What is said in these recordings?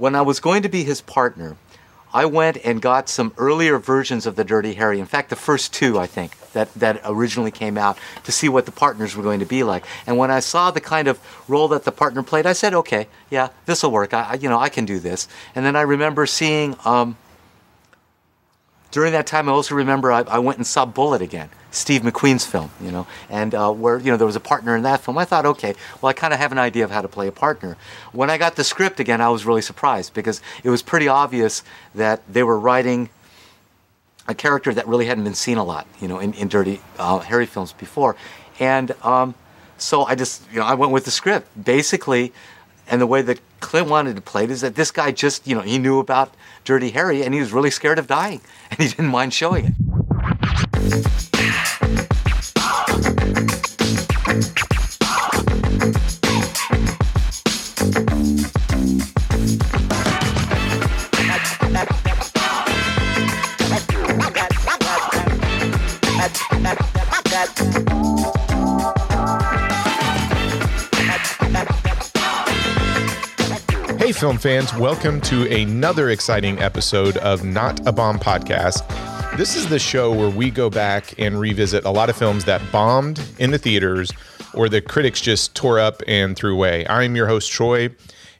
when I was going to be his partner, I went and got some earlier versions of the Dirty Harry. In fact, the first two, I think, that, that originally came out to see what the partners were going to be like. And when I saw the kind of role that the partner played, I said, okay, yeah, this will work. I, you know, I can do this. And then I remember seeing, um, during that time, I also remember I, I went and saw Bullitt again. Steve McQueen's film, you know, and uh, where you know there was a partner in that film. I thought, okay, well, I kind of have an idea of how to play a partner. When I got the script again, I was really surprised because it was pretty obvious that they were writing a character that really hadn't been seen a lot, you know, in, in Dirty uh, Harry films before, and um, so I just, you know, I went with the script basically, and the way that Clint wanted to play it is that this guy just, you know, he knew about Dirty Harry and he was really scared of dying, and he didn't mind showing it. Film fans, welcome to another exciting episode of Not a Bomb Podcast. This is the show where we go back and revisit a lot of films that bombed in the theaters or the critics just tore up and threw away. I'm your host, Troy,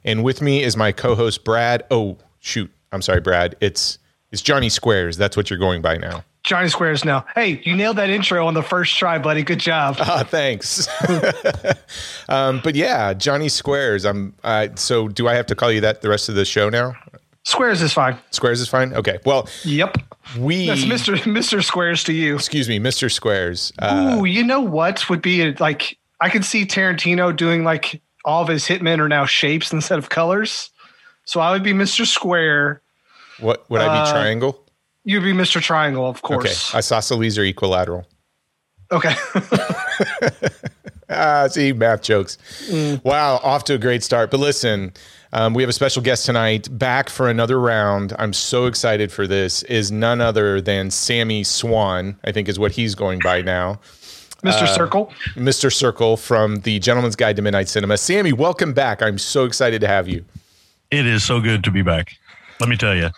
and with me is my co host, Brad. Oh, shoot. I'm sorry, Brad. It's, it's Johnny Squares. That's what you're going by now. Johnny Squares now. Hey, you nailed that intro on the first try, buddy. Good job. Ah, thanks. um, but yeah, Johnny Squares. I'm. Uh, so, do I have to call you that the rest of the show now? Squares is fine. Squares is fine. Okay. Well. Yep. We. That's Mister Mister Squares to you. Excuse me, Mister Squares. Uh, Ooh, you know what would be like? I could see Tarantino doing like all of his hitmen are now shapes instead of colors. So I would be Mister Square. What would I be? Uh, triangle. You'd be Mr. Triangle, of course. Okay. Isosceles or equilateral. Okay. ah, see, math jokes. Mm. Wow, off to a great start. But listen, um, we have a special guest tonight, back for another round. I'm so excited for this. Is none other than Sammy Swan, I think is what he's going by now. Mr. Uh, Circle. Mr. Circle from the Gentleman's Guide to Midnight Cinema. Sammy, welcome back. I'm so excited to have you. It is so good to be back. Let me tell you.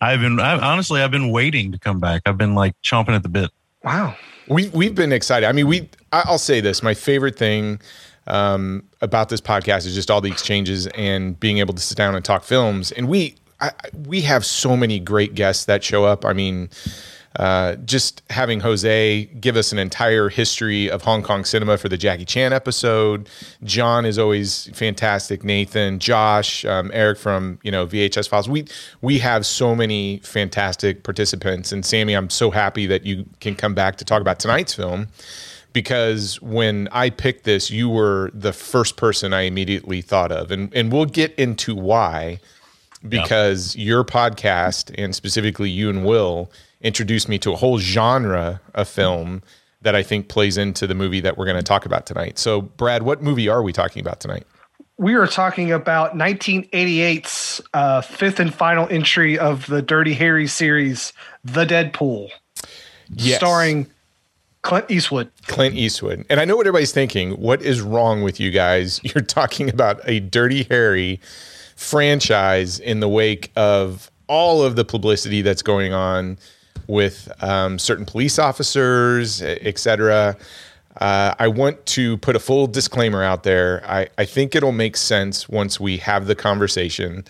I've been I, honestly, I've been waiting to come back. I've been like chomping at the bit. Wow. We we've been excited. I mean, we I'll say this. My favorite thing um, about this podcast is just all the exchanges and being able to sit down and talk films. And we I, we have so many great guests that show up. I mean, uh, just having Jose give us an entire history of Hong Kong cinema for the Jackie Chan episode. John is always fantastic. Nathan, Josh, um, Eric from you know VHS Files. We we have so many fantastic participants. And Sammy, I'm so happy that you can come back to talk about tonight's film because when I picked this, you were the first person I immediately thought of, and and we'll get into why because yeah. your podcast and specifically you and Will introduced me to a whole genre of film that I think plays into the movie that we're going to talk about tonight. So, Brad, what movie are we talking about tonight? We are talking about 1988's uh, fifth and final entry of the Dirty Harry series, The Dead Pool, yes. starring Clint Eastwood. Clint Eastwood. And I know what everybody's thinking. What is wrong with you guys? You're talking about a Dirty Harry franchise in the wake of all of the publicity that's going on with um, certain police officers, etc. Uh, I want to put a full disclaimer out there. I, I think it'll make sense once we have the conversation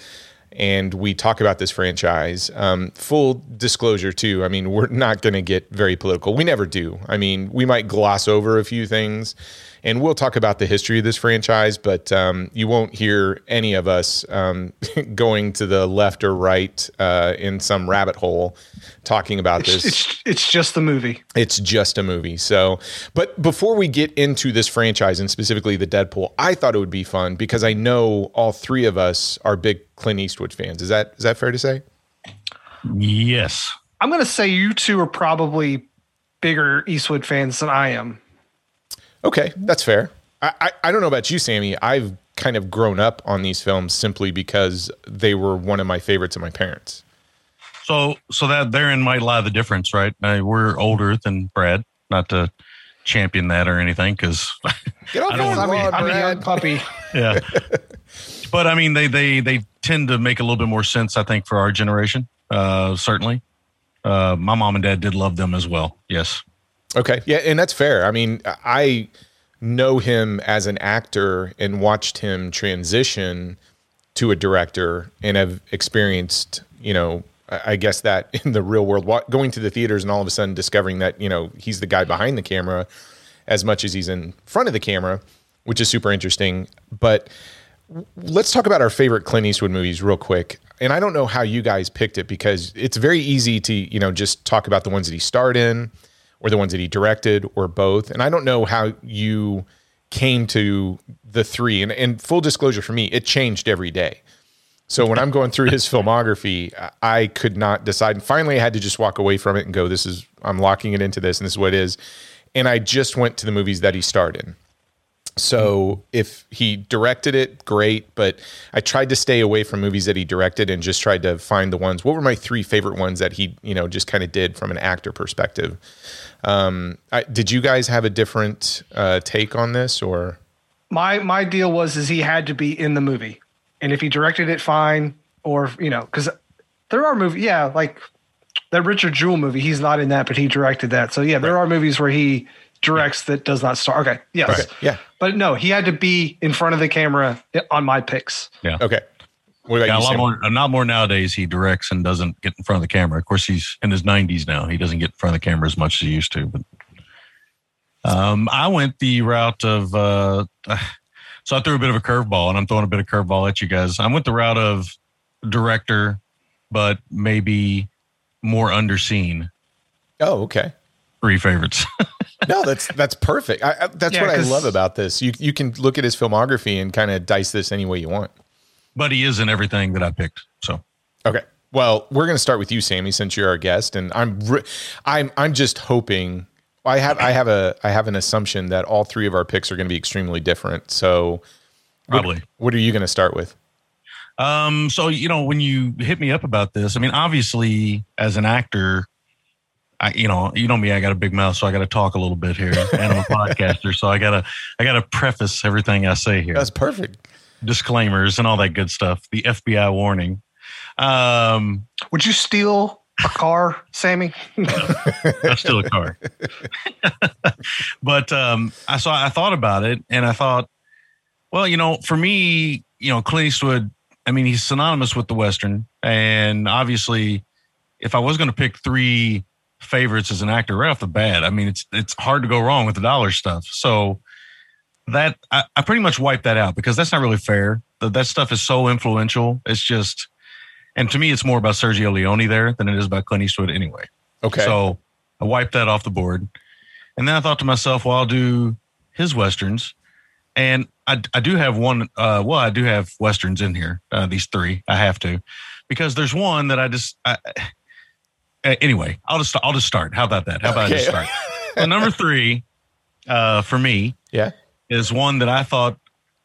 and we talk about this franchise. Um, full disclosure, too. I mean, we're not going to get very political. We never do. I mean, we might gloss over a few things and we'll talk about the history of this franchise, but um, you won't hear any of us um, going to the left or right uh, in some rabbit hole talking about it's, this. It's it's just the movie. It's just a movie. So, but before we get into this franchise and specifically the Dead Pool, I thought it would be fun because I know all three of us are big Clint Eastwood fans. Is that is that fair to say? Yes. I'm going to say you two are probably bigger Eastwood fans than I am. Okay, that's fair. I, I, I don't know about you, Sammy. I've kind of grown up on these films simply because they were one of my favorites of my parents. So, so that therein might lie the difference, right? Uh, we're older than Brad. Not to champion that or anything, because I don't. I'm, I'm a young puppy. yeah, but I mean, they they they tend to make a little bit more sense, I think, for our generation. Uh, certainly, uh, my mom and dad did love them as well. Yes. Okay. Yeah, and that's fair. I mean, I know him as an actor and watched him transition to a director and have experienced, you know, I guess that in the real world, going to the theaters and all of a sudden discovering that, you know, he's the guy behind the camera as much as he's in front of the camera, which is super interesting. But let's talk about our favorite Clint Eastwood movies real quick. And I don't know how you guys picked it because it's very easy to, you know, just talk about the ones that he starred in or the ones that he directed or both. And I don't know how you came to the three. And, and full disclosure for me, it changed every day. So when I'm going through his filmography, I could not decide. And finally, I had to just walk away from it and go, "This is I'm locking it into this, and this is what it is." And I just went to the movies that he starred in. So if he directed it, great. But I tried to stay away from movies that he directed and just tried to find the ones. What were my three favorite ones that he, you know, just kind of did from an actor perspective? Um, I, did you guys have a different uh, take on this, or my my deal was is he had to be in the movie, and if he directed it, fine. Or you know, because there are movies, yeah, like that Richard Jewell movie. He's not in that, but he directed that. So yeah, there right. are movies where he directs that does not star. Okay, yes, right. yeah, but no, he had to be in front of the camera on my picks. Yeah, okay. What about yeah, you, a lot Sam? more. A lot more nowadays. He directs and doesn't get in front of the camera. Of course, he's in his 90s now. He doesn't get in front of the camera as much as he used to. But um, I went the route of. Uh, so I threw a bit of a curveball, and I'm throwing a bit of curveball at you guys. I went the route of director, but maybe more underseen. Oh, okay. Three favorites. no, that's that's perfect. I, I, that's yeah, what I love about this. You you can look at his filmography and kind of dice this any way you want but he is in everything that I picked. So okay. Well, we're going to start with you, Sammy, since you're our guest, and I'm re- I'm I'm just hoping. I have I have a I have an assumption that all three of our picks are going to be extremely different. So, probably, what, what are you going to start with? Um, so you know, when you hit me up about this, I mean, obviously, as an actor, I, you know, you know me, I got a big mouth, so I got to talk a little bit here, and I'm a podcaster, so I gotta, I gotta preface everything I say here. That's perfect disclaimers and all that good stuff. The FBI warning. Um, Would you steal a car, Sammy? I steal a car. but um, I saw. I thought about it, and I thought, well, you know, for me, you know, Clint Eastwood. I mean, he's synonymous with the western, and obviously, if I was going to pick three favorites as an actor right off the bat, I mean, it's it's hard to go wrong with the dollar stuff. So that I, I, pretty much wiped that out because that's not really fair. That, that stuff is so influential. It's just, and to me, it's more about Sergio Leone there than it is about Clint Eastwood anyway. Okay. So I wiped that off the board. And then I thought to myself, well, I'll do his Westerns. And I, I do have one, uh, well, I do have Westerns in here, uh, these three. I have to, because there's one that I just, I, anyway, I'll just, I'll just start. How about that? How about okay. I just start? well, number three, uh, for me, yeah, is one that I thought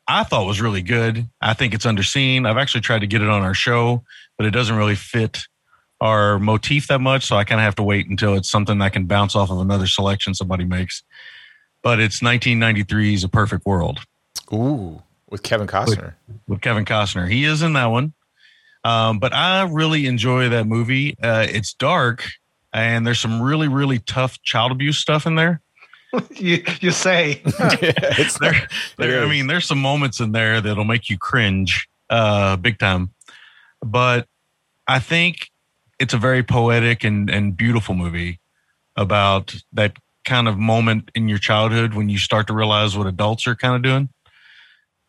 I thought was really good. I think it's underseen. I've actually tried to get it on our show, but it doesn't really fit our motif that much. So I kind of have to wait until it's something that can bounce off of another selection somebody makes. But it's 1993's A Perfect World. Ooh, with Kevin Costner. With, with Kevin Costner. He is in that one. Um, but I really enjoy that movie. Uh, it's dark and there's some really, really tough child abuse stuff in there. you you say. yeah, there, there I mean, there's some moments in there that'll make you cringe, uh, big time. But I think it's a very poetic and and beautiful movie about that kind of moment in your childhood when you start to realize what adults are kind of doing.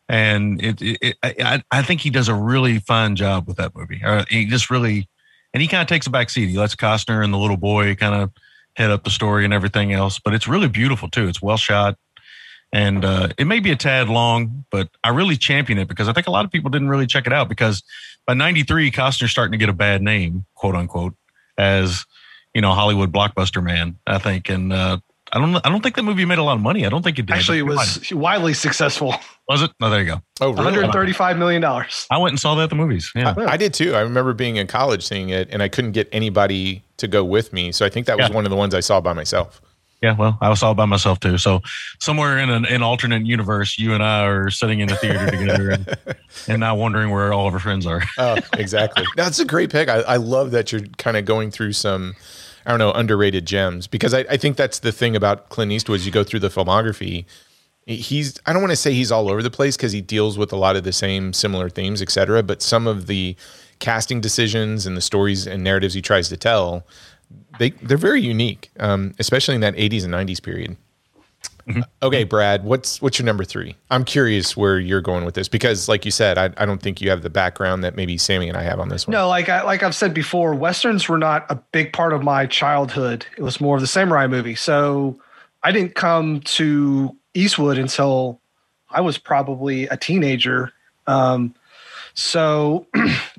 And it, it, it I, I think he does a really fine job with that movie. Uh, he just really, and he kind of takes a back seat. He lets Costner and the little boy kind of head up the story and everything else. But it's really beautiful too. It's well shot. And uh, it may be a tad long, but I really champion it because I think a lot of people didn't really check it out because by 93, Costner's starting to get a bad name, quote unquote, as, you know, Hollywood blockbuster man, I think. And uh, I don't I don't think that movie made a lot of money. I don't think it did. Actually, it was widely successful. Was it? Oh, there you go. Oh, really? 135 million dollars. I went and saw that at the movies. Yeah, I, I, did too. I remember being in college seeing it, and I couldn't get anybody to go with me. So I think that was yeah. one of the ones I saw by myself. Yeah, well, I was all by myself too. So somewhere in an, an alternate universe, you and I are sitting in the theater together and, and not wondering where all of our friends are. oh, exactly. That's a great pick. I, I love that you're kind of going through some, I don't know, underrated gems because I, I think that's the thing about Clint Eastwood. As you go through the filmography, he's I don't want to say he's all over the place because he deals with a lot of the same similar themes, etc. But some of the casting decisions and the stories and narratives he tries to tell, they they're very unique, um, especially in that '80s and '90s period. Mm-hmm. Okay, Brad, what's what's your number three? I'm curious where you're going with this because, like you said, I, I don't think you have the background that maybe Sammy and I have on this one. No, like I, like I've said before, westerns were not a big part of my childhood. It was more of the samurai movie. So I didn't come to Eastwood until I was probably a teenager. Um, so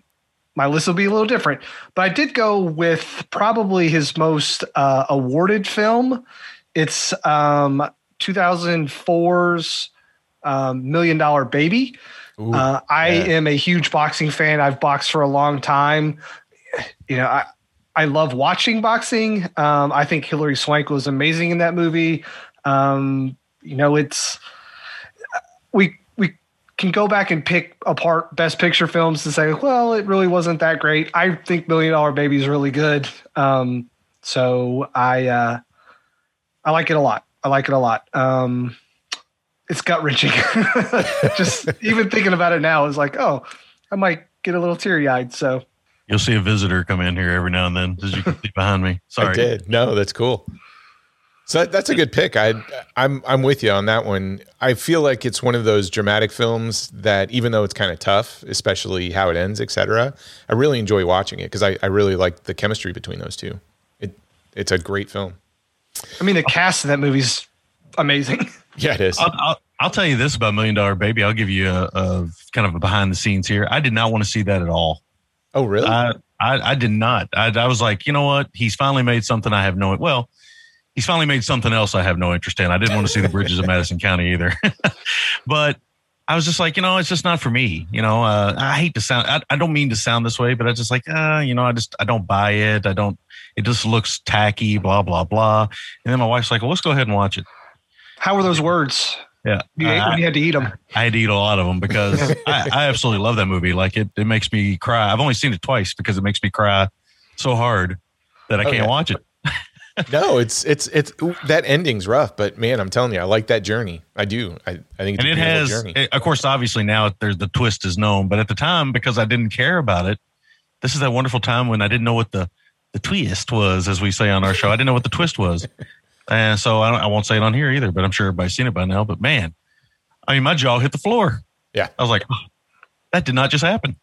my list will be a little different. But I did go with probably his most uh, awarded film. It's um, 2004's um, Million Dollar Baby. Ooh, uh, I yeah. am a huge boxing fan. I've boxed for a long time. You know, I, I love watching boxing. Um, I think Hilary Swank was amazing in that movie. Um, you know, it's we we can go back and pick apart best picture films to say, well, it really wasn't that great. I think Million Dollar Baby is really good. Um, so I uh, I like it a lot. I like it a lot. Um, it's gut wrenching. Just even thinking about it now is like, oh, I might get a little teary eyed. So you'll see a visitor come in here every now and then, as you can see behind me. Sorry, I did. No, that's cool. So that's a good pick. I I'm I'm with you on that one. I feel like it's one of those dramatic films that even though it's kind of tough, especially how it ends, etc., I really enjoy watching it because I, I really like the chemistry between those two. It it's a great film. I mean, the cast of that movie's amazing. Yeah, it is. I'll, I'll, I'll tell you this about Million Dollar Baby. I'll give you a, a, kind of a behind the scenes here. I did not want to see that at all. Oh, really? I I, I did not. I, I was like, you know what? He's finally made something I have no. Well, he's finally made something else I have no interest in. I didn't want to see the bridges of Madison County either. but I was just like, you know, it's just not for me. You know, uh, I hate to sound, I, I, don't mean to sound this way, but I just like, uh, you know, I just, I don't buy it. I don't, it just looks tacky, blah, blah, blah. And then my wife's like, well, let's go ahead and watch it. How were those words? Yeah. You, uh, you had to eat them. I had to eat a lot of them because I, I absolutely love that movie. Like it, it makes me cry. I've only seen it twice because it makes me cry so hard that I can't okay. watch it no, it's it's it's that ending's rough, but man, I'm telling you, I like that journey. I do. I, I think it's and a it has. Journey. It, of course, obviously now there's the twist is known, but at the time because I didn't care about it, this is that wonderful time when I didn't know what the the twist was, as we say on our show. I didn't know what the twist was, and so I, I won't say it on here either. But I'm sure everybody's seen it by now. But man, I mean, my jaw hit the floor. Yeah, I was like, oh, that did not just happen.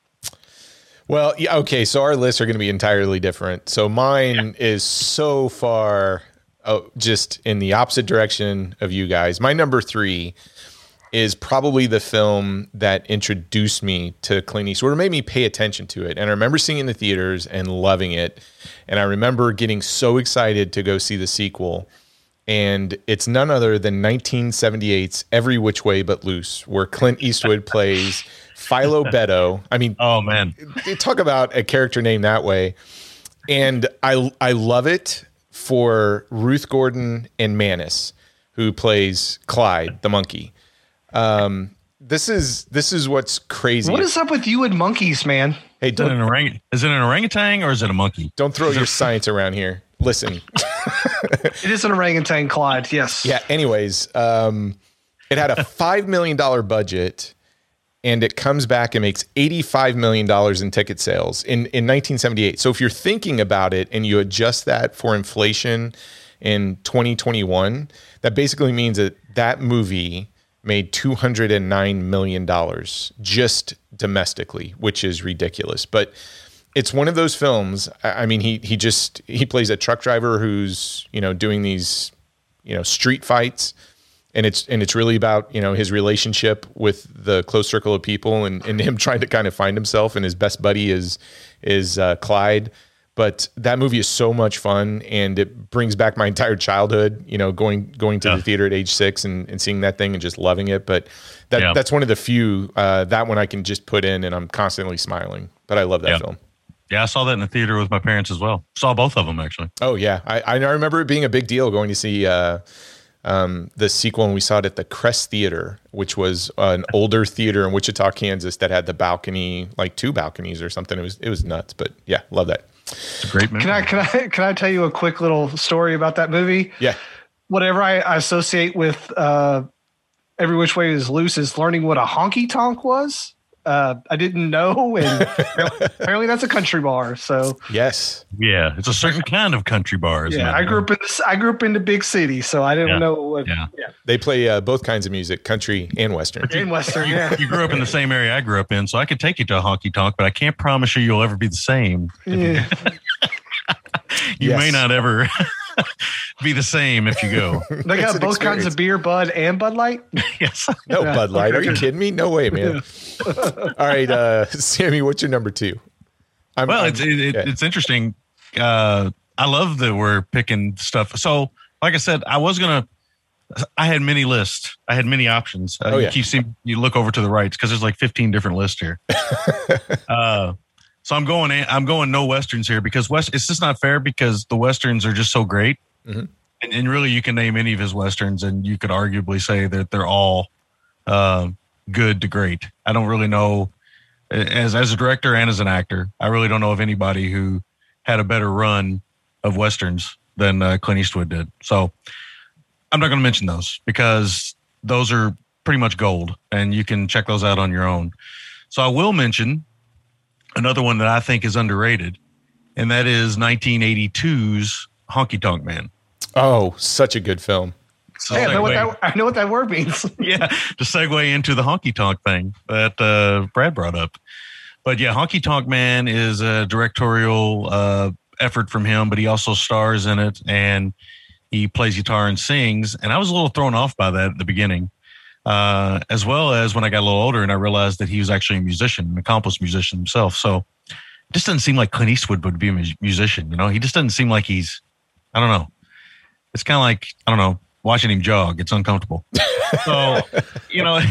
Well, yeah, okay. So our lists are going to be entirely different. So mine yeah. is so far oh, just in the opposite direction of you guys. My number three is probably the film that introduced me to Clint Eastwood or made me pay attention to it. And I remember seeing it in the theaters and loving it. And I remember getting so excited to go see the sequel. And it's none other than 1978's Every Which Way But Loose, where Clint Eastwood plays Philo Beddoe. I mean, oh man, talk about a character name that way. And I I love it for Ruth Gordon and Manis, who plays Clyde the monkey. Um, this is this is what's crazy. What is up with you and monkeys, man? Hey, don't, is, it an orang- is it an orangutan or is it a monkey? Don't throw your science around here. Listen, it is an orangutan, Clyde. Yes. Yeah. Anyways, um, it had a five million dollar budget and it comes back and makes $85 million in ticket sales in, in 1978. So if you're thinking about it and you adjust that for inflation in 2021, that basically means that that movie made $209 million just domestically, which is ridiculous. But it's one of those films. I mean, he he just he plays a truck driver who's you know doing these you know street fights and it's and it's really about you know his relationship with the close circle of people and, and him trying to kind of find himself and his best buddy is is uh, Clyde but that movie is so much fun and it brings back my entire childhood you know going going to yeah. the theater at age six and, and seeing that thing and just loving it but that yeah. that's one of the few uh, that one I can just put in and I'm constantly smiling but I love that yeah. film Yeah, I saw that in the theater with my parents as well. Saw both of them actually. Oh yeah, I I remember it being a big deal going to see uh, um, the sequel, and we saw it at the Crest Theater, which was an older theater in Wichita, Kansas, that had the balcony, like two balconies or something. It was it was nuts, but yeah, love that. It's a great movie. Can I can I can I tell you a quick little story about that movie? Yeah. Whatever I, I associate with uh, Every Which Way Is Loose is learning what a honky tonk was. Uh, I didn't know, and apparently that's a country bar. So yes, yeah, it's a certain kind of country bar. Yeah, it? I grew up in the, I grew up in the big city, so I didn't Yeah. know what. Yeah. yeah, they play uh, both kinds of music, country and western. in Western. You, Yeah, you grew up in the same area I grew up in, so I could take you to a honky tonk, but I can't promise you you'll ever be the same. yeah. You Yes. may not ever be the same if you go. They got an both kinds of beer, Bud and Bud Light. yes. No Yeah, Bud Light. Are you kidding me? No way, man. All right, uh, Sammy, what's your number two? I'm, Well, I'm- it's it, it, yeah. it's interesting. Uh, I love that we're picking stuff. So, like I said, I was gonna. I had many lists. I had many options. Uh, Oh, you yeah. keep seeing you look over to the right because there's like 15 different lists here. uh, so I'm going. I'm going no westerns here because west. It's just not fair because the westerns are just so great, Mhm. and, and really you can name any of his westerns and you could arguably say that they're all uh, good to great. I don't really know as as a director and as an actor. I really don't know of anybody who had a better run of westerns than uh, Clint Eastwood did. So I'm not going to mention those because those are pretty much gold, and you can check those out on your own. So I will mention another one that I think is underrated, and that is 1982's Honky Tonk Man. oh, such a good film. So Hey, I know what that I know what that word means. yeah, to segue into the honky tonk thing that uh, Brad brought up. But yeah, Honky Tonk Man is a directorial uh, effort from him, but he also stars in it and he plays guitar and sings. And I was a little thrown off by that at the beginning, uh, as well as when I got a little older and I realized that he was actually a musician, an accomplished musician himself. So it just doesn't seem like Clint Eastwood would be a musician. You know, he just doesn't seem like he's, I don't know. It's kind of like, I don't know, watching him jog. It's uncomfortable. So, you know,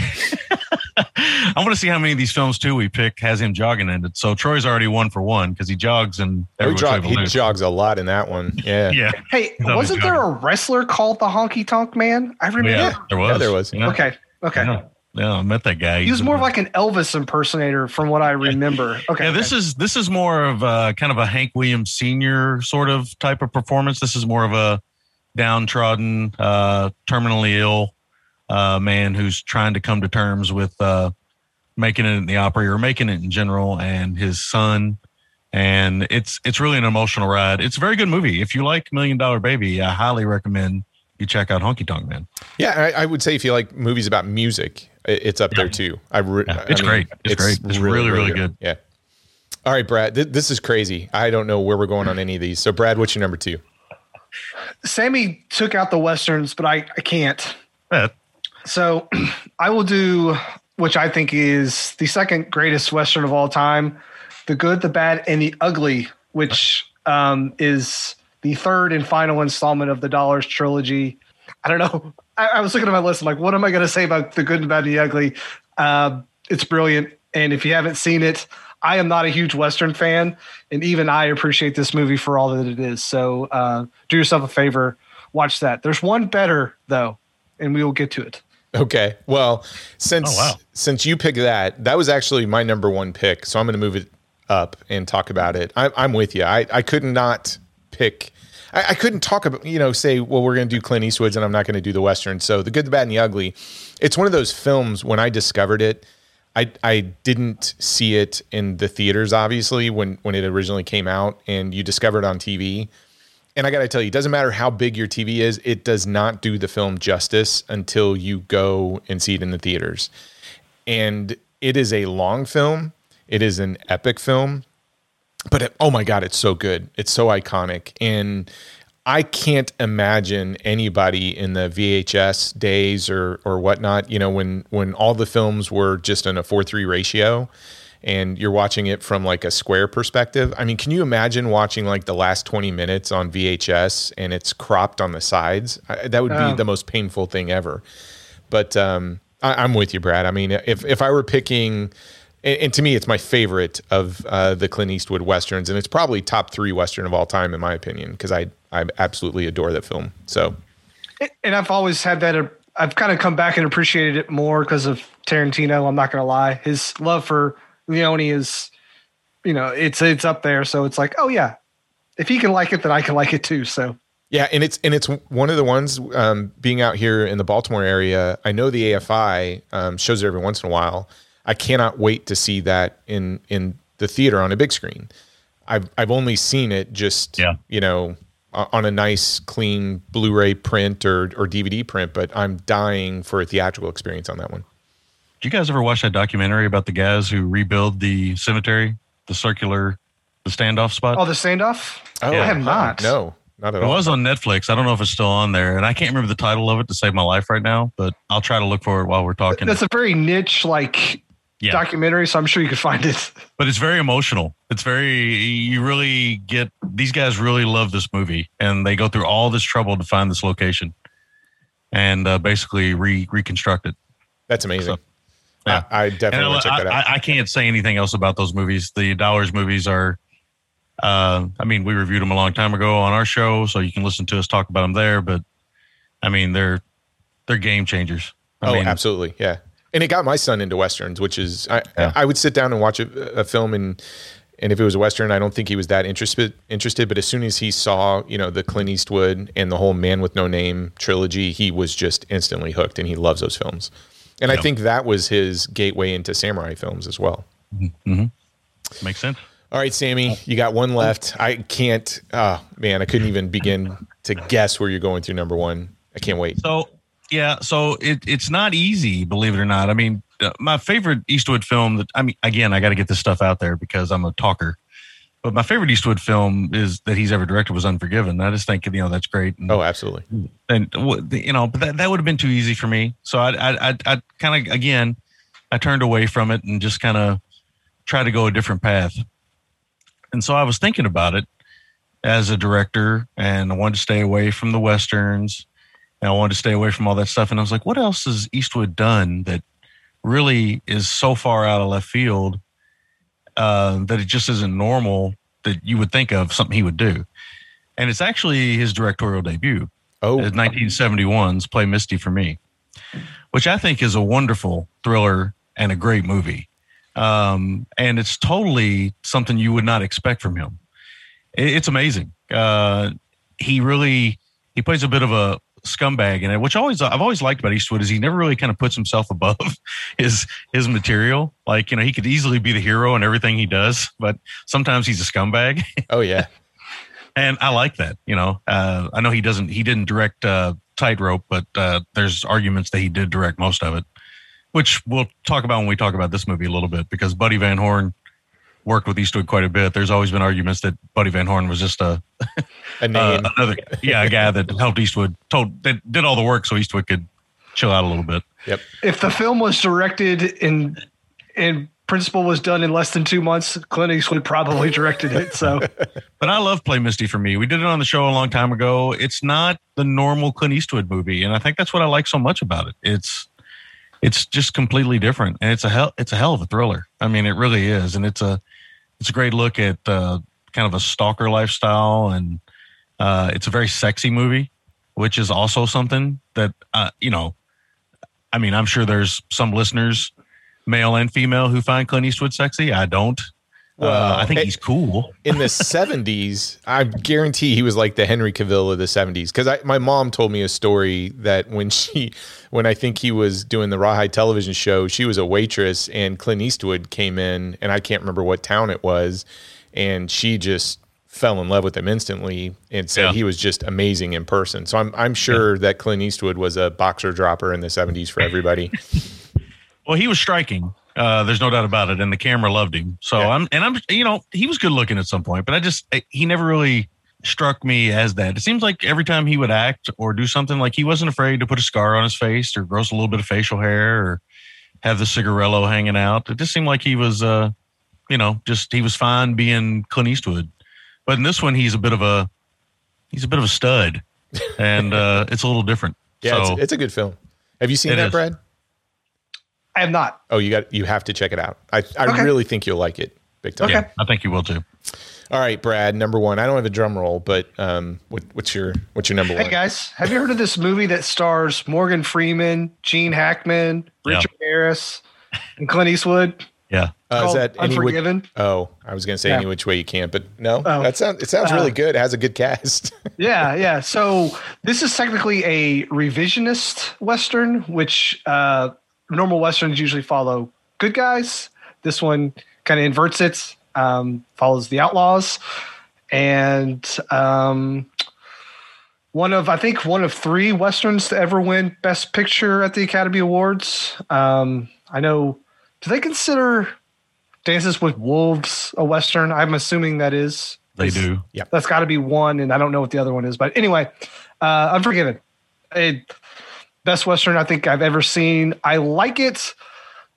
I want to see how many of these films too we pick has him jogging in it. So Troy's already one for one because he jogs and He, every which jog, he loose. jogs a lot in that one. Yeah. Yeah, Hey, wasn't there a wrestler called the Honky Tonk Man? I remember. yeah, there was. Yeah, there was. Yeah. Okay. Okay. Yeah. Yeah, I met that guy. He was more of like an Elvis impersonator, from what I remember. Okay. Yeah, this okay. is this is more of a kind of a Hank Williams Senior sort of type of performance. This is more of a downtrodden, uh, terminally ill uh, man who's trying to come to terms with uh, making it in the opera or making it in general, and his son. And it's it's really an emotional ride. It's a very good movie. If you like Million Dollar Baby, I highly recommend you check out Honky Tonk Man. Yeah, I, I would say if you like movies about music, it's up there too. I re- Yeah, I it's great. It's great. It's really, really good. Yeah. All right, Brad. Th- this is crazy. I don't know where we're going on any of these. So, Brad, what's your number two? Sammy took out the westerns, but I, I can't. Yeah, So I will do, which I think is the second greatest western of all time, the good, the bad, and the ugly, which um, is the third and final installment of the Dollars trilogy. I don't know. I, I was looking at my list. I'm like, what am I going to say about the good, the bad, and the ugly? Uh, it's brilliant, and if you haven't seen it, I am not a huge western fan, and even I appreciate this movie for all that it is. So uh, do yourself a favor, watch that. There's one better though, and we will get to it. Okay. Well, since Oh, wow. since you picked that, that was actually my number one pick. So I'm going to move it up and talk about it. I, I'm with you. I, I could not pick. I, I couldn't talk about you know say well we're going to do Clint Eastwood's and I'm not going to do the western. So the good, the bad, and the ugly. It's one of those films when I discovered it. I, I didn't see it in the theaters obviously when when it originally came out and you discover it on TV and I got to tell you, it doesn't matter how big your TV is, it does not do the film justice until you go and see it in the theaters. And it is a long film, it is an epic film, but it, oh my God, it's so good. It's so iconic. And I can't imagine anybody in the VHS days or or whatnot, you know, when when all the films were just in a 4-3 ratio and you're watching it from like a square perspective. I mean, can you imagine watching like the last 20 minutes on VHS and it's cropped on the sides? I, that would be the most painful thing ever. But um, I, I'm with you, Brad. I mean, if if I were picking and, and to me, it's my favorite of uh, the Clint Eastwood westerns, and it's probably top three western of all time in my opinion because I I absolutely adore that film. So, and I've always had that. I've kind of come back and appreciated it more because of Tarantino. I'm not going to lie, his love for Leone is, you know, it's it's up there. So it's like, oh yeah, if he can like it, then I can like it too. So yeah, and it's and it's one of the ones um, being out here in the Baltimore area. I know the AFI um, shows it every once in a while. I cannot wait to see that in in the theater on a big screen. I've I've only seen it just yeah. you know on a nice clean Blu-ray print or or DVD print, but I'm dying for a theatrical experience on that one. Did you guys ever watch that documentary about the guys who rebuild the cemetery, the circular, the standoff spot? Oh, the standoff. Oh, yeah. I have not. No, not at it all. It was on Netflix. I don't know if it's still on there, and I can't remember the title of it to save my life right now. But I'll try to look for it while we're talking. That's a very niche, like yeah. documentary, so I'm sure you could find it. But it's very emotional. It's very you really get these guys really love this movie, and they go through all this trouble to find this location, and uh, basically re- reconstruct it. That's amazing. So, yeah. I, I definitely check that out. I, I, can't say anything else about those movies. The Dollars movies are, uh, I mean, we reviewed them a long time ago on our show, so you can listen to us talk about them there. But I mean, they're they're game changers. I oh, mean, absolutely, yeah. And it got my son into westerns, which is I, yeah. I would sit down and watch a, a film and and if it was a western, I don't think he was that interested. Interested, but as soon as he saw, you know, the Clint Eastwood and the whole Man with No Name trilogy, he was just instantly hooked, and he loves those films. And I think that was his gateway into samurai films as well. Mm-hmm. mm-hmm. Makes sense. All right, Sammy, you got one left. I can't. Oh man, I couldn't even begin to guess where you're going through number one. I can't wait. So yeah, so it, it's not easy, believe it or not. I mean, uh, my favorite Eastwood film that I mean, again, I got to get this stuff out there because I'm a talker. But my favorite Eastwood film is that he's ever directed was Unforgiven. I just think you know that's great. And, oh, absolutely. And you know, but that, that would have been too easy for me. So I I I, I kind of again I turned away from it and just kind of tried to go a different path. And so I was thinking about it as a director, and I wanted to stay away from the westerns, and I wanted to stay away from all that stuff. And I was like, what else has Eastwood done that really is so far out of left field? uh, that it just isn't normal that you would think of something he would do. And it's actually his directorial debut. Oh, 1971's Play Misty for Me, which I think is a wonderful thriller and a great movie. Um, and it's totally something you would not expect from him. It's amazing. Uh, he really he plays a bit of a scumbag in it, which always I've always liked about Eastwood is he never really kind of puts himself above his his material. Like you know, he could easily be the hero in everything he does, but sometimes he's a scumbag. Oh yeah, and I like that. You know, uh, I know he doesn't he didn't direct uh, Tightrope, but uh, there's arguments that he did direct most of it, which we'll talk about when we talk about this movie a little bit because Buddy Van Horn worked with Eastwood quite a bit. There's always been arguments that Buddy Van Horn was just a, a name. Uh, another yeah, a guy that helped Eastwood told that did all the work so Eastwood could chill out a little bit. Yep. If the film was directed in in principle was done in less than two months, Clint Eastwood probably directed it. So, but I love Play Misty for me. We did it on the show a long time ago. It's not the normal Clint Eastwood movie, and I think that's what I like so much about it. It's it's just completely different, and it's a hell it's a hell of a thriller. I mean, it really is, and it's a it's a great look at uh, kind of a stalker lifestyle, and uh, it's a very sexy movie, which is also something that uh, you know. I mean, I'm sure there's some listeners, male and female, who find Clint Eastwood sexy. I don't. Uh, I think it, he's cool. in the 70s, I guarantee he was like the Henry Cavill of the 70s. Because my mom told me a story that when she, when I think he was doing the Rawhide television show, she was a waitress and Clint Eastwood came in, and I can't remember what town it was, and she just fell in love with him instantly and said yeah. he was just amazing in person. So I'm I'm sure yeah. that Clint Eastwood was a boxer dropper in the 70s for everybody. well, he was striking. Uh, there's no doubt about it, and the camera loved him. So yeah. I'm, and I'm, you know, he was good looking at some point, but I just he never really struck me as that. It seems like every time he would act or do something, like he wasn't afraid to put a scar on his face or grow a little bit of facial hair or have the cigarello hanging out. It just seemed like he was, uh, you know, just he was fine being Clint Eastwood. But in this one, he's a bit of a he's a bit of a stud, and uh, it's a little different. Yeah, so, it's, it's, a good film. Have you seen that, is. Brad? I have not. Oh, you got you have to check it out. I I Okay. really think you'll like it. Big time. Okay. Yeah, I think you will too. All right, Brad, number one. I don't have a drum roll, but um, what, what's your what's your number Hey one? Hey guys, have you heard of this movie that stars Morgan Freeman, Gene Hackman, Yeah. Richard Harris, and Clint Eastwood? Yeah. Uh, is that any which, Unforgiven? Oh, I was going to say Yeah. any which way you can, but no. Oh. that sounds it sounds really Uh, good. It has a good cast. Yeah, yeah. So this is technically a revisionist western, which uh, normal westerns usually follow good guys. This one kind of inverts it, um, follows the outlaws, and um, one of I think one of three westerns to ever win Best Picture at the Academy Awards. Um, I know. Do they consider Dances with Wolves a western? I'm assuming that is. They do. Yeah, that's got to be one, and I don't know what the other one is. But anyway, uh, Unforgiven, a best western I think I've ever seen. I like it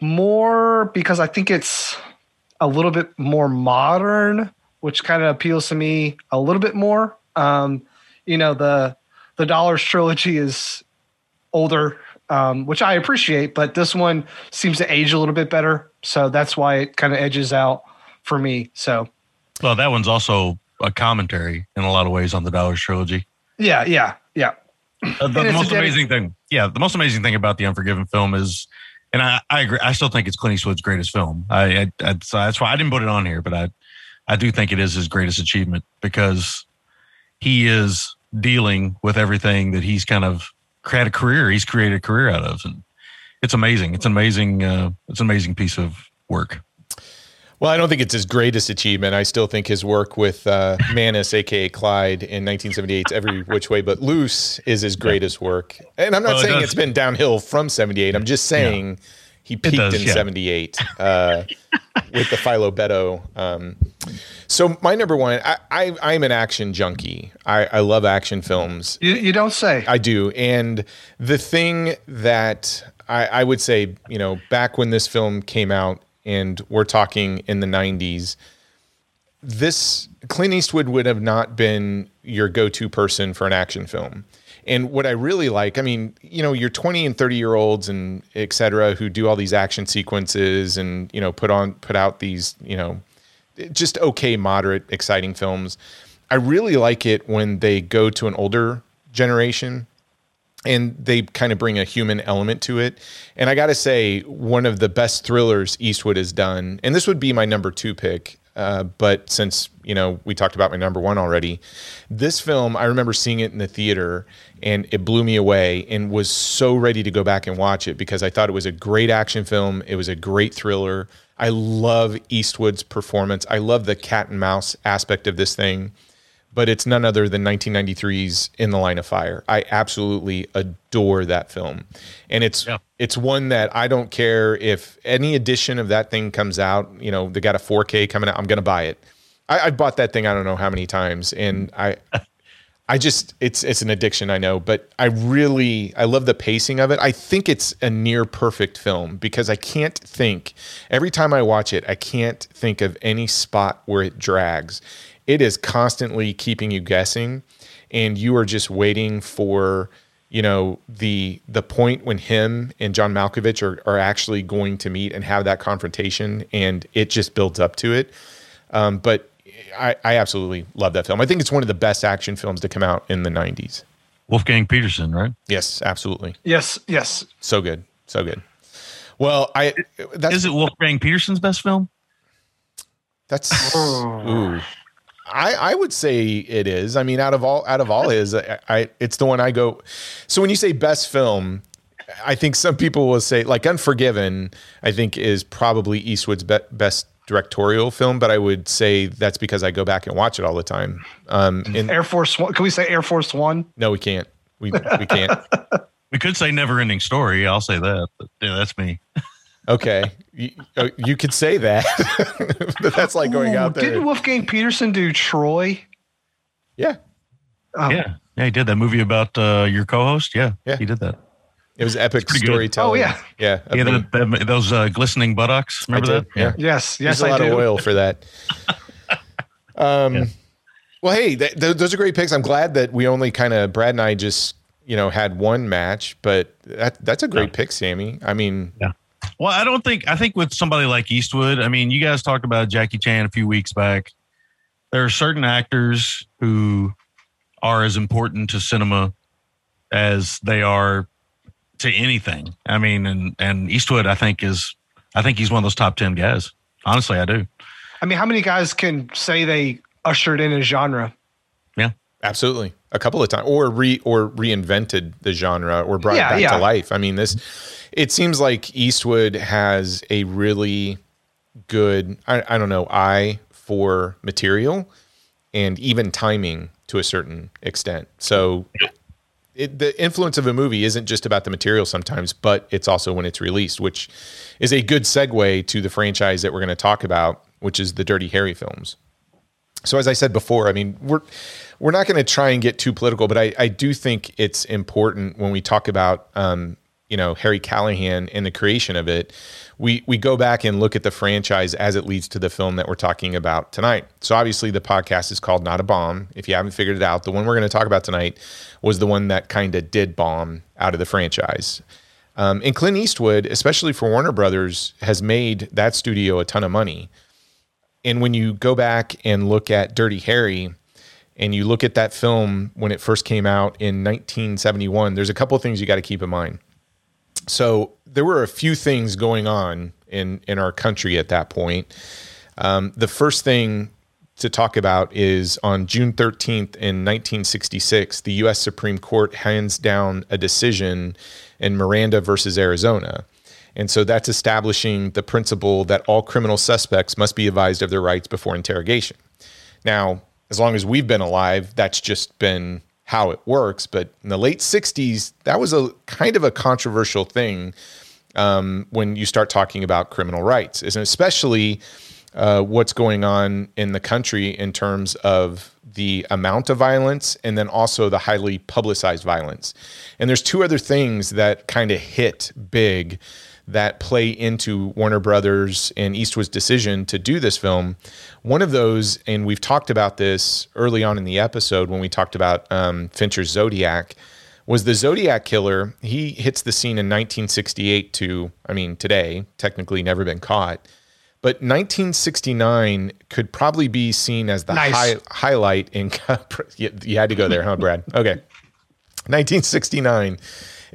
more because I think it's a little bit more modern, which kind of appeals to me a little bit more. Um, you know, the the Dollars trilogy is older, um, which I appreciate, but this one seems to age a little bit better, so that's why it kind of edges out for me. So Well, that one's also a commentary in a lot of ways on the Dollars trilogy. yeah, yeah, yeah. Uh, the most amazing thing, yeah, the most amazing thing about the Unforgiven film is, and I, I agree, I still think it's Clint Eastwood's greatest film. I, I, I so that's why I didn't put it on here, but I, I do think it is his greatest achievement because he is dealing with everything that he's kind of had a career, he's created a career out of, and it's amazing. It's an amazing, uh, it's an amazing piece of work. Well, I don't think it's his greatest achievement. I still think his work with uh, Manis, aka Clyde, in 1978's Every Which Way But Loose is his greatest work. And I'm not Well, saying does- it's been downhill from 78. I'm just saying he peaked does, in yeah. 78 uh, with the Philo Beddoe. Um, so my number one, I, I, I'm an action junkie. I, I love action films. You, you don't say. I do. And the thing that I, I would say, you know, back when this film came out, and we're talking in the 90s, this Clint Eastwood would have not been your go to person for an action film. And what I really like, I mean, you know, your 20 and 30 year olds and et cetera who do all these action sequences and, you know, put on, put out these, you know, just okay, moderate, exciting films. I really like it when they go to an older generation and they kind of bring a human element to it. And I got to say, one of the best thrillers Eastwood has done, and this would be my number two pick. Uh, but since you know we talked about my number one already, this film I remember seeing it in the theater and it blew me away and was so ready to go back and watch it because I thought it was a great action film. It was a great thriller. I love Eastwood's performance. I love the cat and mouse aspect of this thing but it's none other than 1993's In the Line of Fire. I absolutely adore that film. And it's Yeah. it's one that I don't care if any edition of that thing comes out, you know, they got a 4K coming out, I'm going to buy it. I, I bought that thing I don't know how many times and I I just it's it's an addiction I know, but I really I love the pacing of it. I think it's a near perfect film because I can't think every time I watch it, I can't think of any spot where it drags. It is constantly keeping you guessing and you are just waiting for you know the the point when him and John Malkovich are, are actually going to meet and have that confrontation and it just builds up to it. Um, but I, I absolutely love that film. I think it's one of the best action films to come out in the 90s. Wolfgang Petersen, right? Yes, absolutely. Yes, yes. So good. So good. Well, I that's Is it Wolfgang Petersen's best film? that's ooh. I, I would say it is. I mean, out of all out of all his, I, I it's the one I go. So when you say best film, I think some people will say like Unforgiven. I think is probably Eastwood's be- best directorial film, but I would say that's because I go back and watch it all the time. Um, and Air Force One. Can we say Air Force One? no, we can't. We we can't. We could say Never Ending Story. I'll say that. But yeah, that's me. Okay, you, uh, you could say that, but that's like going Ooh, out there. Didn't Wolfgang Petersen do Troy? yeah, Oh, Yeah. Yeah, he did that movie about uh, your co-host. Yeah, Yeah. he did that. it was epic pretty good. storytelling. Oh, yeah. yeah. Yeah, the, the- the, those uh, glistening buttocks. Remember I that? did, yeah. Yes, yes, There's a I lot do. of oil for that. Um, Yeah. well, hey, th- th- those are great picks. I'm glad that we only kind of Brad and I just you know had one match, but that that's a great Yeah. pick, Sammy. I mean, Yeah. Well, I don't think I think with somebody like Eastwood, I mean, you guys talked about Jackie Chan a few weeks back. There are certain actors who are as important to cinema as they are to anything. I mean, and and Eastwood, I think is, I think he's one of those top ten guys. Honestly, I do. I mean, how many guys can say they ushered in a genre? Absolutely, a couple of times, or re or reinvented the genre, or brought yeah, it back yeah. to life. I mean, this. It seems like Eastwood has a really good, I, I don't know, eye for material and even timing to a certain extent. So it, the influence of a movie isn't just about the material sometimes, but it's also when it's released, which is a good segue to the franchise that we're going to talk about, which is the Dirty Harry films. So as I said before, I mean we're we're not going to try and get too political, but I, I do think it's important when we talk about um, you know Harry Callahan and the creation of it we we go back and look at the franchise as it leads to the film that we're talking about tonight. So obviously the podcast is called Not a Bomb. If you haven't figured it out, the one we're going to talk about tonight was the one that kind of did bomb out of the franchise. Um, and Clint Eastwood, especially for Warner Brothers, has made that studio a ton of money. And when you go back and look at Dirty Harry, and you look at that film when it first came out in 1971, there's a couple of things you got to keep in mind. So there were a few things going on in in our country at that point. Um, the first thing to talk about is on June 13th in 1966, the U.S. Supreme Court hands down a decision in Miranda versus Arizona. And so that's establishing the principle that all criminal suspects must be advised of their rights before interrogation. Now, as long as we've been alive, that's just been how it works. But in the late 60s, that was a kind of a controversial thing um, when you start talking about criminal rights, and especially uh, what's going on in the country in terms of the amount of violence and then also the highly publicized violence. And there's two other things that kind of hit big that play into Warner Brothers and Eastwood's decision to do this film. One of those, and we've talked about this early on in the episode when we talked about um, Fincher's Zodiac, was the Zodiac killer. He hits the scene in 1968 to, I mean, today, technically never been caught. But 1969 could probably be seen as the nice. high, highlight in. you had to go there, huh, Brad? Okay. 1969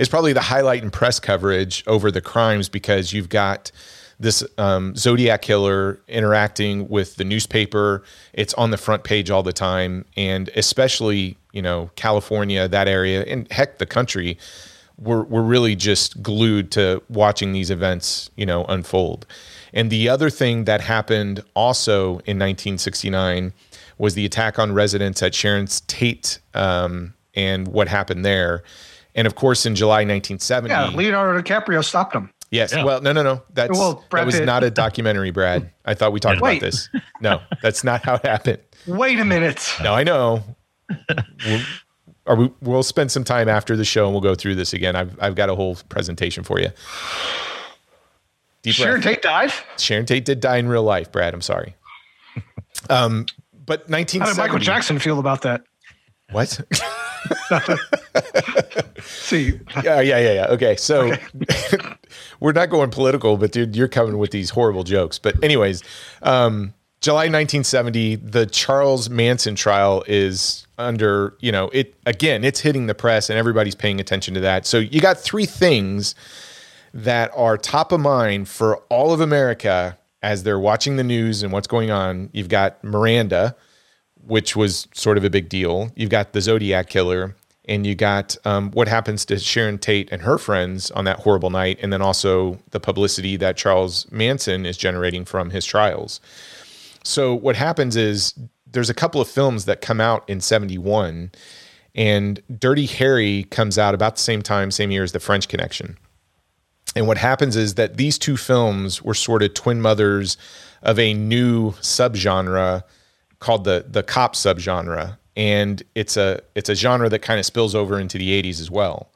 is probably the highlight in press coverage over the crimes because you've got this um, Zodiac killer interacting with the newspaper. It's on the front page all the time, and especially you know California, that area, and heck, the country. We're we're really just glued to watching these events, you know, unfold. And the other thing that happened also in 1969 was the attack on residents at Sharon's Tate um, and what happened there. And of course, in July 1970, yeah, Leonardo DiCaprio stopped him. Yes. Yeah. Well, no, no, no. That's well, that was Pitt. not a documentary, Brad. I thought we talked about this. No, that's not how it happened. Wait a minute. No, I know. we'll, or we, we'll spend some time after the show and we'll go through this again. I've I've got a whole presentation for you. Deep Sharon breath. Tate died. Sharon Tate did die in real life, Brad. I'm sorry. Um, but 1970. How did Michael Jackson feel about that? What? See. Yeah, yeah, yeah, yeah. Okay, so okay. we're not going political, but dude, you're coming with these horrible jokes. But anyways, um, July 1970, the Charles Manson trial is under, you know, it again, it's hitting the press and everybody's paying attention to that. So you got three things that are top of mind for all of America as they're watching the news and what's going on. You've got Miranda, which was sort of a big deal. You've got the Zodiac killer, and you got um, what happens to Sharon Tate and her friends on that horrible night, and then also the publicity that Charles Manson is generating from his trials. So what happens is there's a couple of films that come out in 71 and Dirty Harry comes out about the same time same year as The French Connection. And what happens is that these two films were sort of twin mothers of a new subgenre called the the cop subgenre, and it's a it's a genre that kind of spills over into the 80s as well.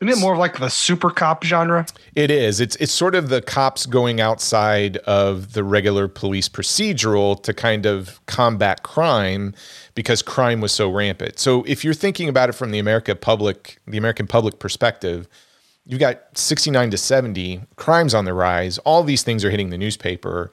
Isn't it more of like the super cop genre? It is. It's it's sort of the cops going outside of the regular police procedural to kind of combat crime because crime was so rampant. So if you're thinking about it from the America public the American public perspective, you've got 69 to 70 crimes on the rise. All these things are hitting the newspaper.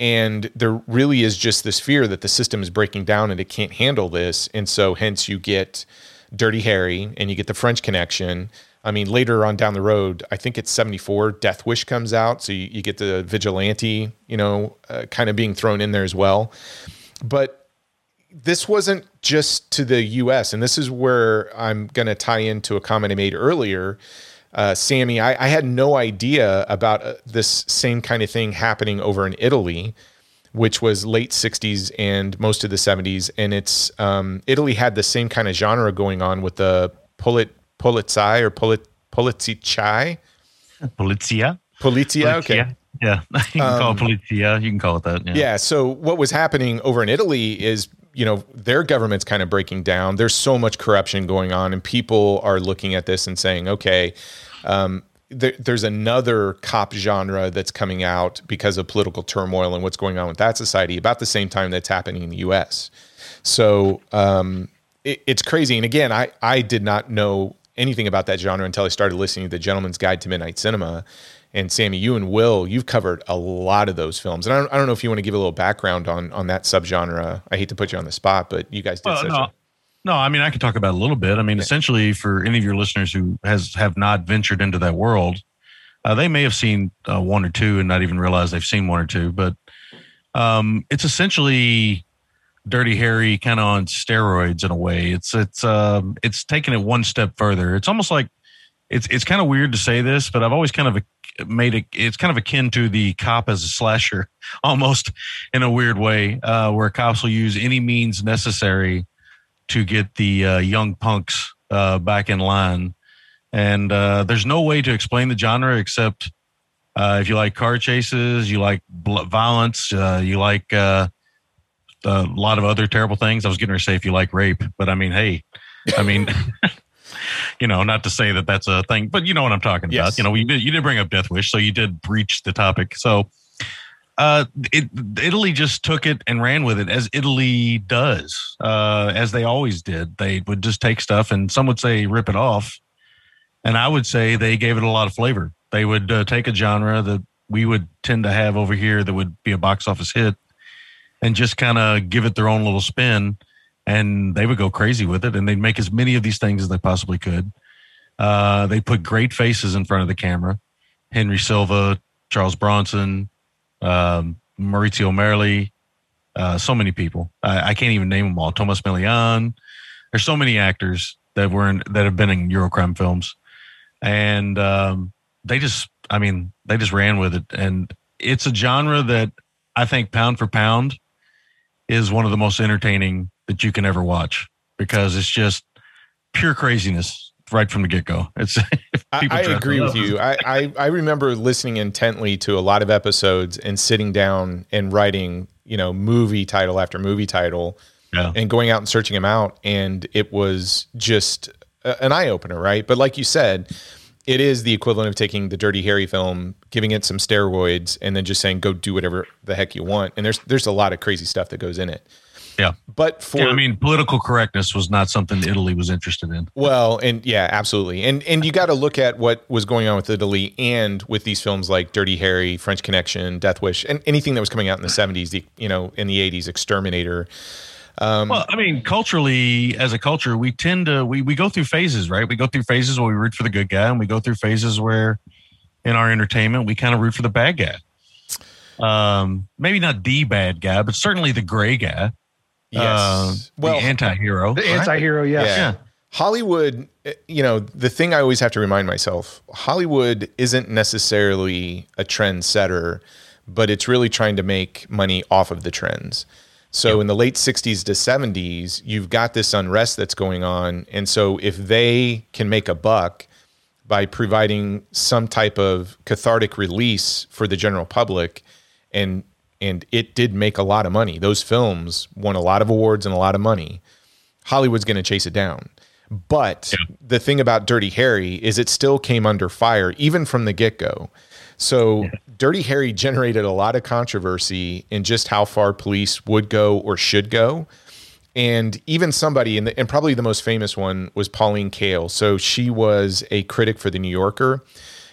And there really is just this fear that the system is breaking down and it can't handle this. And so, hence, you get Dirty Harry and you get the French Connection. I mean, later on down the road, I think it's 74, Death Wish comes out. So you, you get the vigilante, you know, uh, kind of being thrown in there as well. But this wasn't just to the US. And this is where I'm going to tie into a comment I made earlier uh, Sammy, I, I, had no idea about uh, this same kind of thing happening over in Italy, which was late 60s and most of the 70s. And it's um, Italy had the same kind of genre going on with the polit, polizei or polit, polizia. Polizia? Polizia, okay. Yeah, you can um, call it polizia. You can call it that. Yeah. yeah. So what was happening over in Italy is you know their government's kind of breaking down there's so much corruption going on and people are looking at this and saying okay um, there, there's another cop genre that's coming out because of political turmoil and what's going on with that society about the same time that's happening in the U.S. So um, it, it's crazy. And again, I I did not know anything about that genre until I started listening to the Gentleman's Guide to Midnight Cinema. And Sammy, you and Will, you've covered a lot of those films. And I don't, I don't know if you want to give a little background on on that subgenre. I hate to put you on the spot, but you guys did well, such no. a no, I mean I could talk about it a little bit. I mean, yeah. essentially, for any of your listeners who has have not ventured into that world, uh, they may have seen uh, one or two and not even realize they've seen one or two. But um, it's essentially Dirty Harry kind of on steroids in a way. It's it's um, it's taking it one step further. It's almost like it's it's kind of weird to say this, but I've always kind of made it. It's kind of akin to the cop as a slasher, almost in a weird way, uh, where cops will use any means necessary to get the uh, young punks uh, back in line. And uh, there's no way to explain the genre except uh, if you like car chases, you like violence, uh, you like uh, a lot of other terrible things. I was going to say if you like rape, but I mean, hey, I mean, you know, not to say that that's a thing, but you know what I'm talking yes. about. You know, you did, you did bring up Death Wish, so you did breach the topic. So uh, it, Italy just took it and ran with it as Italy does, uh, as they always did. They would just take stuff and some would say rip it off. And I would say they gave it a lot of flavor. They would uh, take a genre that we would tend to have over here that would be a box office hit and just kind of give it their own little spin. And they would go crazy with it and they'd make as many of these things as they possibly could. Uh, they put great faces in front of the camera Henry Silva, Charles Bronson, um, Maurizio Merli, uh, so many people. I, I, can't even name them all. Tomas Milian. There's so many actors that were in, that have been in Eurocrime films, and um, they just, I mean, they just ran with it. And it's a genre that I think pound for pound is one of the most entertaining that you can ever watch because it's just pure craziness right from the get go. It's I, I agree with you. I, I, I remember listening intently to a lot of episodes and sitting down and writing, you know, movie title after movie title, yeah. and going out and searching them out, and it was just a, an eye opener, right? But like you said. It is the equivalent of taking the Dirty Harry film, giving it some steroids, and then just saying, "Go do whatever the heck you want." And there's there's a lot of crazy stuff that goes in it. Yeah. But for yeah, I mean, political correctness was not something Italy was interested in. Well, and yeah, absolutely. And and you got to look at what was going on with Italy and with these films like Dirty Harry, French Connection, Death Wish, and anything that was coming out in the 70s, the, you know, in the 80s, Exterminator. Um, well, I mean, culturally, as a culture, we tend to we we go through phases, right? We go through phases where we root for the good guy, and we go through phases where, in our entertainment, we kind of root for the bad guy. Um, maybe not the bad guy, but certainly the gray guy. Yes. Uh, well, the anti-hero. The right? anti-hero, yes. Yeah. yeah. Hollywood, you know, the thing I always have to remind myself, Hollywood isn't necessarily a trendsetter, but it's really trying to make money off of the trends. So yep. in the late 60s to 70s, you've got this unrest that's going on. And so if they can make a buck by providing some type of cathartic release for the general public and and it did make a lot of money. Those films won a lot of awards and a lot of money. Hollywood's going to chase it down. But yeah. the thing about Dirty Harry is it still came under fire even from the get go. So yeah. Dirty Harry generated a lot of controversy in just how far police would go or should go. and even somebody, the, and probably the most famous one was Pauline Kael. So she was a critic for the New Yorker.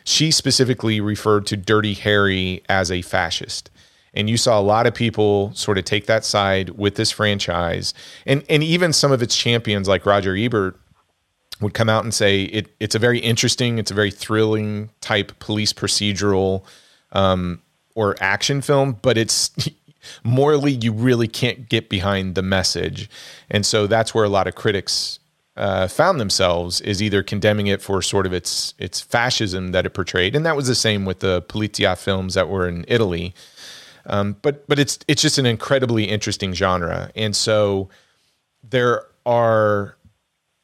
She specifically referred to Dirty Harry as a fascist. And you saw a lot of people sort of take that side with this franchise. And, and even some of its champions, like Roger Ebert, would come out and say it, it's a very interesting, it's a very thrilling type police procedural um, or action film, but it's morally you really can't get behind the message. And so that's where a lot of critics uh, found themselves is either condemning it for sort of its its fascism that it portrayed. And that was the same with the Polizia films that were in Italy um, but but it's it's just an incredibly interesting genre and so there are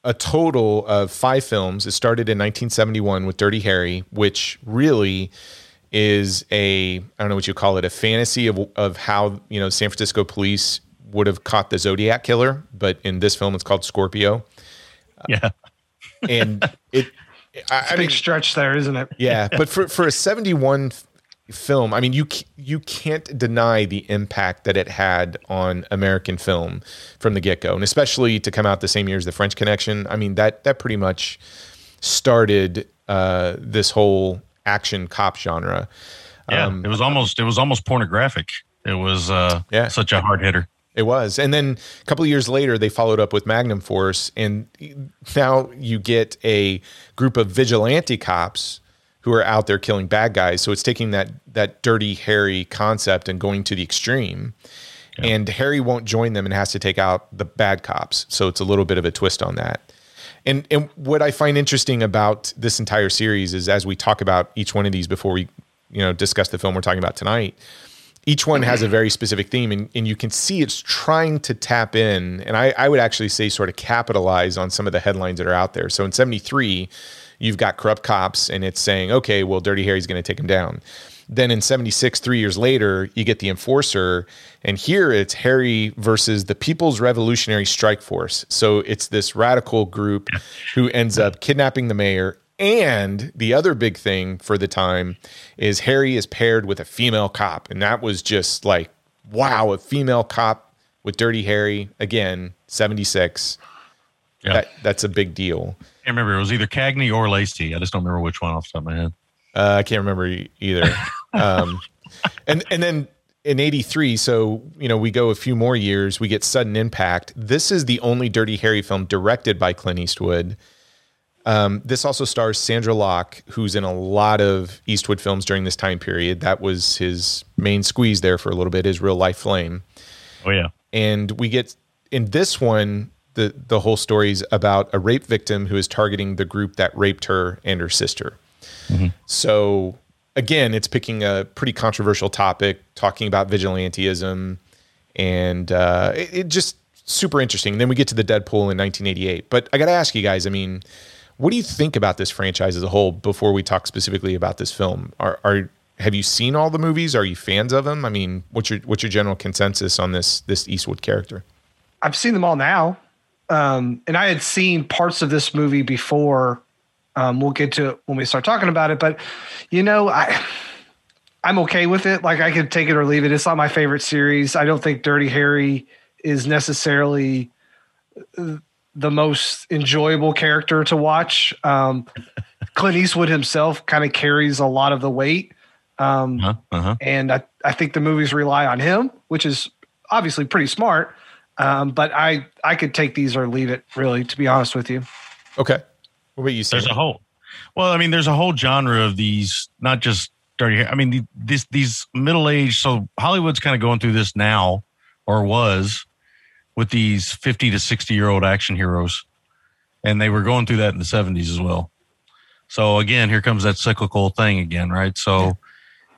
a total of five films it started in 1971 with Dirty Harry which really is a I don't know what you call it a fantasy of of how you know San Francisco police would have caught the Zodiac killer, but in this film it's called Scorpio. Yeah, and it. I, it's a big mean, stretch there, isn't it? Yeah, but for for a seventy one film, I mean you you can't deny the impact that it had on American film from the get go, and especially to come out the same year as the French Connection. I mean that that pretty much started uh, this whole action cop genre. Yeah, um, it was almost it was almost pornographic. It was uh, yeah. such a hard hitter. It was, and then a couple of years later, they followed up with Magnum Force, and now you get a group of vigilante cops who are out there killing bad guys. So it's taking that that dirty Harry concept and going to the extreme. Yeah. And Harry won't join them and has to take out the bad cops. So it's a little bit of a twist on that. And and what I find interesting about this entire series is as we talk about each one of these before we, you know, discuss the film we're talking about tonight, each one has a very specific theme and, and you can see it's trying to tap in and I, I would actually say sort of capitalize on some of the headlines that are out there. So in 73, you've got corrupt cops and it's saying, okay, well, Dirty Harry's going to take him down. Then in 76, three years later, you get the enforcer. And here it's Harry versus the People's Revolutionary Strike Force. So it's this radical group who ends up kidnapping the mayor. And the other big thing for the time is Harry is paired with a female cop. And that was just like, wow, a female cop with Dirty Harry. Again, 76. Yeah. That, that's a big deal. I remember. It was either Cagney or Lacey. I just don't remember which one off the top of my head. Uh, I can't remember either. Um, and and then in 83 so you know we go a few more years we get sudden impact this is the only dirty harry film directed by clint eastwood um, this also stars sondra locke who's in a lot of eastwood films during this time period that was his main squeeze there for a little bit his real life flame oh yeah and we get in this one the the whole story is about a rape victim who is targeting the group that raped her and her sister mm-hmm. so again, it's picking a pretty controversial topic, talking about vigilanteism, and uh, it, it, just super interesting. And then we get to the Dead Pool in 1988. But I got to ask you guys, I mean, what do you think about this franchise as a whole before we talk specifically about this film? Are, are have you seen all the movies? Are you fans of them? I mean, what's your what's your general consensus on this this Eastwood character? I've seen them all now, um, and I had seen parts of this movie before um, we'll get to it when we start talking about it. But you know, I I'm okay with it. Like I could take it or leave it. It's not my favorite series. I don't think Dirty Harry is necessarily the most enjoyable character to watch. Um, Clint Eastwood himself kind of carries a lot of the weight. Um, uh-huh, uh-huh. And I, I think the movies rely on him, which is obviously pretty smart. Um, but I, I could take these or leave it really, to be honest with you. Okay. What about you? There's a whole. Well, I mean, there's a whole genre of these, not just dirty. hair. I mean, the, this these middle aged. So Hollywood's kind of going through this now, or was, with these 50 to 60 year old action heroes, and they were going through that in the 70s as well. So again, here comes that cyclical thing again, right? So,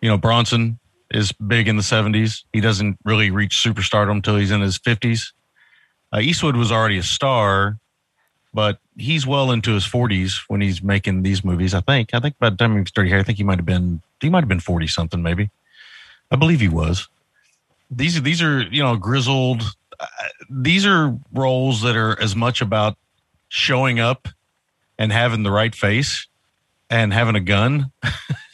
you know, Bronson is big in the 70s. He doesn't really reach superstardom until he's in his 50s. Uh, Eastwood was already a star, but he's well into his 40s when he's making these movies. I think. I think by the time he was 30 I think he might have been he might have been 40 something maybe. I believe he was. These these are you know grizzled. Uh, these are roles that are as much about showing up and having the right face and having a gun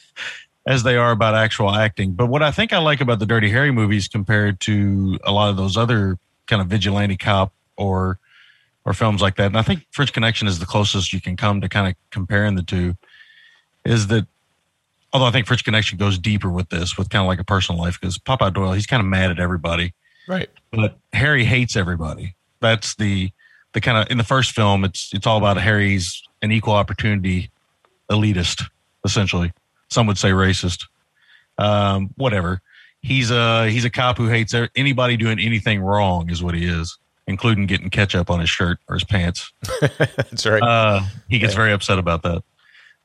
as they are about actual acting. But what I think I like about the Dirty Harry movies compared to a lot of those other kind of vigilante cop or or films like that. And I think French Connection is the closest you can come to kind of comparing the two. Is that although I think French Connection goes deeper with this, with kind of like a personal life, because Popeye Doyle, he's kind of mad at everybody, Right. but Harry hates everybody. That's the the kind of in the first film, it's it's all about Harry's an equal opportunity elitist, essentially. Some would say racist. Um, whatever. He's a he's a cop who hates er- anybody doing anything wrong, is what he is, including getting ketchup on his shirt or his pants. That's right. Uh, he gets Yeah. very upset about that.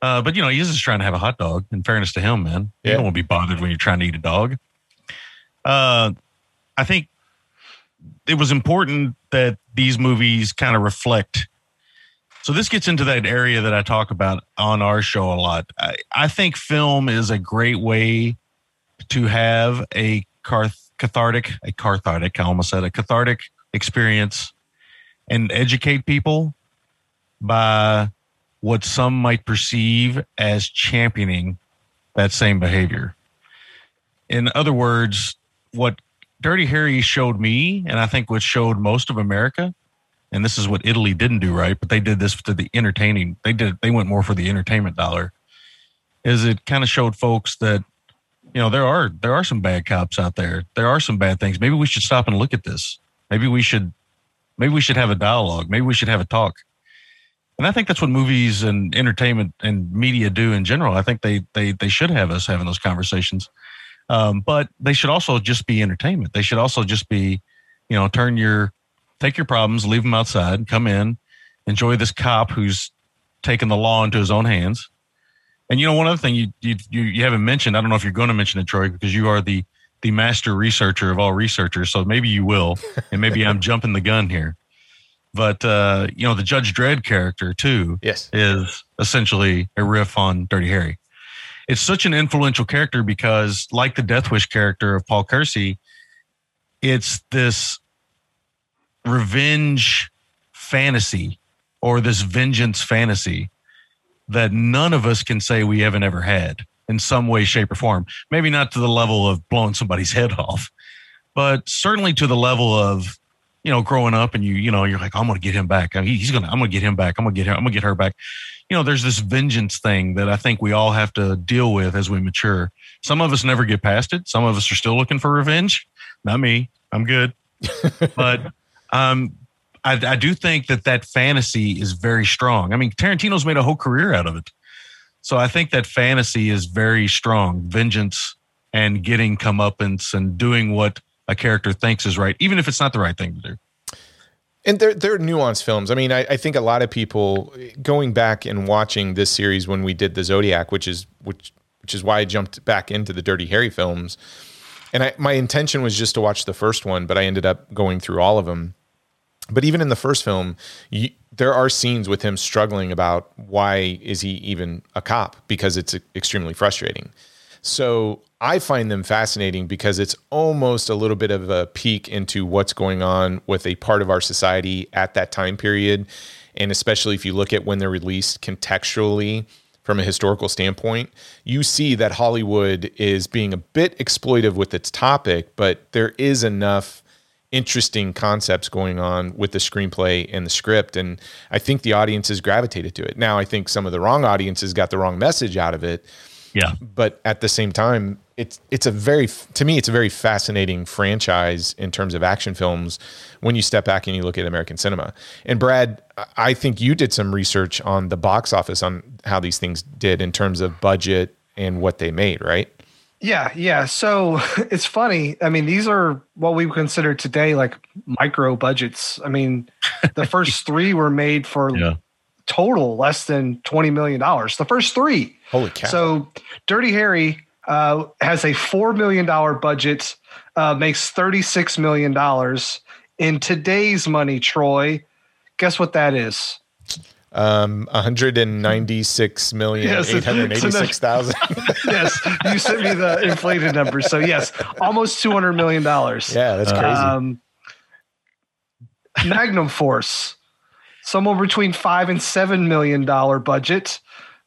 Uh, but you know, he's just trying to have a hot dog. In fairness to him, man, you don't want to be bothered when you're trying to eat a dog. Uh, I think it was important that these movies kind of reflect. So this gets into that area that I talk about on our show a lot. I, I think film is a great way to have a cathartic, a cathartic, I almost said a cathartic experience and educate people by what some might perceive as championing that same behavior. In other words, what Dirty Harry showed me, and I think what showed most of America, and this is what Italy didn't do right, but they did this to the entertaining. They did they went more for the entertainment dollar. Is it kind of showed folks that you know there are there are some bad cops out there. There are some bad things. Maybe we should stop and look at this. Maybe we should maybe we should have a dialogue. Maybe we should have a talk. And I think that's what movies and entertainment and media do in general. I think they they they should have us having those conversations. Um, but they should also just be entertainment. They should also just be, you know, turn your take your problems, leave them outside, come in, enjoy this cop who's taking the law into his own hands. And you know, one other thing you you you, you haven't mentioned, I don't know if you're going to mention it, Troy, because you are the the master researcher of all researchers. So maybe you will, and maybe I'm jumping the gun here. But uh, you know, the Judge Dredd character too yes. is essentially a riff on Dirty Harry. It's such an influential character because, like the Death Wish character of Paul Kersey, it's this revenge fantasy or this vengeance fantasy that none of us can say we haven't ever had in some way, shape, or form. Maybe not to the level of blowing somebody's head off, but certainly to the level of you know growing up and you you know you're like I'm gonna get him back. He's gonna I'm gonna get him back. I'm gonna get her. I'm gonna get her back. You know, there's this vengeance thing that I think we all have to deal with as we mature. Some of us never get past it. Some of us are still looking for revenge. Not me. I'm good. but um, I, I do think that that fantasy is very strong. I mean, Tarantino's made a whole career out of it. So I think that fantasy is very strong. Vengeance and getting comeuppance and doing what a character thinks is right, even if it's not the right thing to do. And they're they're nuanced films. I mean, I, I think a lot of people going back and watching this series when we did the Zodiac, which is which which is why I jumped back into the Dirty Harry films. And I, my intention was just to watch the first one, but I ended up going through all of them. But even in the first film, you, there are scenes with him struggling about why is he even a cop because it's extremely frustrating. So I find them fascinating because it's almost a little bit of a peek into what's going on with a part of our society at that time period. And especially if you look at when they're released contextually from a historical standpoint, you see that Hollywood is being a bit exploitive with its topic, but there is enough interesting concepts going on with the screenplay and the script. And I think the audience has gravitated to it. Now, I think some of the wrong audiences got the wrong message out of it Yeah. but at the same time it's it's a very to me it's a very fascinating franchise in terms of action films when you step back and you look at American cinema. And Brad, I think you did some research on the box office on how these things did in terms of budget and what they made, right? Yeah, yeah. So it's funny. I mean, these are what we consider today like micro budgets. I mean, the first three were made for Yeah. total less than $20 million. The first three. Holy cow. So Dirty Harry uh, has a $4 million budget, uh, makes $36 million. In today's money, Troy, guess what that is? Um 196 million Yes, 886,000. yes, you sent me the inflated number. So, yes, almost $200 million. yeah, that's crazy. Um, Magnum Force, somewhere between five and seven million dollar budget,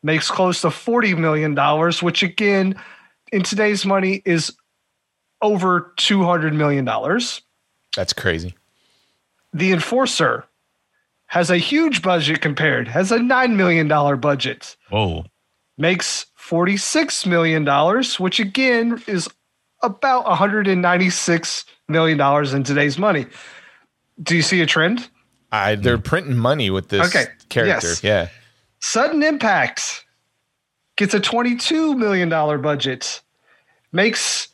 makes close to forty million dollars, which again, in today's money, is over two hundred million dollars. that's crazy. The Enforcer has a huge budget compared, has a $9 million budget, Whoa. makes $46 million, which again is about $196 million in today's money. Do you see a trend? I, they're hmm. printing money with this Okay, character. yes. Yeah. Sudden Impact gets a $22 million budget, makes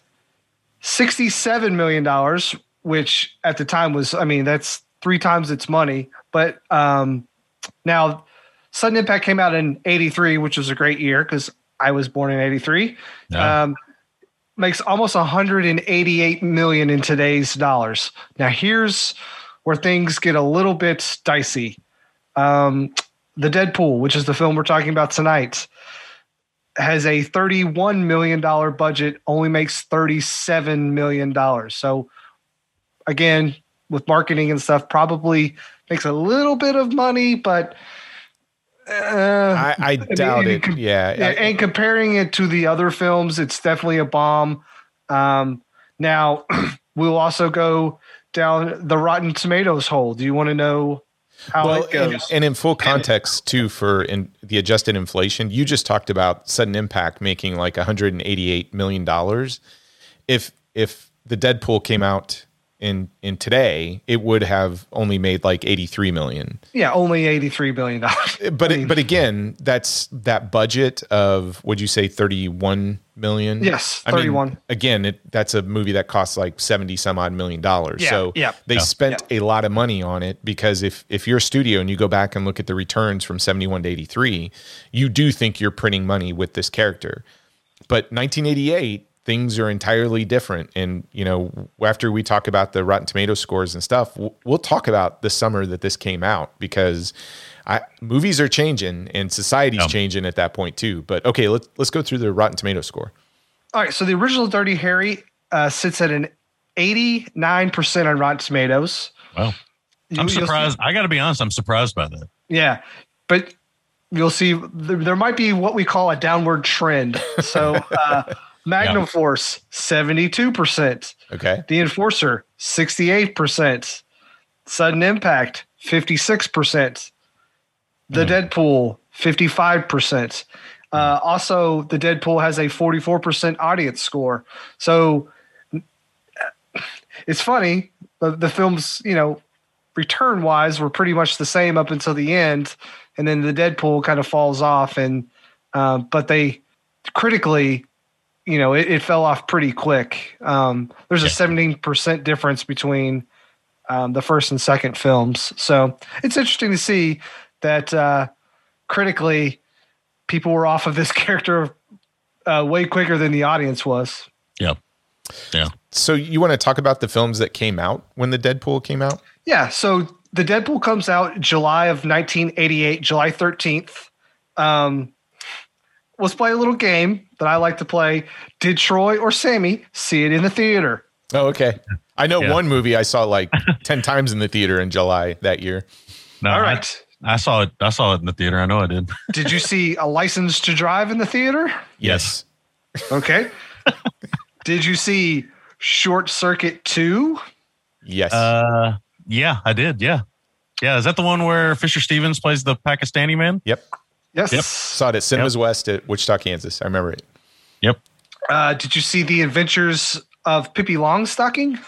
$67 million, which at the time was, I mean, that's three times its money. But um, now, Sudden Impact came out in 83, which was a great year because I was born in 83. Yeah. Um, makes almost 188 million in today's dollars. Now, here's where things get a little bit dicey. Um, the Dead Pool, which is the film we're talking about tonight, has a $31 million budget, only makes $37 million. So, again, with marketing and stuff, probably makes a little bit of money, but. Uh, I, I doubt mean, it. com- Yeah. yeah, and comparing it to the other films, it's definitely a bomb. Um, now, we'll also go down the Rotten Tomatoes hole. Do you want to know how well, it and, goes? and in full context too, for in the adjusted inflation, you just talked about sudden impact making like 188 million dollars. If if the Dead Pool came out in in today, it would have only made like 83 million. yeah, only $83 billion. But I mean- it, but again, that's that budget of would you say 31 million? Yes, I mean, 31. again, it, that's a movie that costs like 70 some odd million dollars. Yeah, so yeah. they Yeah. spent a lot of money on it because if if you're a studio and you go back and look at the returns from 71 to 83, you do think you're printing money with this character. But 1988 things are entirely different and you know after we talk about the rotten tomato scores and stuff we'll, we'll talk about the summer that this came out because I, movies are changing and society's Yeah. changing at that point too but okay let's let's go through the rotten tomato score All right, so the original Dirty Harry uh, sits at an 89% on Rotten Tomatoes. Wow. I'm you'll see- surprised. I got to be honest. I'm surprised by that. Yeah, but you'll see there, there might be what we call a downward trend. So, uh, Magnum Yeah. Force, 72%. okay The Enforcer, 68%. Sudden Impact, 56%. The Dead Pool, 55%. Uh, also, the Dead Pool has a 44% audience score. So it's funny. The, the films, you know, return wise were pretty much the same up until the end. And then the Dead Pool kind of falls off. And, uh, but they critically, you know, it, it fell off pretty quick. Um, there's a 17% difference between um, the first and second films. So it's interesting to see that uh, critically, people were off of this character uh, way quicker than the audience was. Yeah. Yeah. so you want to talk about the films that came out when the dead pool came out Yeah. So the Dead Pool comes out July of 1988, July 13th. Um, let's play a little game that I like to play. Did Troy or Sammy see it in the theater? oh okay i know Yeah. one movie i saw like 10 times in the theater in july that year No, All I- I, saw it. I saw it in the theater. I know I did. Did you see a license to drive in the theater? yes Okay. Did you see Short Circuit 2? yes Uh, yeah, I did. Yeah. Yeah. Is that the one where Fisher Stevens plays the Pakistani man? yep Yes. Yep. saw it at cinemas west at wichita kansas i remember it Yep. Uh, did you see The Adventures of Pippi Longstocking?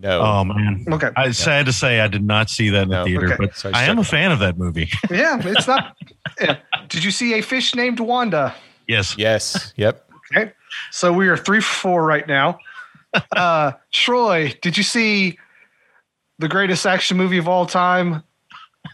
no Oh man. Okay. I sad to say I did not see that in the theater, Okay. but So I I am a checked- fan of that movie. yeah, it's not. yeah. Did you see A Fish Named Wanda? yes. yes yep Okay. So we are three for four right now. Uh, Troy, did you see the greatest action movie of all time,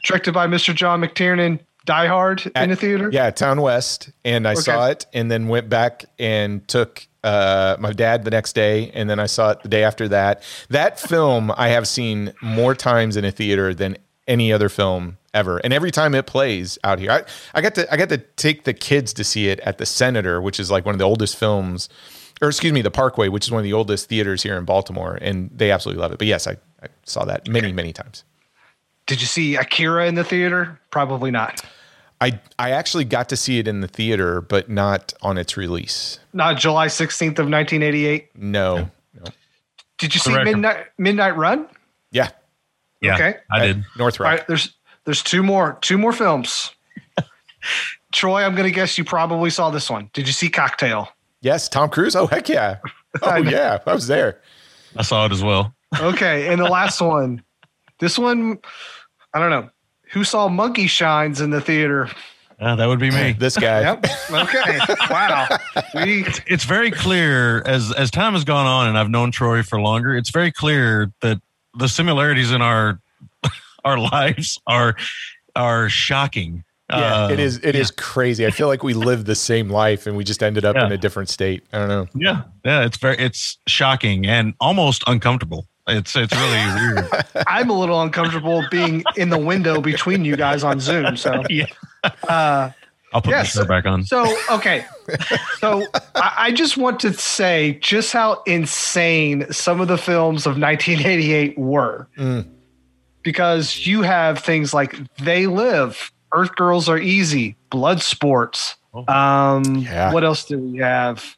directed by Mr. John McTiernan, Die Hard, in the theater? Yeah, Town West, and I saw it, and then went back and took uh, my dad the next day, and then I saw it the day after that. That film I have seen more times in a theater than any other film ever, and every time it plays out here, I, I got to I got to take the kids to see it at the Senator, which is like one of the oldest films, or excuse me, the Parkway, which is one of the oldest theaters here in Baltimore, and they absolutely love it. But yes, I, I saw that many many times. Did you see Akira in the theater? Probably not. I I actually got to see it in the theater, but not on its release. Not July 16th of 1988. No. no. Did you see record. Midnight Midnight Run? Yeah. Yeah, Okay. I did. North All Rock. right, there's there's two more two more films. Troy, I'm gonna guess you probably saw this one. Did you see Cocktail? Yes, Tom Cruise. Oh heck yeah. Oh yeah, I was there. I saw it as well. Okay, and the last one. This one, I don't know. Who saw Monkey Shines in the theater? Yeah, that would be me. This guy. Yep. Okay. wow. We it's very clear as as time has gone on and I've known Troy for longer, it's very clear that the similarities in our our lives are are shocking. Yeah, Uh, it is. It is crazy. I feel like we lived the same life and we just ended up Yeah. in a different state. I don't know. Yeah, yeah, it's very it's shocking and almost uncomfortable. It's it's really weird. I'm a little uncomfortable being in the window between you guys on Zoom. So Yeah. uh I'll put Yes. my shirt back on. So okay, so I, I just want to say just how insane some of the films of 1988 were, Mm. because you have things like They Live, Earth Girls Are Easy, Blood Sports. Oh. Um, Yeah. what else do we have?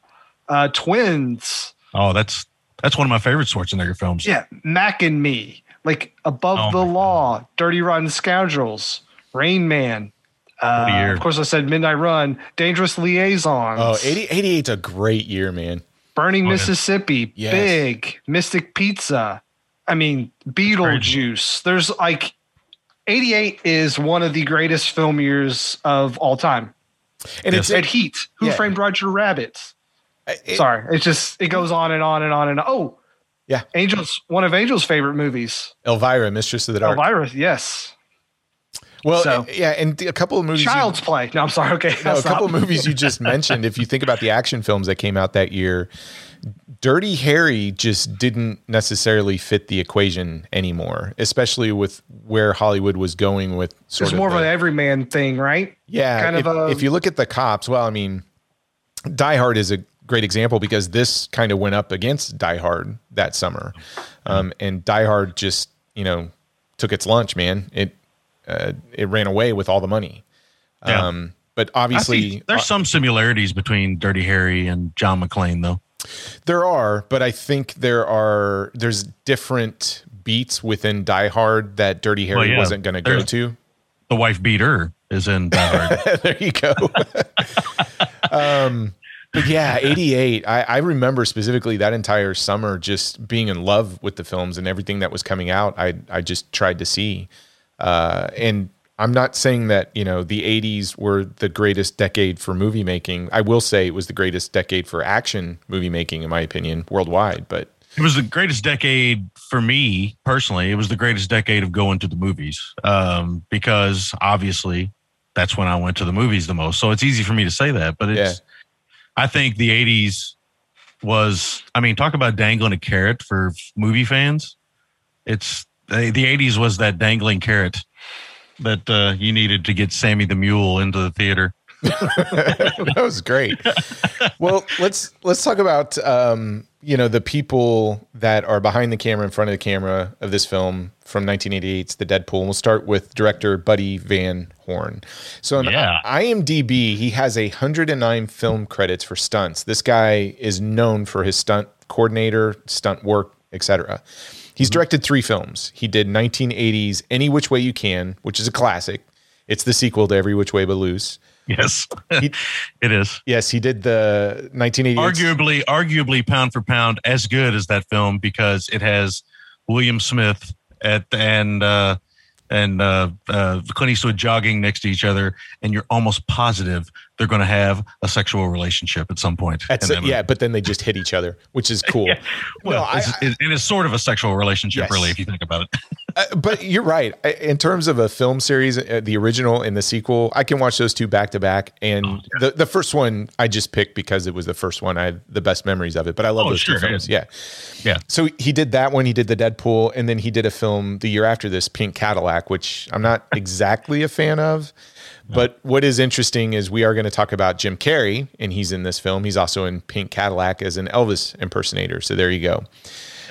Uh, Twins. Oh, that's that's one of my favorite Schwarzenegger films. Yeah, Mac and Me, like Above Oh the my Law, Dirty Rotten Scoundrels, Rain Man. Uh, of course, I said Midnight Run, Dangerous Liaisons. Oh, 80, 88's a great year, man. Burning Oh, yeah. Mississippi, Yes. Big, Mystic Pizza. I mean, Beetlejuice. There's like 88 is one of the greatest film years of all time. And Yes. it's And Heat, Who Yeah. Framed Roger Rabbit? It- Sorry, it just it goes on and on and on and on. Oh, Yeah. Angels, one of Angel's favorite movies. Elvira, Mistress of the Dark. Elvira, yes. well, So- eh, yeah, and a couple of movies. you- Child's Play. No, I'm sorry. Okay, no, a couple of movies you just mentioned. If you think about the action films that came out that year, Dirty Harry just didn't necessarily fit the equation anymore, especially with where Hollywood was going with sort It's of more of an everyman thing, right? Yeah, kind if, of a- if you look at the cops, well, I mean, Die Hard is a great example because this kind of went up against Die Hard that summer, um, and Die Hard just you know took its lunch, man. It uh, it ran away with all the money. Yeah. Um, but obviously, there's some similarities between Dirty Harry and John McClane, though. There are, but I think there are there's different beats within Die Hard that Dirty Harry Well, yeah. wasn't going to go to. The wife beater is in Die Hard. there you go. um, yeah, 88. I, I remember specifically that entire summer just being in love with the films and everything that was coming out. I I just tried to see. Uh, and I'm not saying that, you know, the 80s were the greatest decade for movie making. I will say it was the greatest decade for action movie making, in my opinion, worldwide. But It was the greatest decade for me personally. It was the greatest decade of going to the movies um, because obviously that's when I went to the movies the most. So it's easy for me to say that, but it's. Yeah. I think the '80s was. I mean, talk about dangling a carrot for movie fans. It's the, the '80s was that dangling carrot that uh, you needed to get Sammy the Mule into the theater. that was great. well, let's let's talk about um, you know the people that are behind the camera, in front of the camera of this film from 1988's The Dead Pool. And we'll start with director Buddy Van Horn. So on Yeah. IMDb, he has a 109 film credits for stunts. This guy is known for his stunt coordinator, stunt work, etc. He's directed three films. He did 1980's Any Which Way You Can, which is a classic. It's the sequel to Every Which Way But Loose. Yes, He- it is. Yes, he did the 1988. arguably arguably pound for pound as good as that film because it has William Smith at and uh and uh, uh Clint Eastwood jogging next to each other and you're almost positive they're going to have a sexual relationship at some point yeah, but then they just hit each other, which is cool. well No, I- it's, it, is sort of a sexual relationship Yes. really if you think about it Uh, but you're right. In terms of a film series, uh, the original and the sequel, I can watch those two back to back. And Oh, the, the first one I just picked because it was the first one. I had the best memories of it. But I love Oh, those sure, two films. yeah. Yeah. yeah So he did that one. He did the Dead Pool, and then he did a film the year after this, Pink Cadillac, which I'm not exactly a fan of. But what is interesting is we are going to talk about Jim Carrey, and he's in this film. He's also in Pink Cadillac as an Elvis impersonator. So there you go.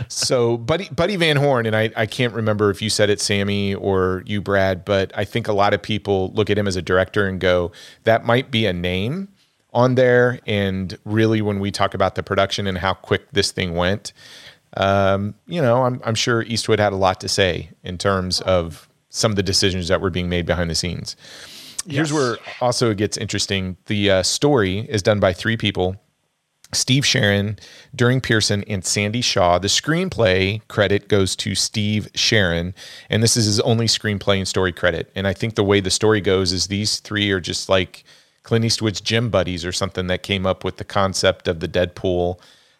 So Buddy Buddy Van Horn, and I, I can't remember if you said it, Sammy, or you, Brad, but I think a lot of people look at him as a director and go, that might be a name on there. And really, when we talk about the production and how quick this thing went, um, you know, I'm, I'm sure Eastwood had a lot to say in terms of some of the decisions that were being made behind the scenes. Here's Yes. where also it gets interesting. The uh, story is done by three people Steve Sharon, Durk Pearson, and Sandy Shaw. The screenplay credit goes to Steve Sharon, and this is his only screenplay and story credit. And I think the way the story goes is these three are just like Clint Eastwood's gym buddies or something that came up with the concept of the Dead Pool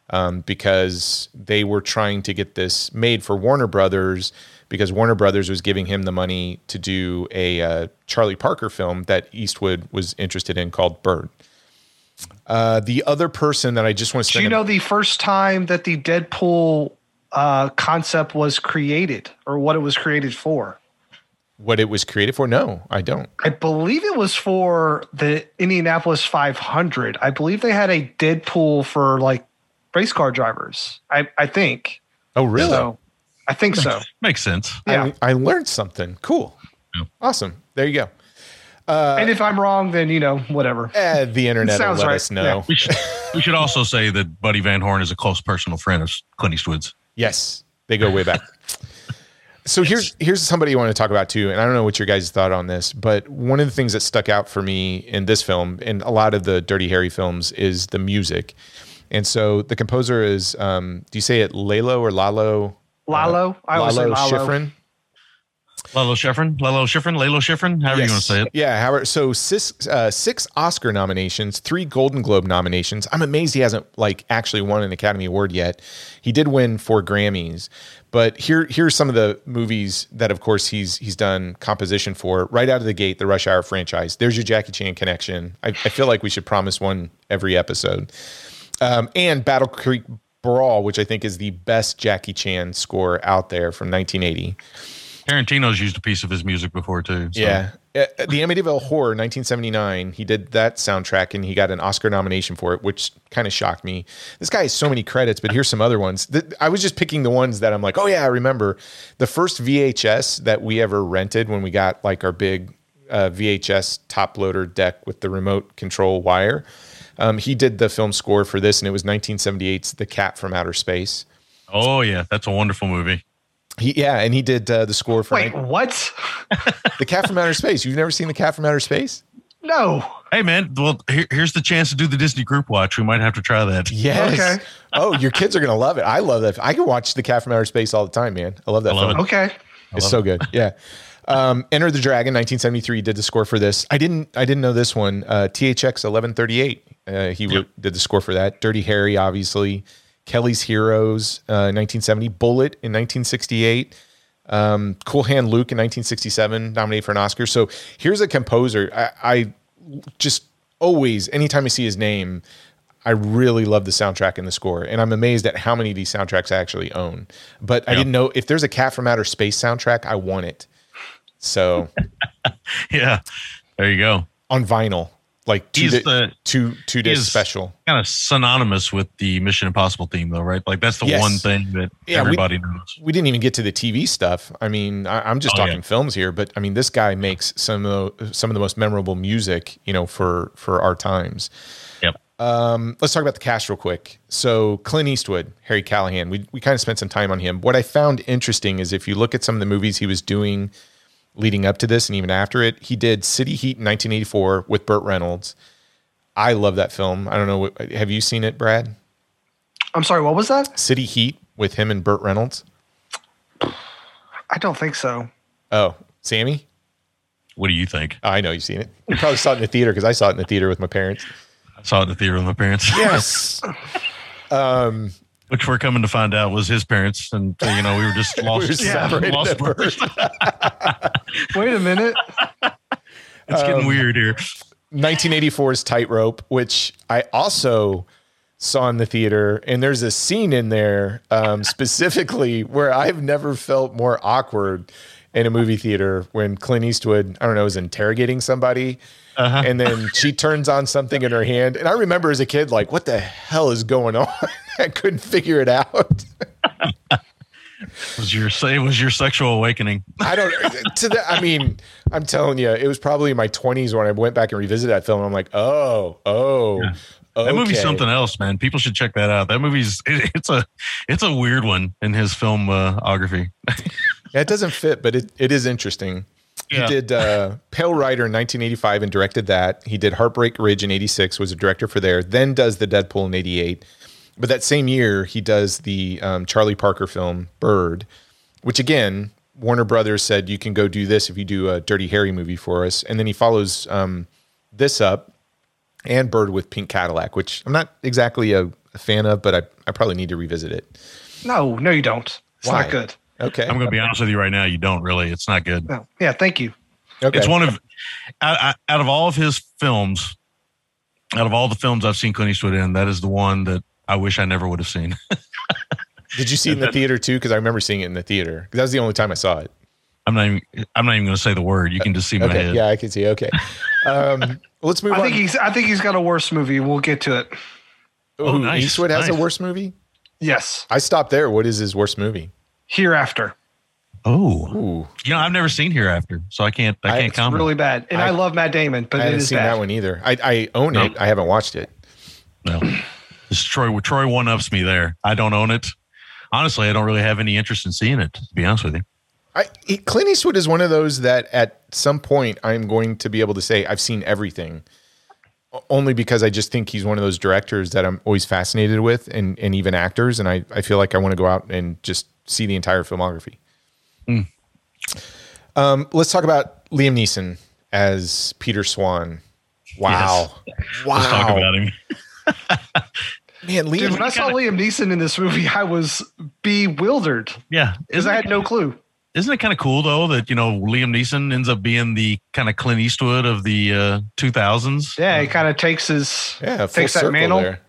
um, because they were trying to get this made for Warner Brothers because Warner Brothers was giving him the money to do a uh, Charlie Parker film that Eastwood was interested in called Bird. Uh, the other person that I just want to Do you a- know the first time that the Deadpool uh, concept was created or what it was created for? what it was created for? No, I don't. I believe it was for the Indianapolis 500. I believe they had a Deadpool for like race car drivers. I, I think. Oh, really? So I think so. Makes sense. Yeah. I, I learned something. Cool. Yeah. Awesome. There you go. and if I'm wrong, then you know, whatever. Eh, the internet will Sounds let right. us know. We should we should also say that Buddy Van Horn is a close personal friend of Clint Eastwood's. Yes, they go way back. So here's here's somebody I want to talk about too, and I don't know what your guys' thought on this, but one of the things that stuck out for me in this film and a lot of the Dirty Harry films is the music. And so the composer is, um, do you say it Lalo or Lalo? Lalo. I always say Lalo Lalo. Schifrin. Lalo Schifrin, Lalo Schifrin, Lalo Schifrin, however you want to say it. Yeah, Howard. So six, uh, six Oscar nominations, three Golden Globe nominations. I'm amazed he hasn't like actually won an Academy Award yet. He did win four Grammys, but here here's some of the movies that, of course, he's he's done composition for. Right out of the gate, the Rush Hour franchise. There's your Jackie Chan connection. I, I feel like we should promise one every episode. Um, and Battle Creek Brawl, which I think is the best Jackie Chan score out there from 1980. Tarantino's used a piece of his music before too. so- Yeah. Uh, the Amityville Horror, 1979. He did that soundtrack and he got an Oscar nomination for it, which kind of shocked me. This guy has so many credits, but here's some other ones. I was just picking the ones that I'm like, oh yeah, I remember. The first VHS that we ever rented when we got like our big uh, VHS top loader deck with the remote control wire. Um, he did the film score for this, and it was 1978's The Cat from Outer Space. Oh yeah, that's a wonderful movie. He, yeah, and he did uh, the score for Wait, what? The Cat from Outer Space. You've never seen The Cat from Outer Space? No. Hey man, well here, here's the chance to do the Disney group watch. We might have to try that. Yes. Okay. Oh, your kids are gonna love it. I love that. I can watch The Cat from Outer Space all the time, man. I love that I love film. it. Okay. It's so good. Yeah. Um, Enter the Dragon, 1973, did the score for this. I didn't. I didn't know this one. Uh, THX 1138. Uh, he w- did the score for that. Dirty Harry, obviously. Kelly's Heroes, uh, 1970. Bullitt in 1968. Um, cool Hand Luke in 1967, nominated for an Oscar. So here's a composer. I, I just always, anytime I see his name, I really love the soundtrack and the score. And I'm amazed at how many of these soundtracks I actually own. But I didn't know if there's a Cat from Outer Space soundtrack, I want it. So Yeah, there you go. on vinyl, like two, He's di- the- two, two disc special. Kind of synonymous with the Mission Impossible theme, though, right? Like that's the Yes. one thing that Yeah, we- everybody knows. We didn't even get to the TV stuff. I mean, I, I'm just Oh, talking yeah. films here, but I mean, this guy makes some of the, some of the most memorable music, you know, for for our times. Yep. Um, let's talk about the cast real quick. So Clint Eastwood, Harry Callahan, we we kind of spent some time on him. What I found interesting is if you look at some of the movies he was doing leading up to this and even after it, he did City Heat in 1984 with Burt Reynolds. I love that film. I don't know. Have you seen it, Brad? I'm sorry, what was that? City Heat with him and Burt Reynolds. I don't think so. Oh, Sammy. What do you think? I know you've seen it. You probably saw it in the theater because I saw it in the theater with my parents. I saw it in the theater with my parents. Yes. Um, which we're coming to find out was his parents, and you know we were just lost. were separated lost. Wait a minute. It's Um, getting weird here. 1984's Tightrope, which I also saw in the theater, and there's a scene in there um, specifically where I've never felt more awkward in a movie theater when Clint Eastwood, I don't know, is interrogating somebody. And then she turns on something in her hand. And I remember as a kid, like, what the hell is going on? I couldn't figure it out. Was your say was your sexual awakening? I don't to that. I mean, I'm telling you, it was probably in my 20s when I went back and revisited that film. I'm like, oh, oh, That movie's something else, man. People should check that out. That movie's it, it's a it's a weird one in his filmography. Yeah, it doesn't fit, but it, it is interesting. Yeah. He did uh, Pale Rider in 1985 and directed that. He did Heartbreak Ridge in 86, was a director for there. Then does the Dead Pool in 88. But that same year, he does the um, Charlie Parker film Bird, which again, Warner Brothers said you can go do this if you do a Dirty Harry movie for us. And then he follows um, this up and Bird with Pink Cadillac, which I'm not exactly a, a fan of, but I, I probably need to revisit it. No, no, you don't. It's Why? not good. Okay. I'm going to be honest with you right now. You don't really. It's not good. No. Yeah, thank you. okay. It's one of out, out- out of all of his films, out of all the films I've seen Clint Eastwood in, that is the one that I wish I never would have seen. Did you see it in the theater too? Because I remember seeing it in the theater. 'Cause that was the only time I saw it. I'm not even. I'm not even going to say the word. You can just see my Okay, head. yeah, I can see. Okay, um, let's move I on. think he's I think he's got a worse movie. We'll get to it. Oh, Ooh, nice, Eastwood has a worse movie. Yes. I stopped there. What is his worst movie? Hereafter. Oh, Ooh, you know, I've never seen Hereafter, so I can't. I I- can't it's comment. Really bad. And I- I, love Matt Damon, but I it haven't is seen bad. that one either. I, I own No. it. I haven't watched it. No, this is Troy. Troy one ups me there. I don't own it. Honestly, I don't really have any interest in seeing it. To be honest with you. I, Clint Eastwood is one of those that at some point I'm going to be able to say I've seen everything, only because I just think he's one of those directors that I'm always fascinated with, and and even actors, and I I feel like I want to go out and just see the entire filmography. Mm. Um, let's talk about Liam Neeson as Peter Swan. Wow, wow, Let's talk about him. man, Liam. Dude, when I saw Liam Neeson in this movie, I was bewildered Yeah, because isn't I it, had no clue. isn't it kind of cool though that you know Liam Neeson ends up being the kind of Clint Eastwood of the uh, 2000s? Yeah, he kind of takes his Yeah, takes that mantle. there.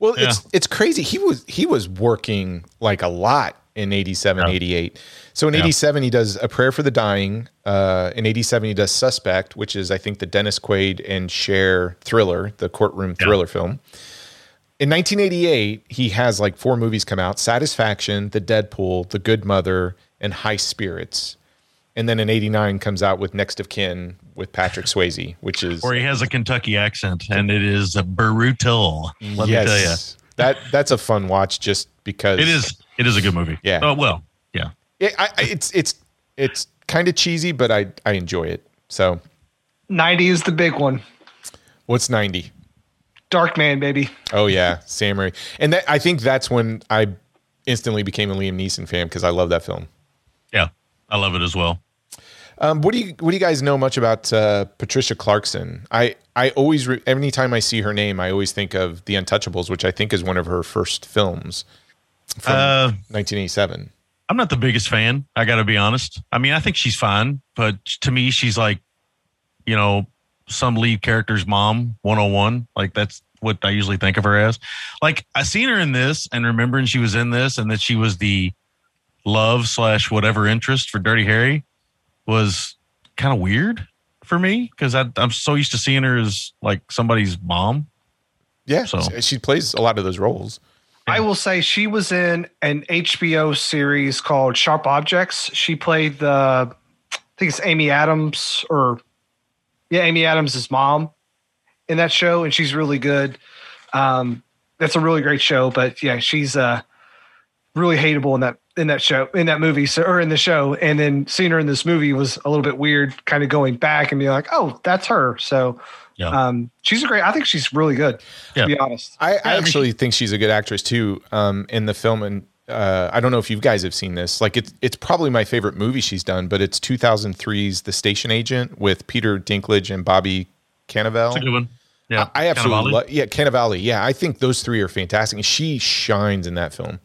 Well, it's it's crazy. He was he was working like a lot in 87, Yeah. 88. So in Yeah. 87 he does A Prayer for the Dying. Uh, in 87 he does Suspect, which is I think the Dennis Quaid and Cher thriller, the courtroom Yeah. thriller film. In 1988, he has like four movies come out: Satisfaction, The Dead Pool, The Good Mother, and High Spirits. And then in 89 comes out with Next of Kin with Patrick Swayze, which is Where he has a Kentucky accent, and it is brutal. Let me tell you, That that's a fun watch just because it is. It is a good movie. Yeah. Oh well. Yeah. It, I, I- it's it's it's kind of cheesy, but I I enjoy it. So 90 is the big one. what's ninety? Darkman, baby. Oh yeah, Sam Raimi. And that I think that's when I instantly became a Liam Neeson fan because I love that film. Yeah. I love it as well. Um, what do you what do you guys know much about uh, Patricia Clarkson? I I always re- anytime I see her name, I always think of The Untouchables, which I think is one of her first films from Uh, 1987. I'm not the biggest fan. I got to be honest. I mean, I think she's fine, but to me, she's like, you know, some lead character's mom 101. Like that's what I usually think of her as. Like I seen her in this and remembering she was in this and that she was the love slash whatever interest for Dirty Harry was kind of weird for me because I'm so used to seeing her as like somebody's mom. Yeah, So- she- she plays a lot of those roles. I will say she was in an HBO series called Sharp Objects. She played the, I think it's Amy Adams or, yeah, Amy Adams' mom in that show, and she's really good. Um, that's a really great show, but yeah, she's uh, really hateable in that in that show in that movie so or in the show and then seeing her in this movie was a little bit weird kind of going back and being like oh that's her so Yeah. um she's a great i think she's really good Yeah. to be honest I, I I actually think she's a good actress too. Um, in the film, and uh, I don't know if you guys have seen this. Like, it's it's probably my favorite movie she's done, but it's 2003's The Station Agent with Peter Dinklage and Bobby Cannavale. It's a good one. Yeah. I absolutely love. Yeah, Cannavale. Yeah, I think those three are fantastic. She shines in that film.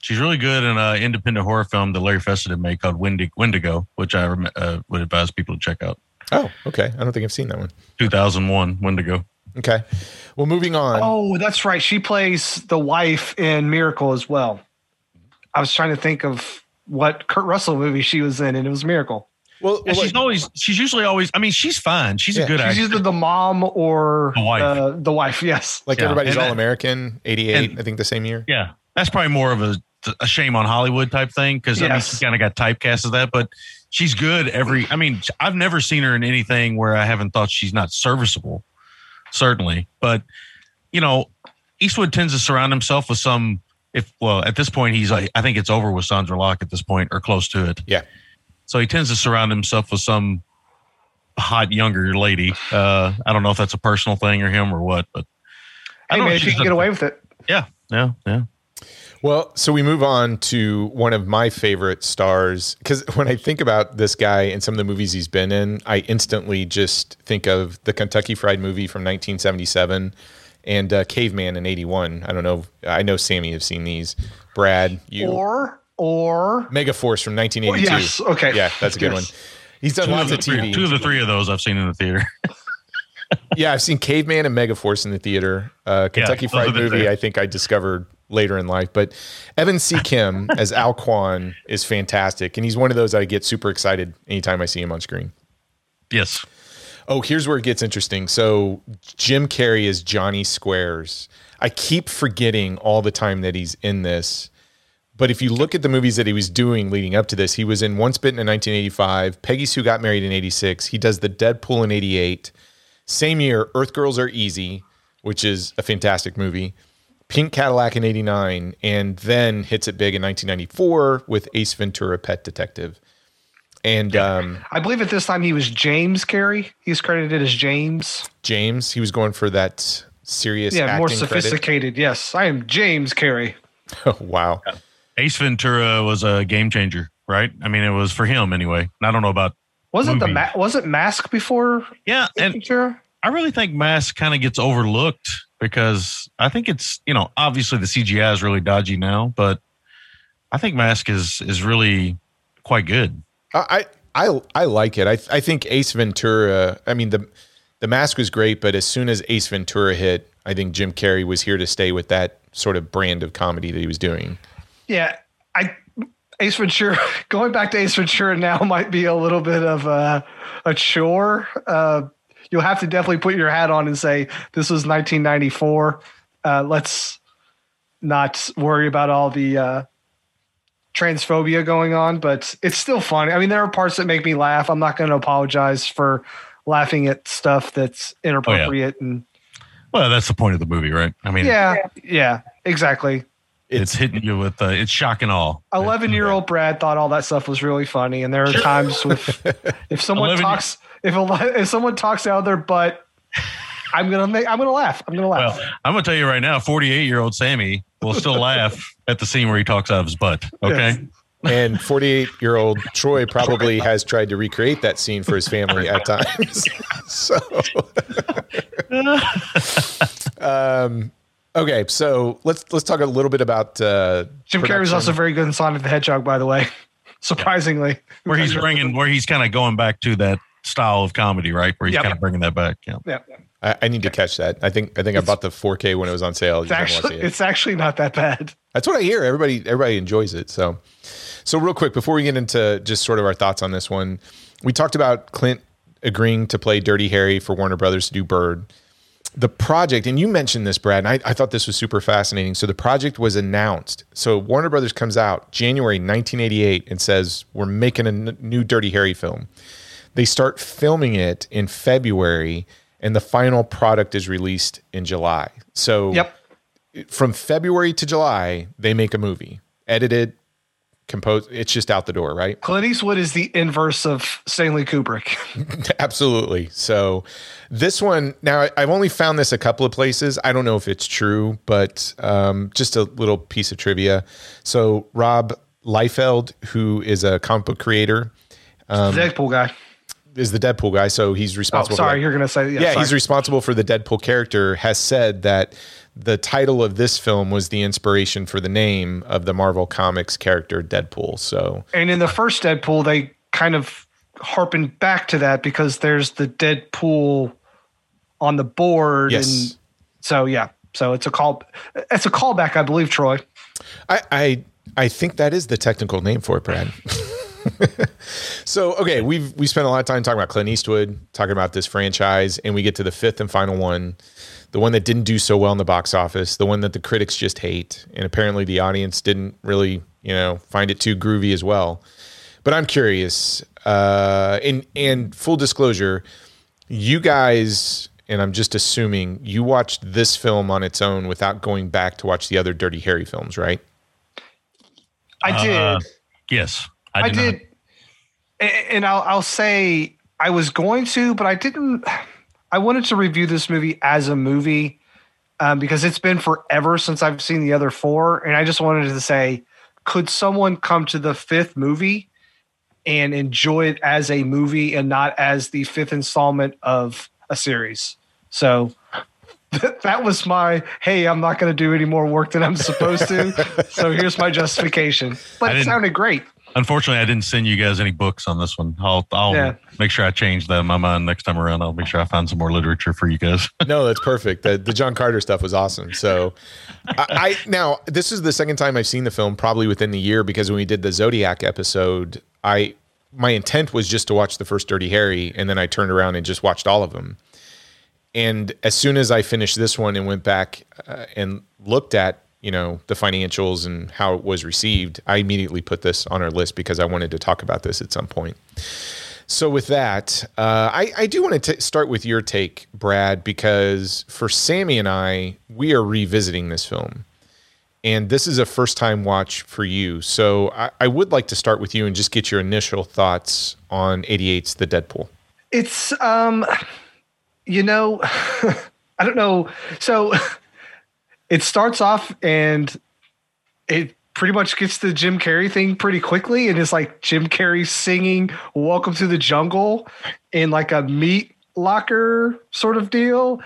She's really good in an independent horror film that Larry Fessenden made called Wendig- Wendigo, which I rem- uh, would advise people to check out. Oh, okay. I don't think I've seen that one. 2001 Wendigo. Okay. Well, moving on. Oh, that's right. She plays the wife in Miracle as well. I was trying to think of what Kurt Russell movie she was in, and it was Miracle. well, Yeah, well, she's always she's usually always. I mean, she's fine. She's Yeah, a good She's actor. either the mom or The wife. Uh, the wife, yes. like yeah, everybody's and all that- American. 88, and- I think, the same year. Yeah, that's probably more of a a shame on Hollywood type thing because I mean Yes. she kind of got typecast as that, but she's good every. I mean, I've never seen her in anything where I haven't thought she's not serviceable. Certainly, but you know, Eastwood tends to surround himself with some. If well, at this point, he's like, I think it's over with Sondra Locke at this point, or close to it. Yeah. So he tends to surround himself with some hot younger lady. Uh, I don't know if that's a personal thing or him or what, but I Hey don't man, know. if you can get away with it. Yeah, yeah, yeah. Well, so we move on to one of my favorite stars because when I think about this guy and some of the movies he's been in, I instantly just think of the Kentucky Fried Movie from 1977 and uh, Caveman in 81. I don't know. I know Sammy have seen these. Brad, you. Or or Megaforce from 1982. yes, okay. Yeah, that's a good Yes. one. He's done Two of, lots the of three, TV. two of the three of those I've seen in the theater. Yeah, I've seen Caveman and Megaforce in the theater. Uh, Kentucky those Fried Movie. I think I discovered later in life. But Evan C. Kim as Al Quan is fantastic. And he's one of those I get super excited anytime I see him on screen. yes. Oh, here's where it gets interesting. So Jim Carrey is Johnny Squares. I keep forgetting all the time that he's in this. But if you look at the movies that he was doing leading up to this, he was in Once Bitten in 1985, Peggy Sue Got Married in 86. He does the Dead Pool in 88. Same year, Earth Girls Are Easy, which is a fantastic movie. Pink Cadillac in 89, and then hits it big in 1994 with Ace Ventura Pet Detective. And um, I believe at this time he was James Carrey. He's credited as James. James, he was going for that serious Yeah, more acting credit. sophisticated. Yes, I am James Carrey. Oh, wow. Ace Ventura was a game changer, right? I mean, it was for him anyway. I don't know about Wasn't the ma- wasn't Mask before? yeah, and Ventura? I really think Mask kind of gets overlooked because I think it's you know obviously the CGI is really dodgy now, but I think Mask is is really quite good. I, I I like it. I I think Ace Ventura. I mean the the mask was great, but as soon as Ace Ventura hit, I think Jim Carrey was here to stay with that sort of brand of comedy that he was doing. Yeah, I Ace Ventura. Going back to Ace Ventura now might be a little bit of a, a chore. Uh, you'll have to definitely put your hat on and say this was 1994. Uh, let's not worry about all the uh, transphobia going on, but it's still funny. I mean, there are parts that make me laugh. I'm not going to apologize for laughing at stuff that's inappropriate and Well, that's the point of the movie, right? I mean, yeah, yeah, exactly. it's hitting you with uh, it's shock and all. 11 year old Brad thought all that stuff was really funny. And there are times with, if someone 11 talks, if, a, if someone talks out of their butt, I'm going to make, I'm going to laugh. I'm going to laugh. Well, I'm gonna tell you right now, 48 year old Sammy will still laugh at the scene where he talks out of his butt. Okay. Yes. And 48 year old Troy probably has tried to recreate that scene for his family at times. so, um, okay, so let's let's talk a little bit about uh, Jim Carrey was also very good in Sonic the Hedgehog, by the way. Surprisingly. Where he's bringing, where he's kind of going back to that style of comedy, right? Where he's Yep. kind of bringing that back. Yeah. Yeah. I, I need to catch that. I think I think I bought the 4K when it was on sale. It's actually, it it's actually not that bad. That's what I hear. Everybody everybody enjoys it. So so real quick before we get into just sort of our thoughts on this one, we talked about Clint agreeing to play Dirty Harry for Warner Brothers to do Bird. The project, and you mentioned this, Brad, and I, I thought this was super fascinating. So the project was announced. So Warner Brothers comes out January 1988 and says, We're making a n- new Dirty Harry film. They start filming it in February, and the final product is released in July. So Yep. from February to July, they make a movie, edited, composed. It's just out the door, right? Clint Eastwood is the inverse of Stanley Kubrick. Absolutely. So this one, now I've only found this a couple of places. I don't know if it's true, but um, just a little piece of trivia. So Rob Liefeld, who is a comic book creator, Um, Deadpool guy. Is the Deadpool guy. So he's Oh, responsible. for sorry. that. You're to say, yeah, yeah, he's responsible for the Deadpool character, has said that the title of this film was the inspiration for the name of the Marvel Comics character Deadpool. So And in the first Deadpool, they kind of harpen back to that because there's the Deadpool on the board. Yes. And so, yeah. So it's a call. It's a callback, I believe, Troy. I I, I think that is the technical name for it, Brad. so okay, we've we spent a lot of time talking about Clint Eastwood, talking about this franchise, and we get to the fifth and final one, the one that didn't do so well in the box office, the one that the critics just hate, and apparently the audience didn't really, you know, find it too groovy as well. But I'm curious, uh, and and full disclosure, you guys and I'm just assuming you watched this film on its own without going back to watch the other Dirty Harry films, right? I did. Uh, yes, I I did. Did, not. A- and I'll, I'll say I was going to, but I didn't. I wanted to review this movie as a movie um, because it's been forever since I've seen the other four, and I just wanted to say, could someone come to the fifth movie and enjoy it as a movie and not as the fifth installment of a series? So. That was my hey, I'm not going to do any more work than I'm supposed to. so here's my justification. But it sounded great. Unfortunately, I didn't send you guys any books on this one. I'll I'll Yeah. make sure I change that in my mind next time around. I'll make sure I find some more literature for you guys. no, that's perfect. The, the John Carter stuff was awesome. So, I, I now this is the second time I've seen the film, probably within the year, because when we did the Zodiac episode, I my intent was just to watch the first Dirty Harry, and then I turned around and just watched all of them. And as soon as I finished this one and went back uh, and looked at you know the financials and how it was received, I immediately put this on our list because I wanted to talk about this at some point. So with that, uh, I, I do want to start with your take, Brad, because for Sammy and I, we are revisiting this film, and this is a first time watch for you. So I, I would like to start with you and just get your initial thoughts on 88's The Dead Pool. It's um you know, I don't know. So it starts off and it pretty much gets the Jim Carrey thing pretty quickly and it's like Jim Carrey singing Welcome to the Jungle in like a meat locker sort of deal.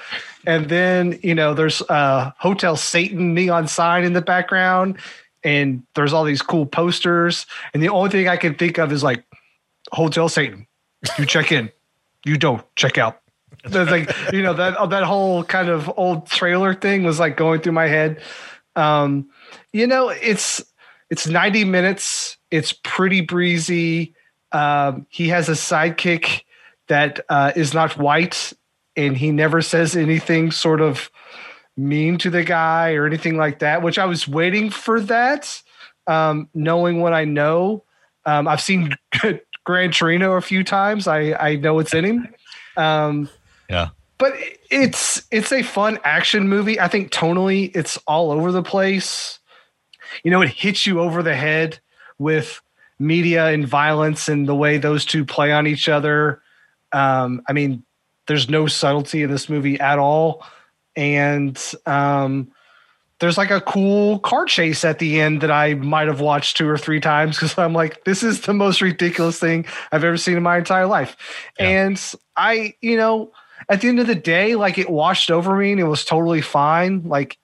And then, you know, there's a Hotel Satan neon sign in the background and there's all these cool posters and the only thing I can think of is like Hotel Satan. You check in. You don't check out. There's like you know that that whole kind of old trailer thing was like going through my head. Um, you know, it's it's 90 minutes. It's pretty breezy. Um, he has a sidekick that uh, is not white, and he never says anything sort of mean to the guy or anything like that. Which I was waiting for that, um, knowing what I know. Um, I've seen Gran Torino a few times. I I know it's in him. Yeah. but it's it's a fun action movie. I think tonally it's all over the place. You know, it hits you over the head with media and violence and the way those two play on each other. Um, I mean, there's no subtlety in this movie at all, and um, there's like a cool car chase at the end that I might have watched two or three times because I'm like, this is the most ridiculous thing I've ever seen in my entire life. Yeah. And I, you know, at the end of the day, like it washed over me and it was totally fine. Like,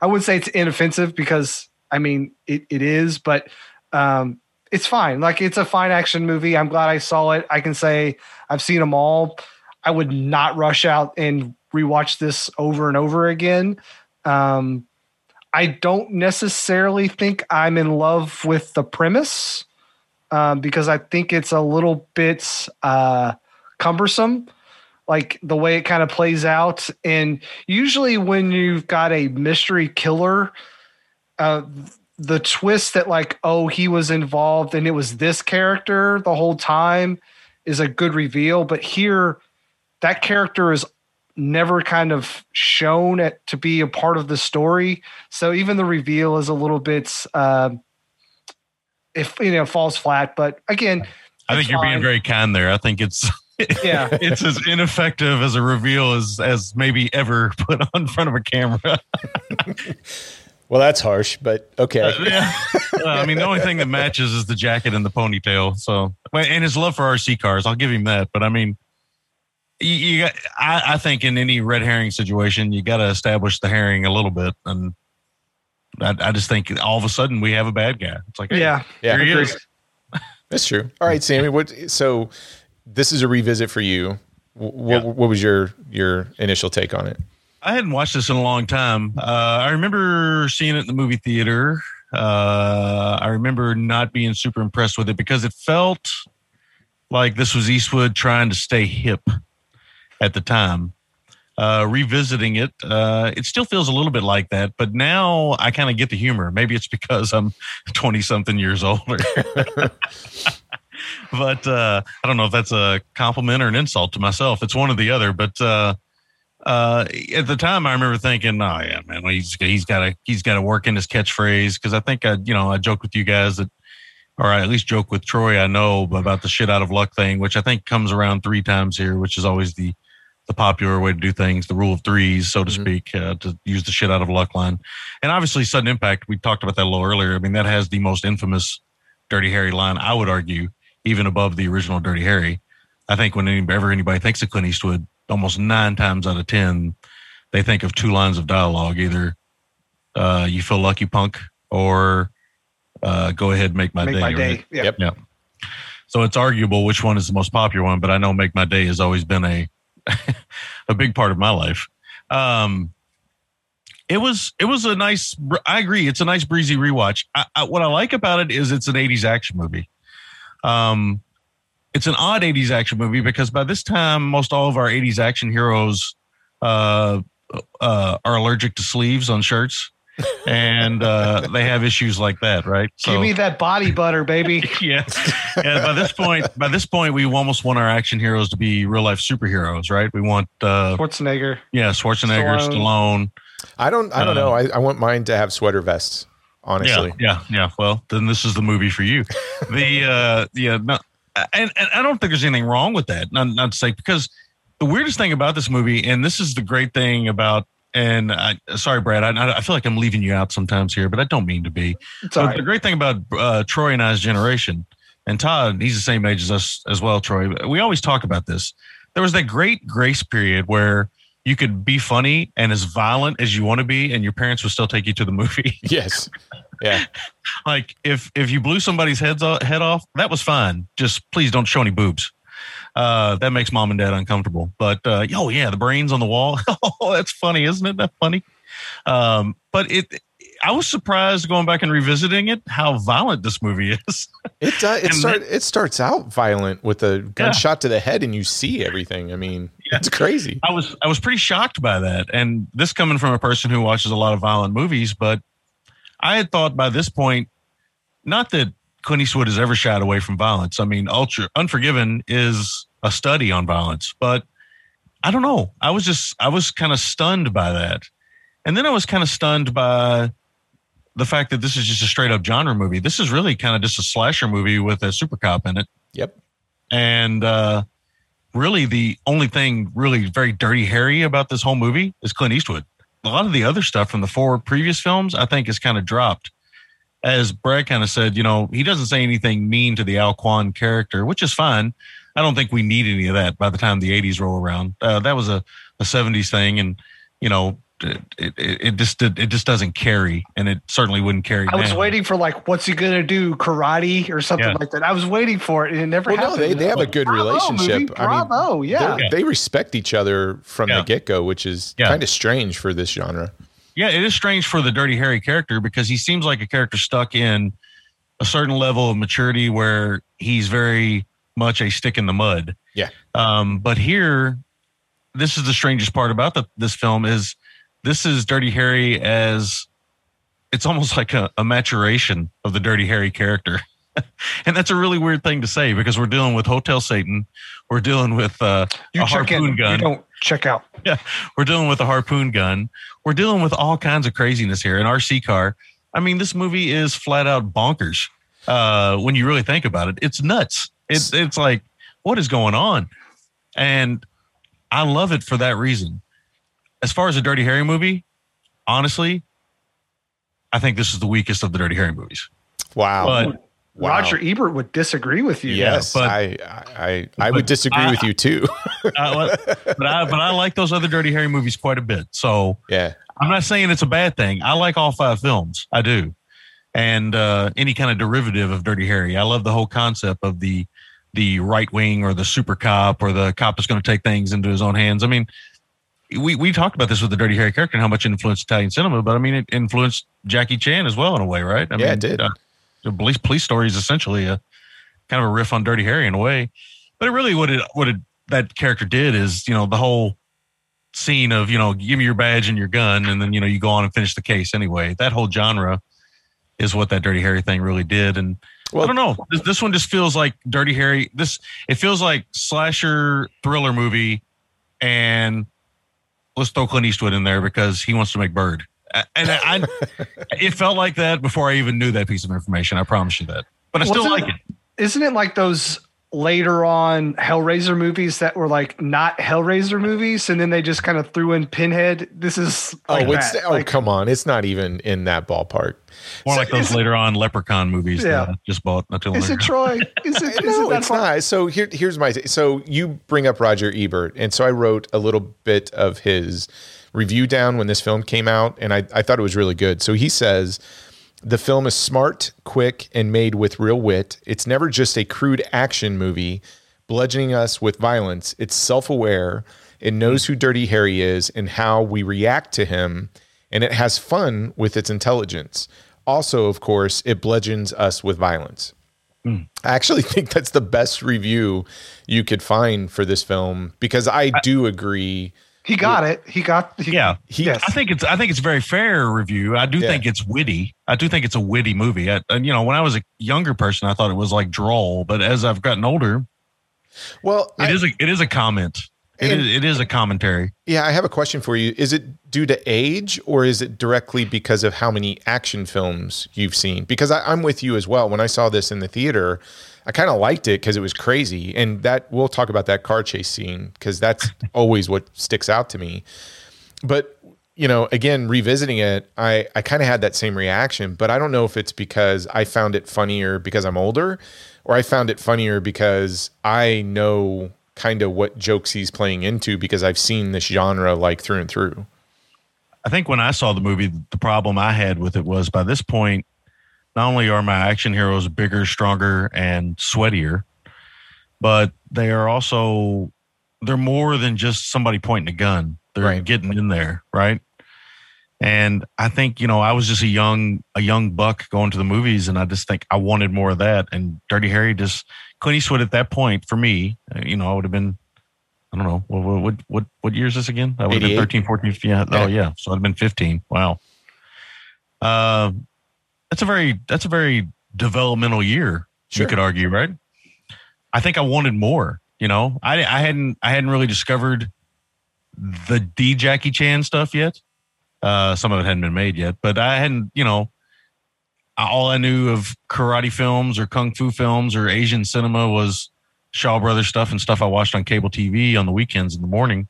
I wouldn't say it's inoffensive because I mean, it, it is, but um, it's fine. Like, it's a fine action movie. I'm glad I saw it. I can say I've seen them all. I would not rush out and rewatch this over and over again. Um, I don't necessarily think I'm in love with the premise um, because I think it's a little bit uh, cumbersome, like the way it kind of plays out. And usually, when you've got a mystery killer, uh, the twist that, like, oh, he was involved and it was this character the whole time is a good reveal. But here, that character is never kind of shown it to be a part of the story. So even the reveal is a little bit, uh, if you know, falls flat. But again, I think you're being very kind there. I think it's yeah, it's as ineffective as a reveal as as maybe ever put on front of a camera. Well, that's harsh, but okay. yeah. Uh, I mean, the only thing that matches is the jacket and the ponytail. So, and his love for RC cars, I'll give him that. But I mean, you, you got, I, I think in any red herring situation, you got to establish the herring a little bit, and I, I just think all of a sudden we have a bad guy. It's like, hey, yeah, Yeah, here he is. That's true. All right, Sammy. What? So this is a revisit for you. What, Yeah. what was your your initial take on it? I hadn't watched this in a long time. Uh, I remember seeing it in the movie theater. Uh, I remember not being super impressed with it because it felt like this was Eastwood trying to stay hip at the time. Uh, revisiting it, uh, it still feels a little bit like that, but now I kind of get the humor. Maybe it's because I'm 20 something years older. but uh, I don't know if that's a compliment or an insult to myself. It's one or the other. But uh, uh, at the time, I remember thinking, "Oh yeah, man, well, he's he's got to he's got to work in his catchphrase." Because I think I, you know, I joked with you guys that, or I at least joke with Troy. I know about the shit out of luck thing, which I think comes around three times here, which is always the the popular way to do things, the rule of threes, so to mm-hmm. speak, uh, to use the shit out of luck line. And obviously, sudden impact. We talked about that a little earlier. I mean, that has the most infamous Dirty Harry line. I would argue even above the original Dirty Harry. I think whenever anybody thinks of Clint Eastwood, almost nine times out of ten, they think of two lines of dialogue: either uh, "You feel lucky, punk," or uh, "Go ahead, make my make day." My day. Yep. Yeah. So it's arguable which one is the most popular one, but I know "Make My Day" has always been a a big part of my life. Um, it was it was a nice. I agree. It's a nice breezy rewatch. I, I, what I like about it is it's an '80s action movie. Um, it's an odd 80s action movie because by this time, most all of our 80s action heroes uh, uh, are allergic to sleeves on shirts. and uh, they have issues like that, right? So, Give me that body butter, baby. yeah. And by this point, by this point, we almost want our action heroes to be real life superheroes, right? We want uh, Schwarzenegger. Yeah, Schwarzenegger, Stallone. Stallone. I don't. I don't know. I, I want mine to have sweater vests honestly. Yeah, yeah, yeah. Well, then this is the movie for you. the uh yeah, no, and, and I don't think there's anything wrong with that. Not not to say because the weirdest thing about this movie, and this is the great thing about, and I, sorry, Brad, I, I feel like I'm leaving you out sometimes here, but I don't mean to be. Right. The great thing about uh, Troy and I's generation, and Todd, he's the same age as us as well. Troy, we always talk about this. There was that great grace period where you could be funny and as violent as you want to be, and your parents would still take you to the movie. Yes. Yeah. like if if you blew somebody's heads off, head off, that was fine. Just please don't show any boobs. Uh, that makes mom and dad uncomfortable. But uh, oh yeah, the brains on the wall. oh, that's funny, isn't it? That funny. Um, but it I was surprised going back and revisiting it how violent this movie is. It does. It start. It starts out violent with a gunshot yeah. to the head, and you see everything. I mean, yeah. it's crazy. I was I was pretty shocked by that, and this coming from a person who watches a lot of violent movies, but I had thought by this point, not that Clint Eastwood has ever shied away from violence. I mean, Ultra Unforgiven is a study on violence, but I don't know. I was just I was kind of stunned by that, and then I was kind of stunned by the fact that this is just a straight up genre movie. This is really kind of just a slasher movie with a super cop in it. Yep. And uh, really, the only thing really very dirty Harry about this whole movie is Clint Eastwood. A lot of the other stuff from the four previous films, I think, is kind of dropped. As Brad kind of said, you know, he doesn't say anything mean to the Al Quan character, which is fine. I don't think we need any of that by the time the 80s roll around. Uh, that was a, a 70s thing. And, you know, it, it, it just it just doesn't carry, and it certainly wouldn't carry. I was waiting for like, what's he gonna do, karate or something yeah. like that. I was waiting for it, and it never well, happened. No, they, they have a good Bravo, relationship. Movie. Bravo, I mean, yeah. They respect each other from yeah. the get go, which is yeah. kind of strange for this genre. Yeah, it is strange for the Dirty Harry character because he seems like a character stuck in a certain level of maturity where he's very much a stick in the mud. Yeah. Um, but here, this is the strangest part about the, this film is this is Dirty Harry as it's almost like a, a maturation of the Dirty Harry character. and that's a really weird thing to say because we're dealing with Hotel Satan. We're dealing with uh, you a harpoon in. gun. You don't check out. Yeah, we're dealing with a harpoon gun. We're dealing with all kinds of craziness here. An RC car. I mean, this movie is flat out bonkers. Uh, when you really think about it, it's nuts. It's it's like what is going on, and I love it for that reason as far as a Dirty Harry movie, honestly, I think this is the weakest of the Dirty Harry movies. Wow. But Wow. Roger Ebert would disagree with you. Yes, but, I, I, I would disagree I, with you too. I, but I, but I like those other Dirty Harry movies quite a bit. So yeah, I'm not saying it's a bad thing. I like all five films. I do, and uh, any kind of derivative of Dirty Harry. I love the whole concept of the the right wing or the super cop or the cop that's going to take things into his own hands. I mean, we, we talked about this with the Dirty Harry character and how much it influenced Italian cinema, but I mean, it influenced Jackie Chan as well in a way, right? I yeah, mean, it did. Uh, the police police story is essentially a kind of a riff on Dirty Harry in a way, but it really what it what it, that character did is you know the whole scene of you know give me your badge and your gun and then you know you go on and finish the case anyway. That whole genre is what that Dirty Harry thing really did, and Well, I don't know. This, this one just feels like Dirty Harry. This it feels like slasher thriller movie, and let's throw Clint Eastwood in there because he wants to make Bird. And I, I it felt like that before I even knew that piece of information. I promise you that. But I still Wasn't, like it. Isn't it like those later on Hellraiser movies that were like not Hellraiser movies, and then they just kind of threw in Pinhead. This is oh, like oh, it's oh like, come on, it's not even in that ballpark. More so like those later on Leprechaun movies yeah. that I just bought not too long Is it Troy? Is it? no, it it's far? not. So here, here's my. So you bring up Roger Ebert, and so I wrote a little bit of his review down when this film came out, and I, I thought it was really good. So he says the film is smart, quick, and made with real wit. It's never just a crude action movie bludgeoning us with violence. It's self aware. It knows who Dirty Harry is and how we react to him, and it has fun with its intelligence. Also, of course, it bludgeons us with violence. Mm. I actually think that's the best review you could find for this film because I do agree he got it. He got. He, yeah. He, yes. I think it's. I think it's a very fair review. I do yeah. think it's witty. I do think it's a witty movie. I, and you know, when I was a younger person, I thought it was like droll. But as I've gotten older, well, it I, is a. It is a comment. It is, it is a commentary. Yeah, I have a question for you. Is it due to age, or is it directly because of how many action films you've seen? Because I, I'm with you as well. When I saw this in the theater, I kind of liked it because it was crazy, and that we'll talk about that car chase scene because that's always what sticks out to me. But you know, again, revisiting it, I I kind of had that same reaction, but I don't know if it's because I found it funnier because I'm older, or I found it funnier because I know kind of what jokes he's playing into because I've seen this genre like through and through. I think when I saw the movie, the problem I had with it was by this point, not only are my action heroes bigger, stronger, and sweatier, but they are also they're more than just somebody pointing a gun. They're right. getting in there, right? And I think, you know, I was just a young a young buck going to the movies and I just think I wanted more of that. And Dirty Harry just Clint Eastwood at that point for me, uh, you know, I would have been I don't know, what what what what year is this again? I would have been 13, 14, yeah. Oh yeah. So I'd have been 15. Wow. Uh, that's a very that's a very developmental year. Sure. You could argue, right? I think I wanted more. You know, I I hadn't I hadn't really discovered the D Jackie Chan stuff yet. Uh, some of it hadn't been made yet, but I hadn't. You know, all I knew of karate films or kung fu films or Asian cinema was Shaw Brothers stuff and stuff I watched on cable TV on the weekends in the morning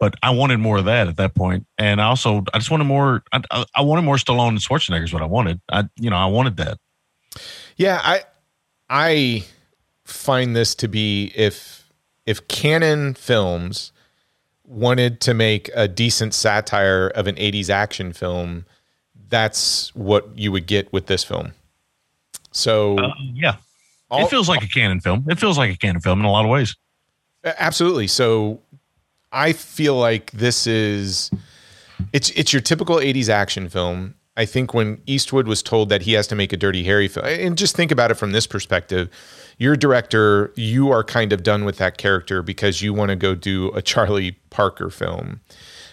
but I wanted more of that at that point, and I also I just wanted more. I, I wanted more Stallone and Schwarzenegger is what I wanted. I you know I wanted that. Yeah, I I find this to be if if Cannon Films wanted to make a decent satire of an 80s action film, that's what you would get with this film. So uh, yeah, all, it feels like a Cannon film. It feels like a Cannon film in a lot of ways. Absolutely. So I feel like this is it's it's your typical 80s action film. I think when Eastwood was told that he has to make a Dirty Harry film, and just think about it from this perspective, you're a director, you are kind of done with that character because you want to go do a Charlie Parker film.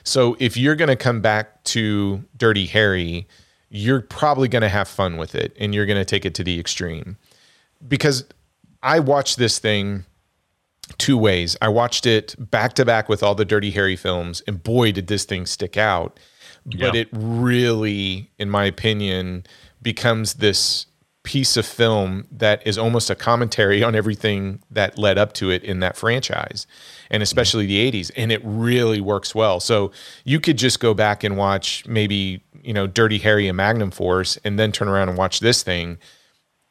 So if you're going to come back to Dirty Harry, you're probably going to have fun with it and you're going to take it to the extreme. Because I watched this thing two ways. I watched it back to back with all the Dirty Harry films, and boy, did this thing stick out. But it really, in my opinion, becomes this piece of film that is almost a commentary on everything that led up to it in that franchise and especially the 80s and it really works well so you could just go back and watch maybe you know dirty harry and magnum force and then turn around and watch this thing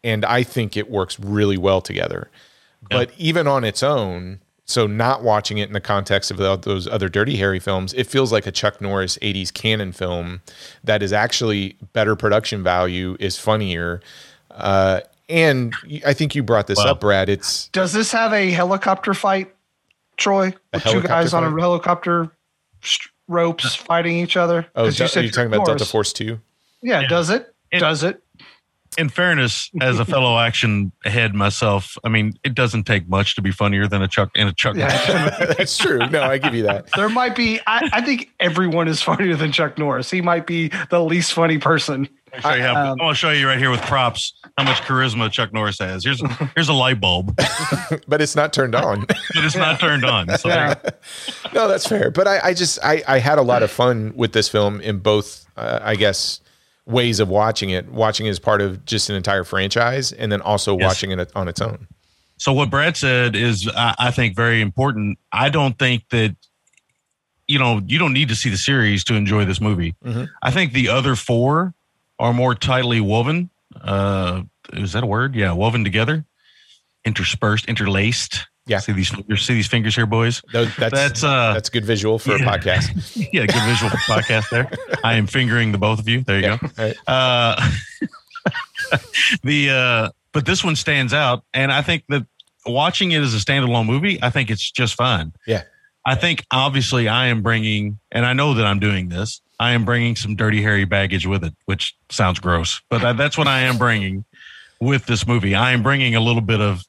and i think it works really well together but even on its own, so not watching it in the context of those other Dirty Harry films, it feels like a Chuck Norris 80s Cannon film that is actually better production value, is funnier. Uh, and I think you brought this up, Brad. It's does this have a helicopter fight, Troy? With two guys fight? on a helicopter ropes fighting each other? Oh, you are you talking about Delta Force Two? Yeah, yeah, does it? it? Does it? In fairness, as a fellow action head myself, I mean, it doesn't take much to be funnier than a Chuck in a Chuck. Yeah. That's true. No, I give you that. There might be. I, I, think everyone is funnier than Chuck Norris. He might be the least funny person. I'll show you how, Um, I'm gonna show you right here with props how much charisma Chuck Norris has. Here's here's a light bulb, but but it's not turned on. but it's not turned on. So Yeah. no, that's fair. But I, I just I, I had a lot of fun with this film in both, uh, I guess, ways of watching it. Watching it as part of just an entire franchise, and then also Yes. watching it on its own. So what Brad said is, I, I think, very important. I don't think that you know you don't need to see the series to enjoy this movie. Mhm. I think the other four are more tightly woven. Uh, is that a word? Yeah, woven together, interspersed, interlaced. Yeah. See these fingers, see these fingers here, boys. Those- That's That's uh, that's good visual for yeah. a podcast. yeah, good visual podcast there. I am fingering the both of you. There you Yeah. go. All right. Uh, the uh, but this one stands out, and I think that watching it as a standalone movie, I think it's just fine. Yeah. I think obviously I am bringing, and I know that I'm doing this. I am bringing some dirty hairy baggage with it, which sounds gross, but that, that's what I am bringing with this movie. I am bringing a little bit of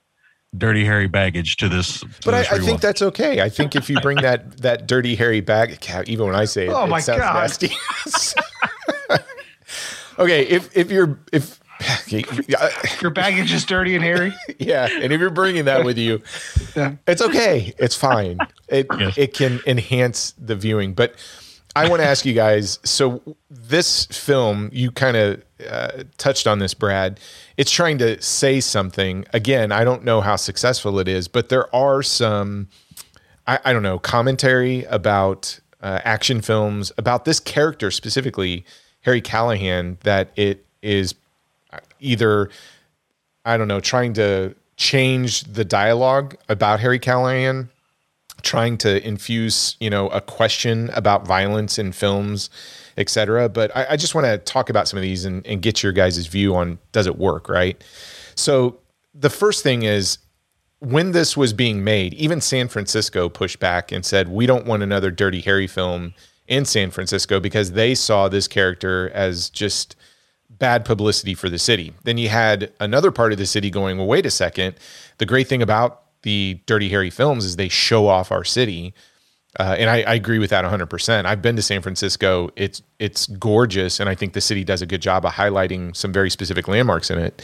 dirty hairy baggage to this. to But I, this I think that's okay. I think if you bring that that dirty hairy bag, even when I say it, Oh it my sounds God. nasty. okay, if if you're if Your baggage is dirty and hairy. yeah, and if you're bringing that with you, Yeah. it's okay. It's fine. It Yes. it can enhance the viewing. But I want to ask you guys. So this film, you kind of uh, touched on this, Brad. It's trying to say something. Again, I don't know how successful it is, but there are some. I, I don't know commentary about uh, action films about this character specifically, Harry Callahan. That it is either I don't know, trying to change the dialogue about Harry Callahan, trying to infuse, you know, a question about violence in films, etc. But I, I just want to talk about some of these and, and get your guys' view on does it work, right? So the first thing is when this was being made, even San Francisco pushed back and said, we don't want another Dirty Harry film in San Francisco because they saw this character as just bad publicity for the city. Then you had another part of the city going, well, wait a second. The great thing about the Dirty Harry films is they show off our city. Uh, and I, I agree with that 100%. I've been to San Francisco. It's it's gorgeous, and I think the city does a good job of highlighting some very specific landmarks in it.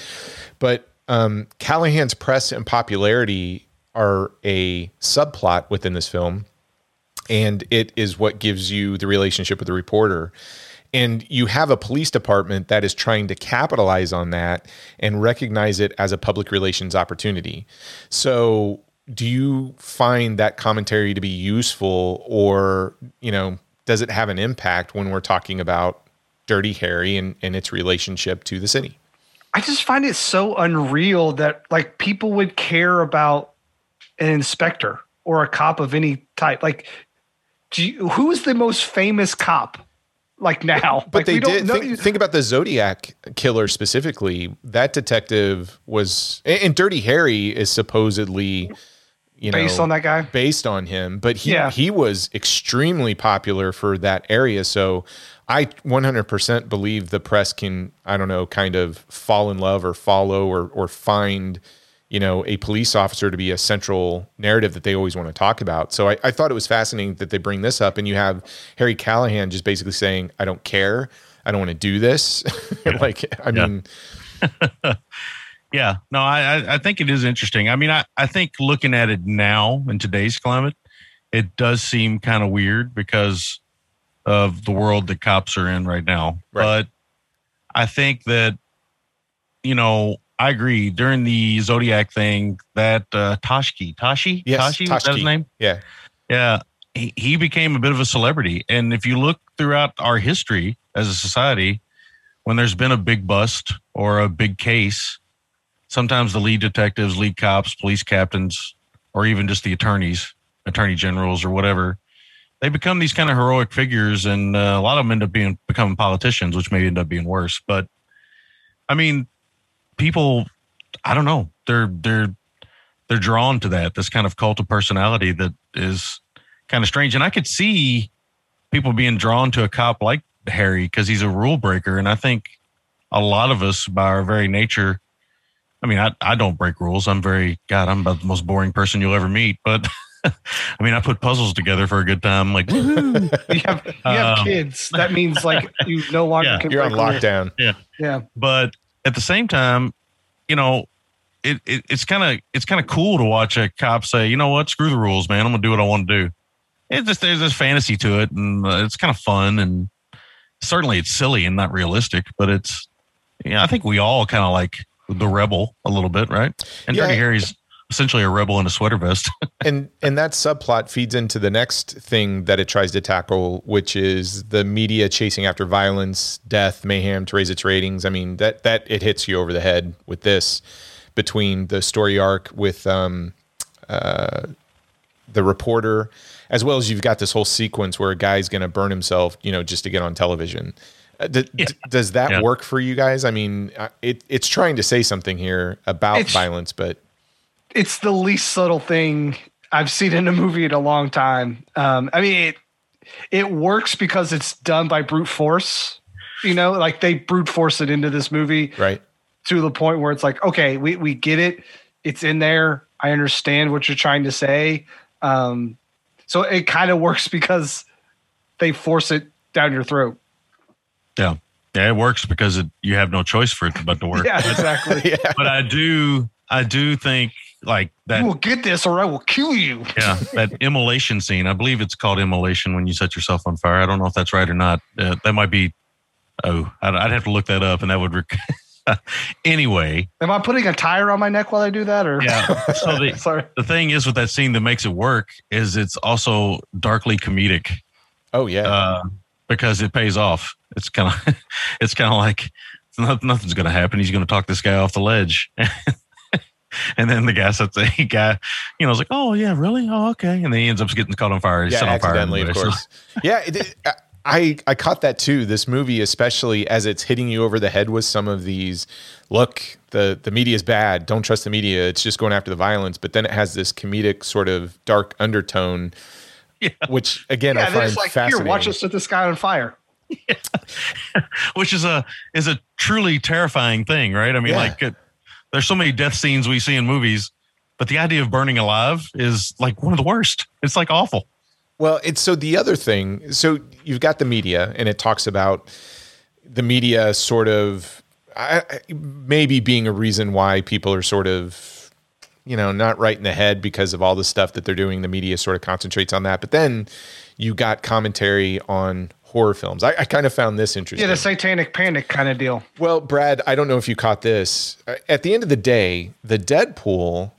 But um, Callahan's press and popularity are a subplot within this film, and it is what gives you the relationship with the reporter. And you have a police department that is trying to capitalize on that and recognize it as a public relations opportunity. So, do you find that commentary to be useful, or you know, does it have an impact when we're talking about Dirty Harry and, and its relationship to the city? I just find it so unreal that like people would care about an inspector or a cop of any type. Like, you, who is the most famous cop? Like now, But Like, they did know- think, think about the Zodiac killer specifically. That detective was, and Dirty Harry is supposedly, you know, based on that guy. based on him, but he Yeah. he was extremely popular for that area. So I 100% believe the press can I don't know kind of fall in love or follow or or find you know a police officer to be a central narrative that they always want to talk about. So I, I thought it was fascinating that they bring this up and you have Harry Callahan just basically saying I don't care. I don't want to do this. like I Yeah. mean Yeah, no, I I- I think it is interesting. I mean, I I think looking at it now in today's climate, it does seem kind of weird because of the world that cops are in right now. Right. But I think that you know I agree. During the Zodiac thing, that uh, Toshki, Tashi, yes, Tashi, was that his name? Yeah. Yeah, he, he became a bit of a celebrity. And if you look throughout our history as a society, when there's been a big bust or a big case, sometimes the lead detectives, lead cops, police captains, or even just the attorneys, attorney generals, or whatever, they become these kind of heroic figures, and uh, a lot of them end up being becoming politicians, which may end up being worse. But I mean, people, I don't know, they're they're they're drawn to that this kind of cult of personality that is kind of strange, and I could see people being drawn to a cop like Harry because he's a rule breaker, and I think a lot of us, by our very nature, I mean, I, I don't break rules. I'm very God. I'm about the most boring person you'll ever meet. But I mean, I put puzzles together for a good time. Like. You have you have Um, kids. That means like you no longer Yeah, can You're on break rules. lockdown. yeah, Yeah. But at the same time, you know, it, it it's kind of it's kind of cool to watch a cop say, you know what, screw the rules, man. I'm gonna do what I want to do. It just there's this fantasy to it, and uh, it's kind of fun, and certainly it's silly and not realistic, but it's yeah, I think we all kind of like the rebel a little bit, right? And Yeah. Dirty Harry's essentially a rebel in a sweater vest. and and that subplot feeds into the next thing that it tries to tackle, which is the media chasing after violence, death, mayhem to raise its ratings. I mean that that it hits you over the head with this between the story arc with um, uh, the reporter, as well as you've got this whole sequence where a guy's going to burn himself, you know, just to get on television. Uh, d- d- does that Yeah. work for you guys? I mean, uh, it, it's trying to say something here about It's- violence, but it's the least subtle thing I've seen in a movie in a long time. Um, I mean, it it works because it's done by brute force. You know, like they brute force it into this movie right. to the point where it's like, okay, we we get it. It's in there. I understand what you're trying to say. Um, so it kind of works because they force it down your throat. Yeah, yeah, it works because it, you have no choice for it but to work. Yeah, exactly. yeah. But I do, I do think like that. you will get this, or I will kill you. yeah, that immolation scene. I believe it's called immolation when you set yourself on fire. I don't know if that's right or not. Uh, that might be. Oh, I'd, I'd have to look that up, and that would. Rec- anyway, Am I putting a tire on my neck while I do that? Or yeah. So the sorry. the thing is with that scene that makes it work is it's also darkly comedic Oh yeah. uh, because it pays off. It's kind of it's kind of like nothing's going to happen. He's going to talk this guy off the ledge. And then the guy sets a guy, you know, is like, "Oh yeah, really? Oh okay." And then he ends up getting caught on fire. He's yeah, set on fire. of so- course. yeah, it, I I caught that too. This movie, especially as it's hitting you over the head with some of these. Look, the the media is bad. Don't trust the media. It's just going after the violence. But then it has this comedic sort of dark undertone, Yeah. which again Yeah, I then find it's like, here, fascinating. watch us set this guy on fire. which is a is a truly terrifying thing, right? I mean, Yeah. like it, there's so many death scenes we see in movies, but the idea of burning alive is like one of the worst. It's like awful. Well, it's so the other thing. So you've got the media, and it talks about the media sort of I, I- maybe being a reason why people are sort of, you know, not right in the head because of all the stuff that they're doing. The media sort of concentrates on that, but then you got commentary on horror films. I, I kind of found this interesting. Yeah, the satanic panic kind of deal. Well, Brad, I don't know if you caught this. At the end of the day, the Dead Pool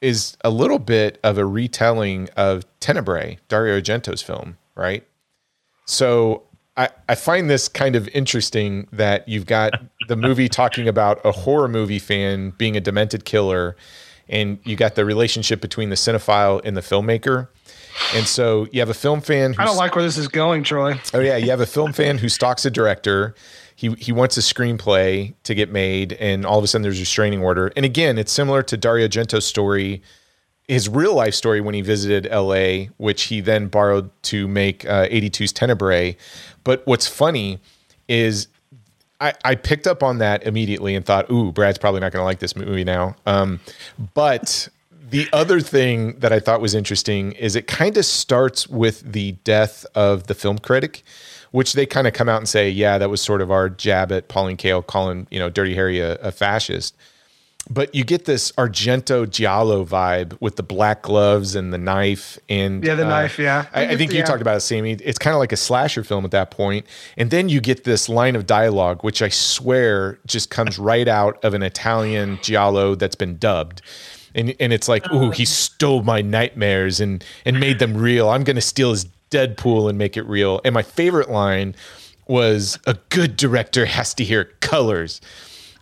is a little bit of a retelling of Tenebrae, Dario Argento's film, right? So I, I find this kind of interesting that you've got the movie talking about a horror movie fan being a demented killer, and you got the relationship between the cinephile and the filmmaker. And so you have a film fan. I don't like where this is going, Troy. Oh yeah, you have a film fan who stalks a director. He he wants a screenplay to get made, and all of a sudden there's a restraining order. And again, it's similar to Dario Argento's story, his real life story when he visited L.A., which he then borrowed to make uh, 82's Tenebrae. But what's funny is I, I picked up on that immediately and thought, ooh, Brad's probably not going to like this movie now. Um, but the other thing that I thought was interesting is it kind of starts with the death of the film critic, which they kind of come out and say, yeah, that was sort of our jab at Pauline Kael calling, you know, Dirty Harry a, a fascist. But you get this Argento Giallo vibe with the black gloves and the knife and Yeah, the uh, knife, yeah. I, I think you talked about it, Sammy. It's kind of like a slasher film at that point. And then you get this line of dialogue, which I swear just comes right out of an Italian giallo that's been dubbed. And, and it's like, ooh, he stole my nightmares and and made them real. I'm gonna steal his Dead Pool and make it real. And my favorite line was a good director has to hear colors.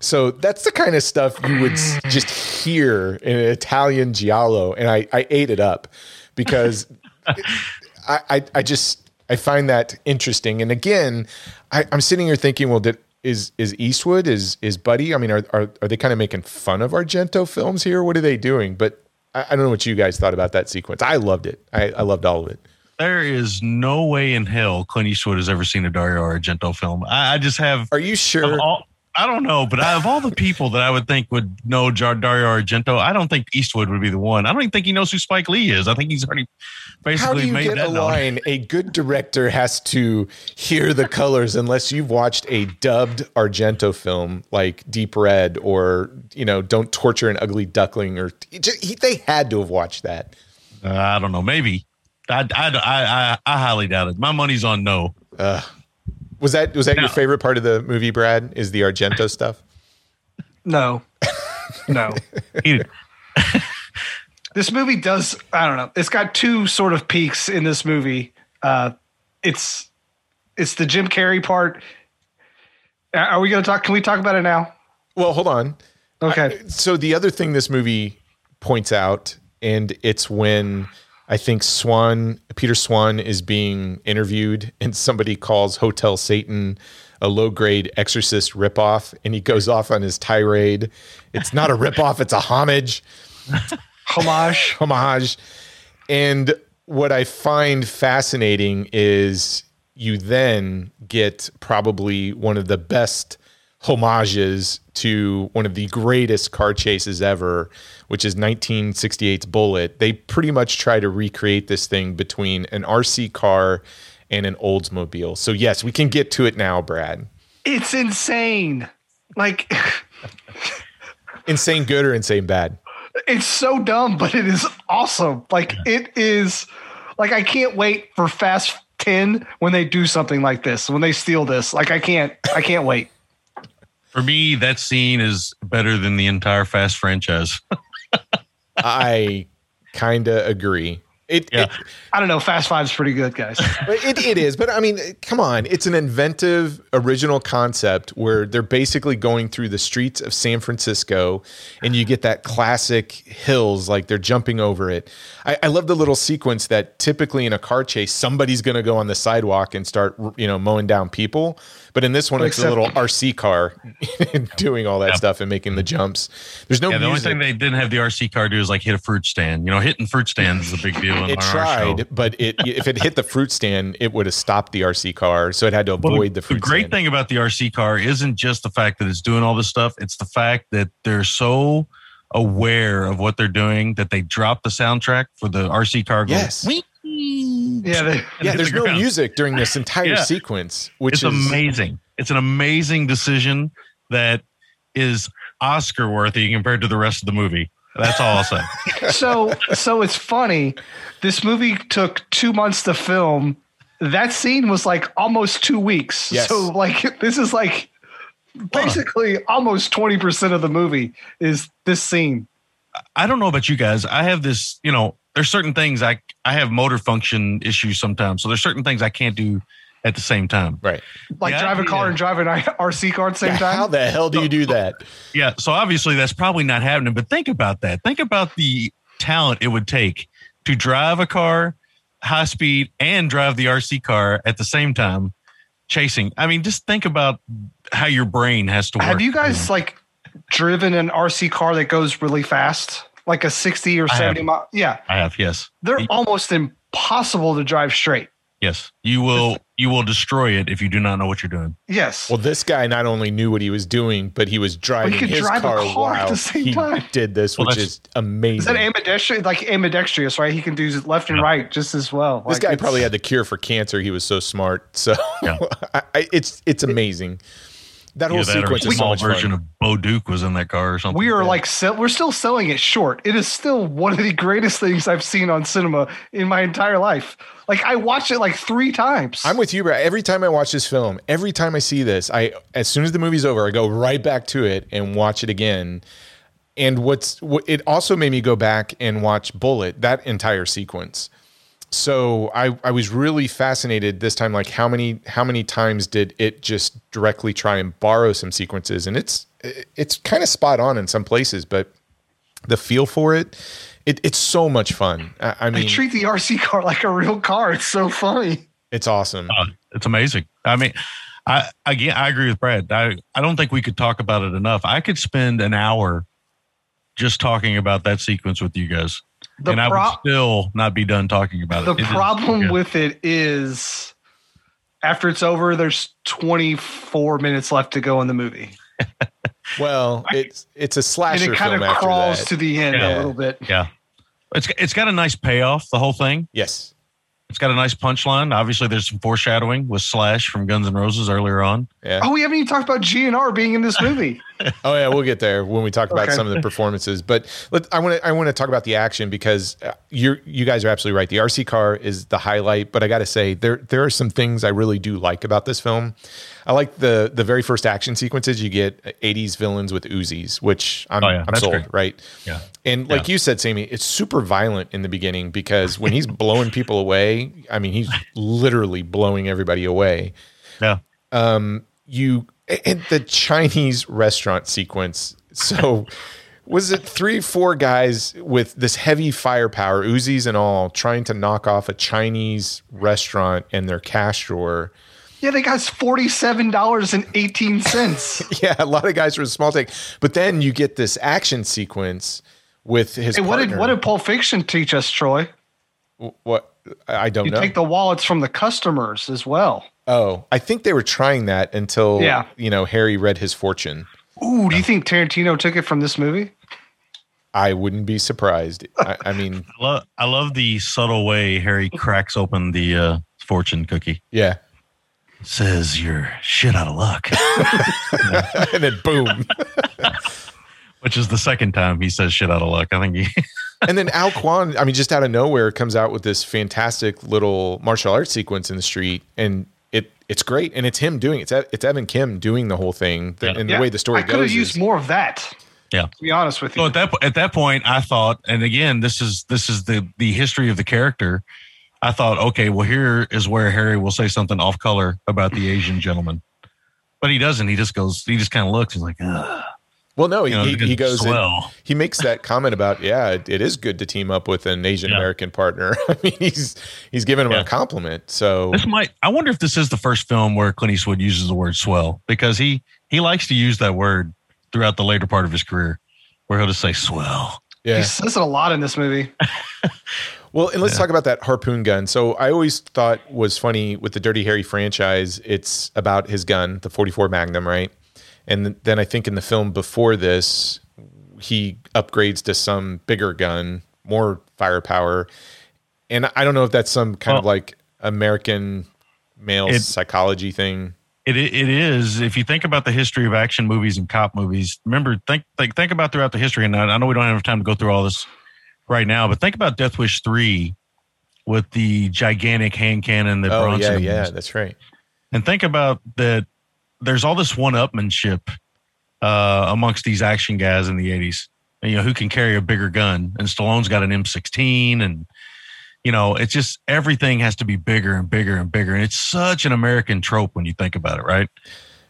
So that's the kind of stuff you would just hear in an Italian giallo, and I, I ate it up because I, I I just I find that interesting. And again, I, I'm sitting here thinking, well, did is is Eastwood is is Buddy? I mean, are are, are they kind of making fun of Argento films here? What are they doing? But I, I don't know what you guys thought about that sequence. I loved it. I, I loved all of it. There is no way in hell Clint Eastwood has ever seen a Dario Argento film. I, I just have Are you sure? all I don't know, but out of all the people that I would think would know Dario Argento, I don't think Eastwood would be the one. I don't even think he knows who Spike Lee is. I think he's already basically How do you made get that a known. line? A good director has to hear the colors unless you've watched a dubbed Argento film like Deep Red or, you know, Don't Torture an Ugly Duckling or he, they had to have watched that. Uh, I don't know. Maybe. I, I, I, I, I highly doubt it. My money's on no. Was that was that your favorite part of the movie, Brad? Is the Argento stuff? No, no. He- this movie does. I don't know. It's got two sort of peaks in this movie. Uh, it's it's the Jim Carrey part. Are we going to talk? Can we talk about it now? Well, hold on. Okay. So the other thing this movie points out, and it's when I think Swan, Peter Swan, is being interviewed, and somebody calls Hotel Satan a low grade exorcist ripoff, and he goes off on his tirade. It's not a ripoff, it's a homage, Homage. homage. And what I find fascinating is you then get probably one of the best homages to one of the greatest car chases ever, which is 1968's Bullitt. They pretty much try to recreate this thing between an RC car and an Oldsmobile. So yes, we can get to it now, Brad. It's insane. Like Insane good or insane bad? it's so dumb, but it is awesome. Like it is. Like I can't wait for Fast Ten when they do something like this. When they steal this, like I can't. I can't wait. For me, that scene is better than the entire Fast franchise. I kind of agree. It, Yeah. it I don't know. Fast Five's pretty good, guys. But it, it is, but I mean, come on. It's an inventive, original concept where they're basically going through the streets of San Francisco and you get that classic hills, like they're jumping over it. I, I love the little sequence that typically in a car chase, somebody's going to go on the sidewalk and start, you know, mowing down people. But in this one, it's a little RC car doing all that Yeah. stuff and making the jumps. There's no Yeah, the only thing they didn't have the RC car do is like hit a fruit stand. You know, hitting fruit stands is a big deal it our tried, show. but it if it hit the fruit stand, it would have stopped the RC car. So it had to Well, avoid the fruit stand. The great stand. thing about the RC car isn't just the fact that it's doing all this stuff. It's the fact that they're so aware of what they're doing that they drop the soundtrack for the RC car. Goes, Yes. "Wee." Yeah, they, Yeah, there's the no ground. music during this entire Yeah. sequence, which It's is amazing. It's an amazing decision that is Oscar worthy compared to the rest of the movie. That's all I'll say. so so it's funny. This movie took two months to film. That scene was like almost two weeks. Yes. So like this is like basically almost twenty percent of the movie is this scene. I don't know about you guys. I have this, you know, there's certain things I I have motor function issues sometimes. So there's certain things I can't do at the same time. right. Like The drive a car idea- and drive an RC car at the same time. How the hell do you do that? Yeah. So obviously that's probably not happening. But think about that. Think about the talent it would take to drive a car high speed and drive the RC car at the same time, chasing. I mean, just think about how your brain has to work. Have you guys like driven an RC car that goes really fast, like a sixty or I have. seventy mile? Yeah, I have. Yes. they're almost impossible to drive straight. Yes. You will. You will destroy it if you do not know what you're doing. Yes. Well, this guy not only knew what he was doing, but he was driving could his drive a car, car at while the same he time. did this, Well, which is amazing. Is that ambidextrous? Like ambidextrous, right? He can do left and Yeah. right just as well. this Like, guy probably had the cure for cancer. He was so smart. So Yeah. I, I, it's it's amazing. That whole Either that sequence a is so small much version fun. of Bo Duke was in that car or something. We are Yeah. like sell, we're still selling it short. It is still one of the greatest things I've seen on cinema in my entire life. Like I watched it like three times. I'm with you, bro. Every time I watch this film, every time I see this, I as soon as the movie's over, I go right back to it and watch it again. And what's what it also made me go back and watch Bullitt, that entire sequence. So I I was really fascinated this time like how many how many times did it just directly try and borrow some sequences and it's it's kind of spot on in some places, but the feel for it, it it's so much fun. I, I they mean, treat the RC car like a real car. It's so funny. it's awesome. Uh, it's amazing. I mean, I again, I agree with Brad. I I don't think we could talk about it enough. I could spend an hour just talking about that sequence with you guys, The and I would still not be done talking about the it. The problem yeah. with it is after it's over, there's 24 minutes left to go in the movie. Well, it's it's a slasher. and slasher it kind film of crawls that. to the end Yeah. a little bit. Yeah. It's it's got a nice payoff, the whole thing. yes. It's got a nice punchline. Obviously, there's some foreshadowing with Slash from Guns N' Roses earlier on. Yeah. Oh, we haven't even talked about GNR being in this movie. Oh yeah, we'll get there when we talk about Okay. some of the performances. But let, I want to I want to talk about the action because uh, you you guys are absolutely right. The RC car is the highlight, but I got to say there there are some things I really do like about this film. I like the the very first action sequences. You get 80s villains with Uzis, which I'm, Oh, yeah, I'm sold, great. right? Yeah. And like you said, Sammy, it's super violent in the beginning because when he's blowing people away, I mean, he's literally blowing everybody away Yeah. you and the Chinese restaurant sequence. So was it three, four guys with this heavy firepower, Uzis and all, trying to knock off a Chinese restaurant and their cash drawer? yeah, they got forty-seven dollars and eighteen cents. Yeah, a lot of guys were small take. But then you get this action sequence with his Hey, what did partner. what did Pulp Fiction teach us, Troy? what I don't You know. You take the wallets from the customers as well. Oh, I think they were trying that until Yeah. you know Harry read his fortune. Ooh, do you think Tarantino took it from this movie? I wouldn't be surprised. I, I mean, I love, I love the subtle way Harry cracks open the uh, fortune cookie. yeah. Says you're shit out of luck, and then boom. which is the second time he says shit out of luck. I think he, and then Al Quan, I mean, just out of nowhere, comes out with this fantastic little martial arts sequence in the street, and it it's great, and it's him doing it. It's, it's Evan Kim doing the whole thing, The- Yeah. and the way the story I could have goes. used is- more of that. yeah. To be honest with you. So you, at that at that point, I thought, and again, this is this is the the history of the character. I thought, okay, well, here is where Harry will say something off color about the Asian gentleman, but he doesn't. He just goes, he just kind of looks. He's like, Ugh. Well, no, he, You know, he, he goes, in- he makes that comment about, yeah, it, it is good to team up with an Asian American partner. I mean, he's he's giving him Yeah. a compliment. So this might. I wonder if this is the first film where Clint Eastwood uses the word swell because he he likes to use that word throughout the later part of his career, where he'll just say swell. yeah, he says it a lot in this movie. Well, and let's talk about that harpoon gun. So I always thought was funny with the Dirty Harry franchise. It's about his gun, the 44 Magnum, right? And then I think in the film before this, he upgrades to some bigger gun, more firepower. And I don't know if that's some kind of like American male It- psychology thing. It it is. If you think about the history of action movies and cop movies, remember think think think about throughout the history. And I, know we don't have time to go through all this right now, but think about Death Wish three with the gigantic hand cannon that Oh, yeah, Bronson yeah, used. that's right. and think about that. There's all this one-upmanship uh, amongst these action guys in the '80s. You know, who can carry a bigger gun? And Stallone's got an M16, and you know, it's just everything has to be bigger and bigger and bigger. And it's such an American trope when you think about it, right?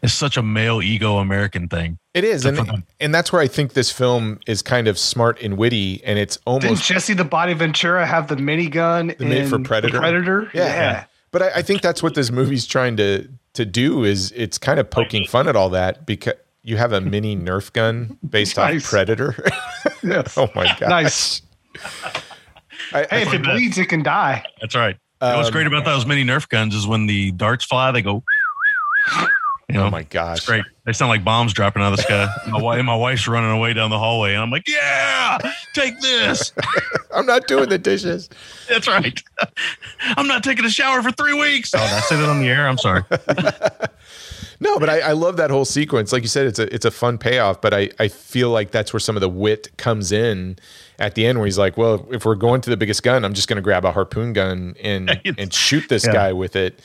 It's such a male ego American thing. It is. And, Different. and that's where I think this film is kind of smart and witty. And it's Didn't almost Jesse the Body Ventura have the minigun The Made for in Predator? Predator? Yeah. But I, I think that's what this movie's trying to to do is it's kind of poking fun at all that because you have a mini Nerf gun based off Predator. Yes. oh my god! Nice. I, Hey, I, if it bleeds, it can die. That's right. What's Um, great about those mini Nerf guns is when the darts fly, they go. You know, oh my gosh! It's great. They sound like bombs dropping out of the sky. my wife, my wife's running away down the hallway, and I'm like, "Yeah, take this." I'm not doing the dishes. That's right. I'm not taking a shower for three weeks. Oh, did I said that on the air? I'm sorry. No, but I, I love that whole sequence. Like you said, it's a it's a fun payoff. But I I feel like that's where some of the wit comes in at the end, where he's like, "Well, if we're going to the biggest gun, I'm just going to grab a harpoon gun and and shoot this yeah. guy with it."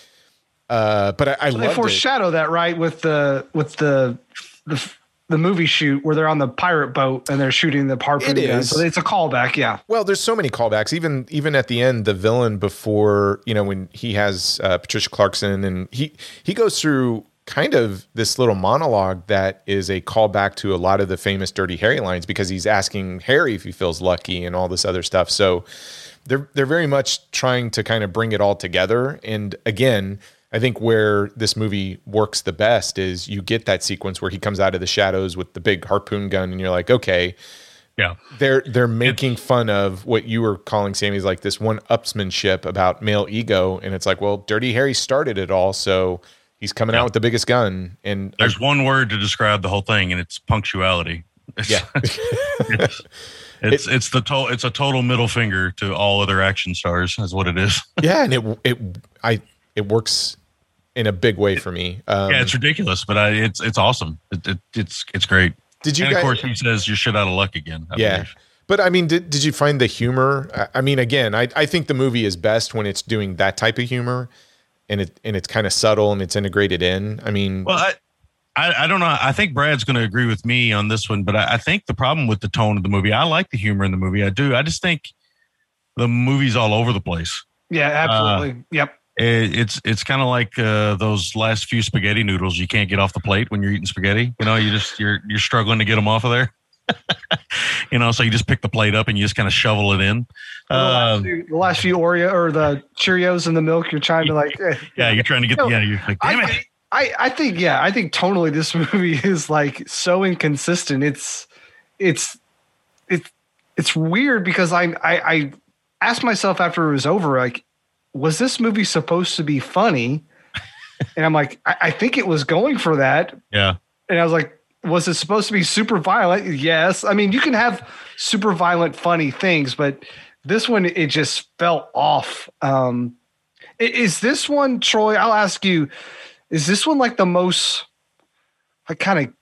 Uh, but I, I They love it. foreshadow that right with the with the the the movie shoot where they're on the pirate boat and they're shooting the harpoon. It gun. is. So it's a callback. Yeah. Well, there's so many callbacks. Even even at the end, the villain before you know when he has uh, Patricia Clarkson and he he goes through kind of this little monologue that is a callback to a lot of the famous Dirty Harry lines because he's asking Harry if he feels lucky and all this other stuff. So they're they're very much trying to kind of bring it all together. And again, I think where this movie works the best is you get that sequence where he comes out of the shadows with the big harpoon gun, and you're like, okay, Yeah. they're they're making fun of what you were calling Sammy's like this one upsmanship about male ego, and it's like, well, Dirty Harry started it all, so He's coming out with the biggest gun, and there's one word to describe the whole thing, and it's punctuality. It's, yeah, it's it's, it, it's the total it's a total middle finger to all other action stars. Is what it is. yeah, and it it I it works in a big way for me. Um, yeah, it's ridiculous, but I, it's it's awesome. It, it, it's it's great. Did you? And guys, of course, he says you're shit out of luck again. I yeah. Believe. But I mean, did, did you find the humor? I mean, again, I, I think the movie is best when it's doing that type of humor and it and it's kind of subtle and it's integrated in. I mean, well, I, I, I don't know. I think Brad's going to agree with me on this one, but I, I, think the problem with the tone of the movie, I like the humor in the movie. I do. I just think the movie's all over the place. Yeah, absolutely. Uh, yep. It, it's it's kind of like uh, those last few spaghetti noodles you can't get off the plate when you're eating spaghetti. You know, you just you're you're struggling to get them off of there. you know, so you just pick the plate up and you just kind of shovel it in. The last, um, few, the last few Oreo or the Cheerios in the milk, you're trying to like. Eh, yeah, you're trying to get. You know, yeah, you're like, damn I, it. I, I think yeah, I think totally this movie is like so inconsistent. It's it's it's it's weird because I I, I asked myself after it was over, like, was this movie supposed to be funny? and I'm like, I, I think it was going for that. Yeah. And I was like, was it supposed to be super violent? Yes. I mean, you can have super violent, funny things, but this one it just fell off. Um, is this one, Troy? I'll ask you. Is this one like the most like kind of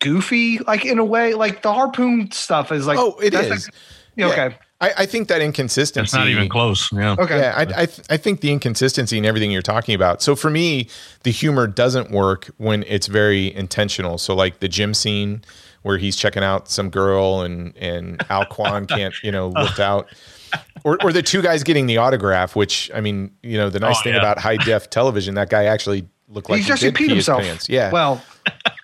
goofy, like in a way? Like the harpoon stuff is like. Oh, it is. Like, yeah, yeah. Okay. I, I, think that inconsistency. It's not even close. Yeah. Okay. Yeah. I, I, th- I think the inconsistency in everything you're talking about. So for me, the humor doesn't work when it's very intentional. So like the gym scene where he's checking out some girl and and Al Quan can't you know look out. Or, or the two guys getting the autograph, which I mean, you know, the nice oh, thing yeah. about high def television, that guy actually looked like he's he actually peed himself. Pants. Yeah. Well,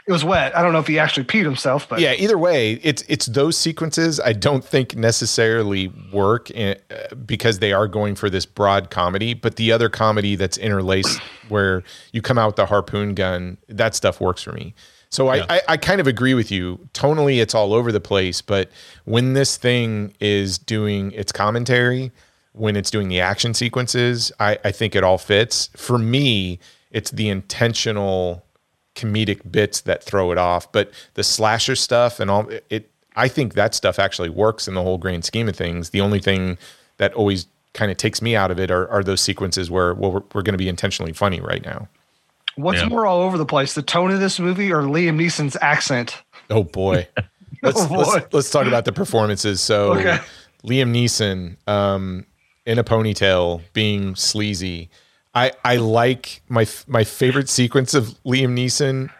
it was wet. I don't know if he actually peed himself, but yeah. Either way, it's it's those sequences I don't think necessarily work in, uh, because they are going for this broad comedy. But the other comedy that's interlaced, where you come out with the harpoon gun, that stuff works for me. So yeah. I, I, I kind of agree with you. Tonally, it's all over the place. But when this thing is doing its commentary, when it's doing the action sequences, I, I think it all fits. For me, it's the intentional comedic bits that throw it off. But the slasher stuff and all it, I think that stuff actually works in the whole grand scheme of things. The only thing that always kind of takes me out of it are, are those sequences where well, we're, we're going to be intentionally funny right now. What's yeah. more all over the place, the tone of this movie or Liam Neeson's accent? Oh boy. let's, oh boy. let's, let's talk about the performances. So okay. Liam Neeson um, in a ponytail being sleazy I I like my my favorite sequence of Liam Neeson,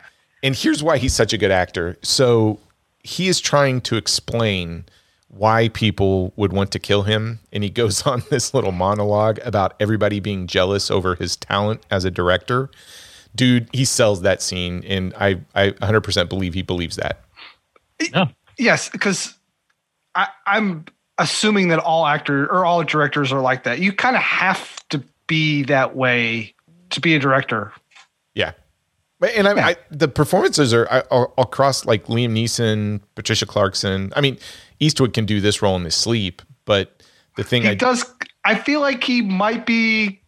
and here's why he's such a good actor. So he is trying to explain why people would want to kill him, and he goes on this little monologue about everybody being jealous over his talent as a director. Dude, he sells that scene, and I I 100% believe he believes that. Yeah. Yes, because I, I'm assuming that all actors or all directors are like that. You kind of have to be that way to be a director. Yeah. And I, yeah. I the performances are, are, across like Liam Neeson, Patricia Clarkson. I mean, Eastwood can do this role in his sleep, but the thing he I, does, I feel like he might be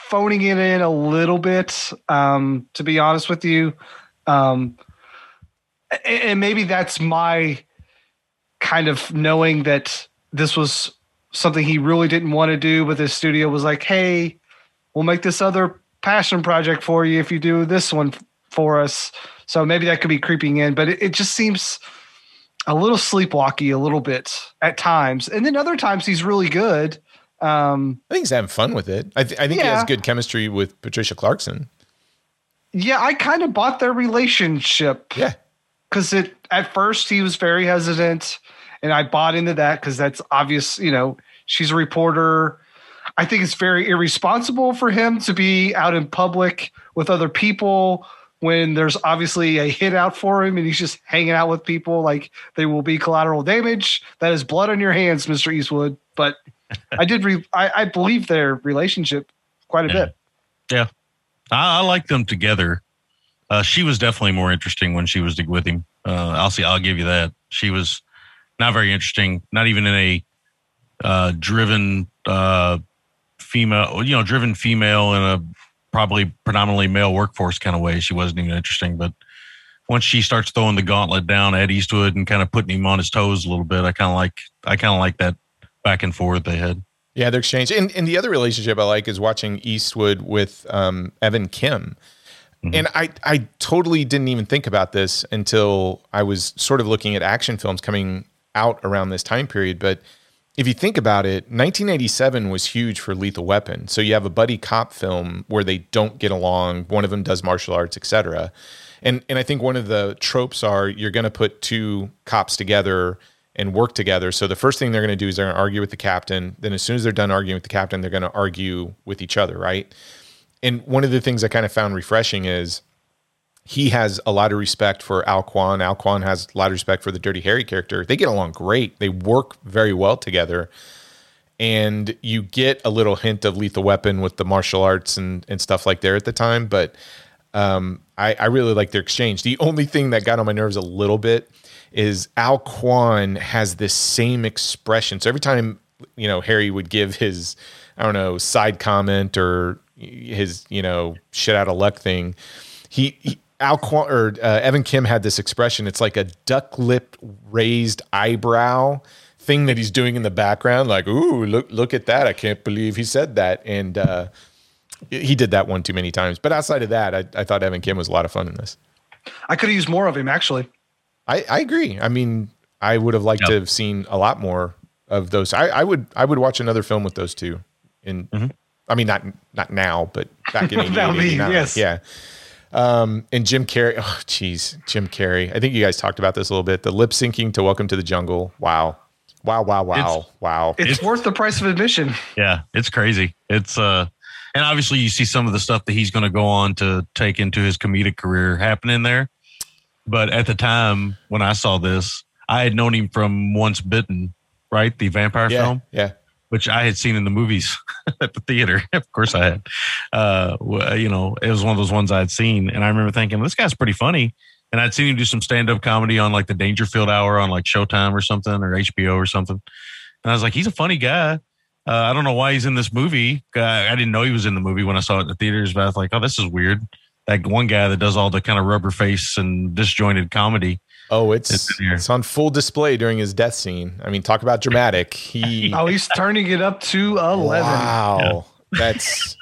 phoning it in a little bit. Um, to be honest with you, um, and maybe that's my kind of knowing that this was something he really didn't want to do, but his studio was like, "Hey, we'll make this other passion project for you if you do this one for us." So maybe that could be creeping in, but it, it just seems a little sleepwalky a little bit at times, and then other times he's really good. Um, I think he's having fun with it. I, th- I think yeah. he has good chemistry with Patricia Clarkson. Yeah, I kind of bought their relationship. Yeah, because it at first he was very hesitant and I bought into that because that's obvious. You know, she's a reporter. I think it's very irresponsible for him to be out in public with other people when there's obviously a hit out for him and he's just hanging out with people like they will be collateral damage. That is blood on your hands, Mr. Eastwood. But I did re- I, I, believe their relationship quite a yeah. bit. Yeah. I, I like them together. Uh, she was definitely more interesting when she was with him. Uh, I'll see. I'll give you that. She was not very interesting. Not even in a uh, driven uh, female, you know, driven female in a probably predominantly male workforce kind of way, she wasn't even interesting. But once she starts throwing the gauntlet down at Eastwood and kind of putting him on his toes a little bit, I kind of like I kind of like that back and forth they had. Yeah, their exchange. And, and the other relationship I like is watching Eastwood with um, Evan Kim. Mm-hmm. And I, I totally didn't even think about this until I was sort of looking at action films coming out around this time period. But if you think about it, 1987 was huge for Lethal Weapon. So you have a buddy cop film where they don't get along. One of them does martial arts, etc. And and I think one of the tropes are you're going to put two cops together and work together. So the first thing they're going to do is they're going to argue with the captain. Then as soon as they're done arguing with the captain, they're going to argue with each other, right? And one of the things I kind of found refreshing is he has a lot of respect for Al Quan. Al Quan has a lot of respect for the Dirty Harry character. They get along great. They work very well together. And you get a little hint of Lethal Weapon with the martial arts and, and stuff like there at the time. But um, I, I really like their exchange. The only thing that got on my nerves a little bit is Al Quan has this same expression. So every time, you know, Harry would give his, I don't know, side comment or his, you know, shit out of luck thing, he, he Al Quan or uh, Evan Kim had this expression. It's like a duck lipped raised eyebrow thing that he's doing in the background. Like, ooh, look, look at that. I can't believe he said that. And, uh, he did that one too many times. But outside of that, I, I thought Evan Kim was a lot of fun in this. I could have used more of him actually. I, I agree. I mean, I would have liked yep. to have seen a lot more of those. I, I would I would watch another film with those two. In mm-hmm. I mean, not not now, but back in 88, yes, yeah. Um, and Jim Carrey. Oh, geez, Jim Carrey. I think you guys talked about this a little bit. The lip syncing to Welcome to the Jungle. Wow, wow, wow, wow, it's, wow. It's, it's worth the price of admission. Yeah, it's crazy. It's uh, and obviously you see some of the stuff that he's going to go on to take into his comedic career happening there. But at the time when I saw this, I had known him from Once Bitten, right? The vampire yeah, film. Yeah. Which I had seen in the movies at the theater. of course I had. Uh, you know, it was one of those ones I had seen. And I remember thinking, this guy's pretty funny. And I'd seen him do some stand up comedy on like the Dangerfield Hour on like Showtime or something or HBO or something. And I was like, he's a funny guy. Uh, I don't know why he's in this movie. I, I, didn't know he was in the movie when I saw it in the theaters, but I was like, oh, this is weird that one guy that does all the kind of rubber face and disjointed comedy. Oh, it's it's on full display during his death scene. I mean, talk about dramatic. He oh, he's turning it up to eleven. Wow, yeah. that's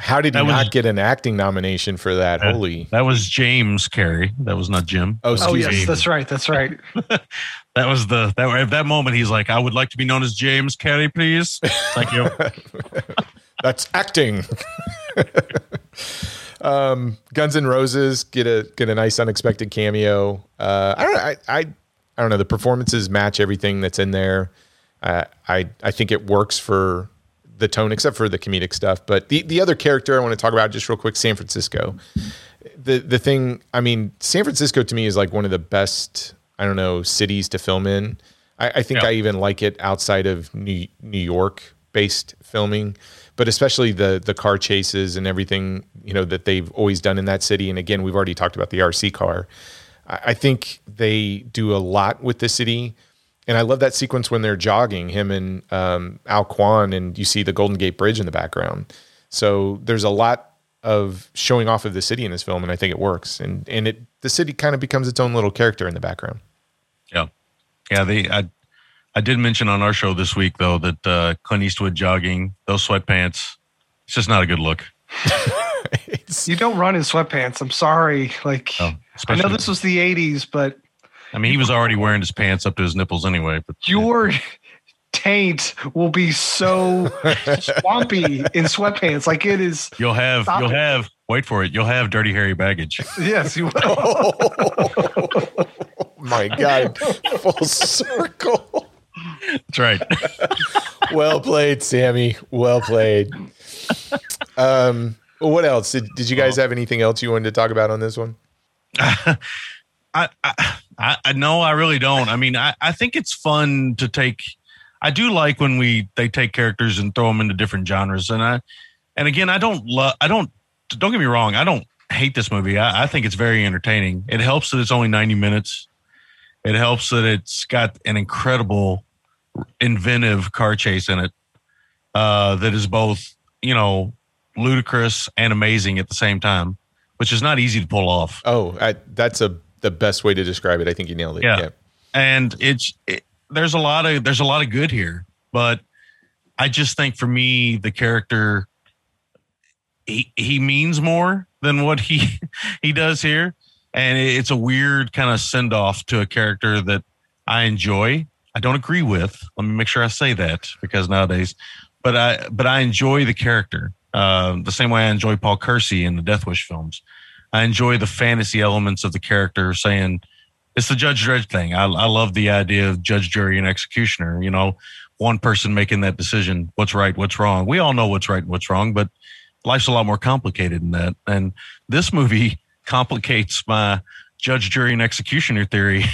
how did he was, not get an acting nomination for that? Uh, Holy, that was James Carrey. That was not Jim. Oh, oh yes, me. that's right. That's right. that was the that at that moment he's like, I would like to be known as James Carrey, please. Thank you. that's acting. Um, Guns N' Roses get a get a nice unexpected cameo. Uh, I don't know. I, I, I don't know. The performances match everything that's in there. Uh, I I think it works for the tone, except for the comedic stuff. But the the other character I want to talk about just real quick, San Francisco. The the thing, I mean, San Francisco to me is like one of the best. I don't know cities to film in. I, I think I even like it outside of New New York based filming but especially the the car chases and everything you know that they've always done in that city. And again, we've already talked about the RC car. I think they do a lot with the city. And I love that sequence when they're jogging, him and um, Al Quan, and you see the Golden Gate Bridge in the background. So there's a lot of showing off of the city in this film, and I think it works. And and it the city kind of becomes its own little character in the background. Yeah, yeah. They I I did mention on our show this week though that uh, Clint Eastwood jogging those sweatpants, it's just not a good look. you don't run in sweatpants. I'm sorry. Like oh, I know this was the '80s, but I mean he was already wearing his pants up to his nipples anyway. But your taint will be so swampy in sweatpants. Like it is. You'll have. You'll it. have. Wait for it. You'll have dirty hairy baggage. Yes, you will. oh, my God! Full circle. That's right. well played, Sammy. Well played. Um, what else? Did, did you guys have anything else you wanted to talk about on this one? I, I, I, no, I really don't. I mean, I, I think it's fun to take. I do like when we they take characters and throw them into different genres, and I, and again, I don't love. I don't. Don't get me wrong. I don't hate this movie. I, I think it's very entertaining. It helps that it's only ninety minutes. It helps that it's got an incredible inventive car chase in it uh, that is both, you know, ludicrous and amazing at the same time, which is not easy to pull off. Oh, I, that's a the best way to describe it. I think you nailed it. Yeah. yeah. And it's it, there's a lot of there's a lot of good here, but I just think for me the character he he means more than what he he does here, and it's a weird kind of send off to a character that I enjoy. I don't agree with. Let me make sure I say that because nowadays, but I but I enjoy the character uh, the same way I enjoy Paul Kersey in the Death Wish films. I enjoy the fantasy elements of the character saying it's the Judge Dredd thing. I, I love the idea of judge, jury, and executioner. You know, one person making that decision, what's right, what's wrong. We all know what's right and what's wrong, but life's a lot more complicated than that. And this movie complicates my judge, jury, and executioner theory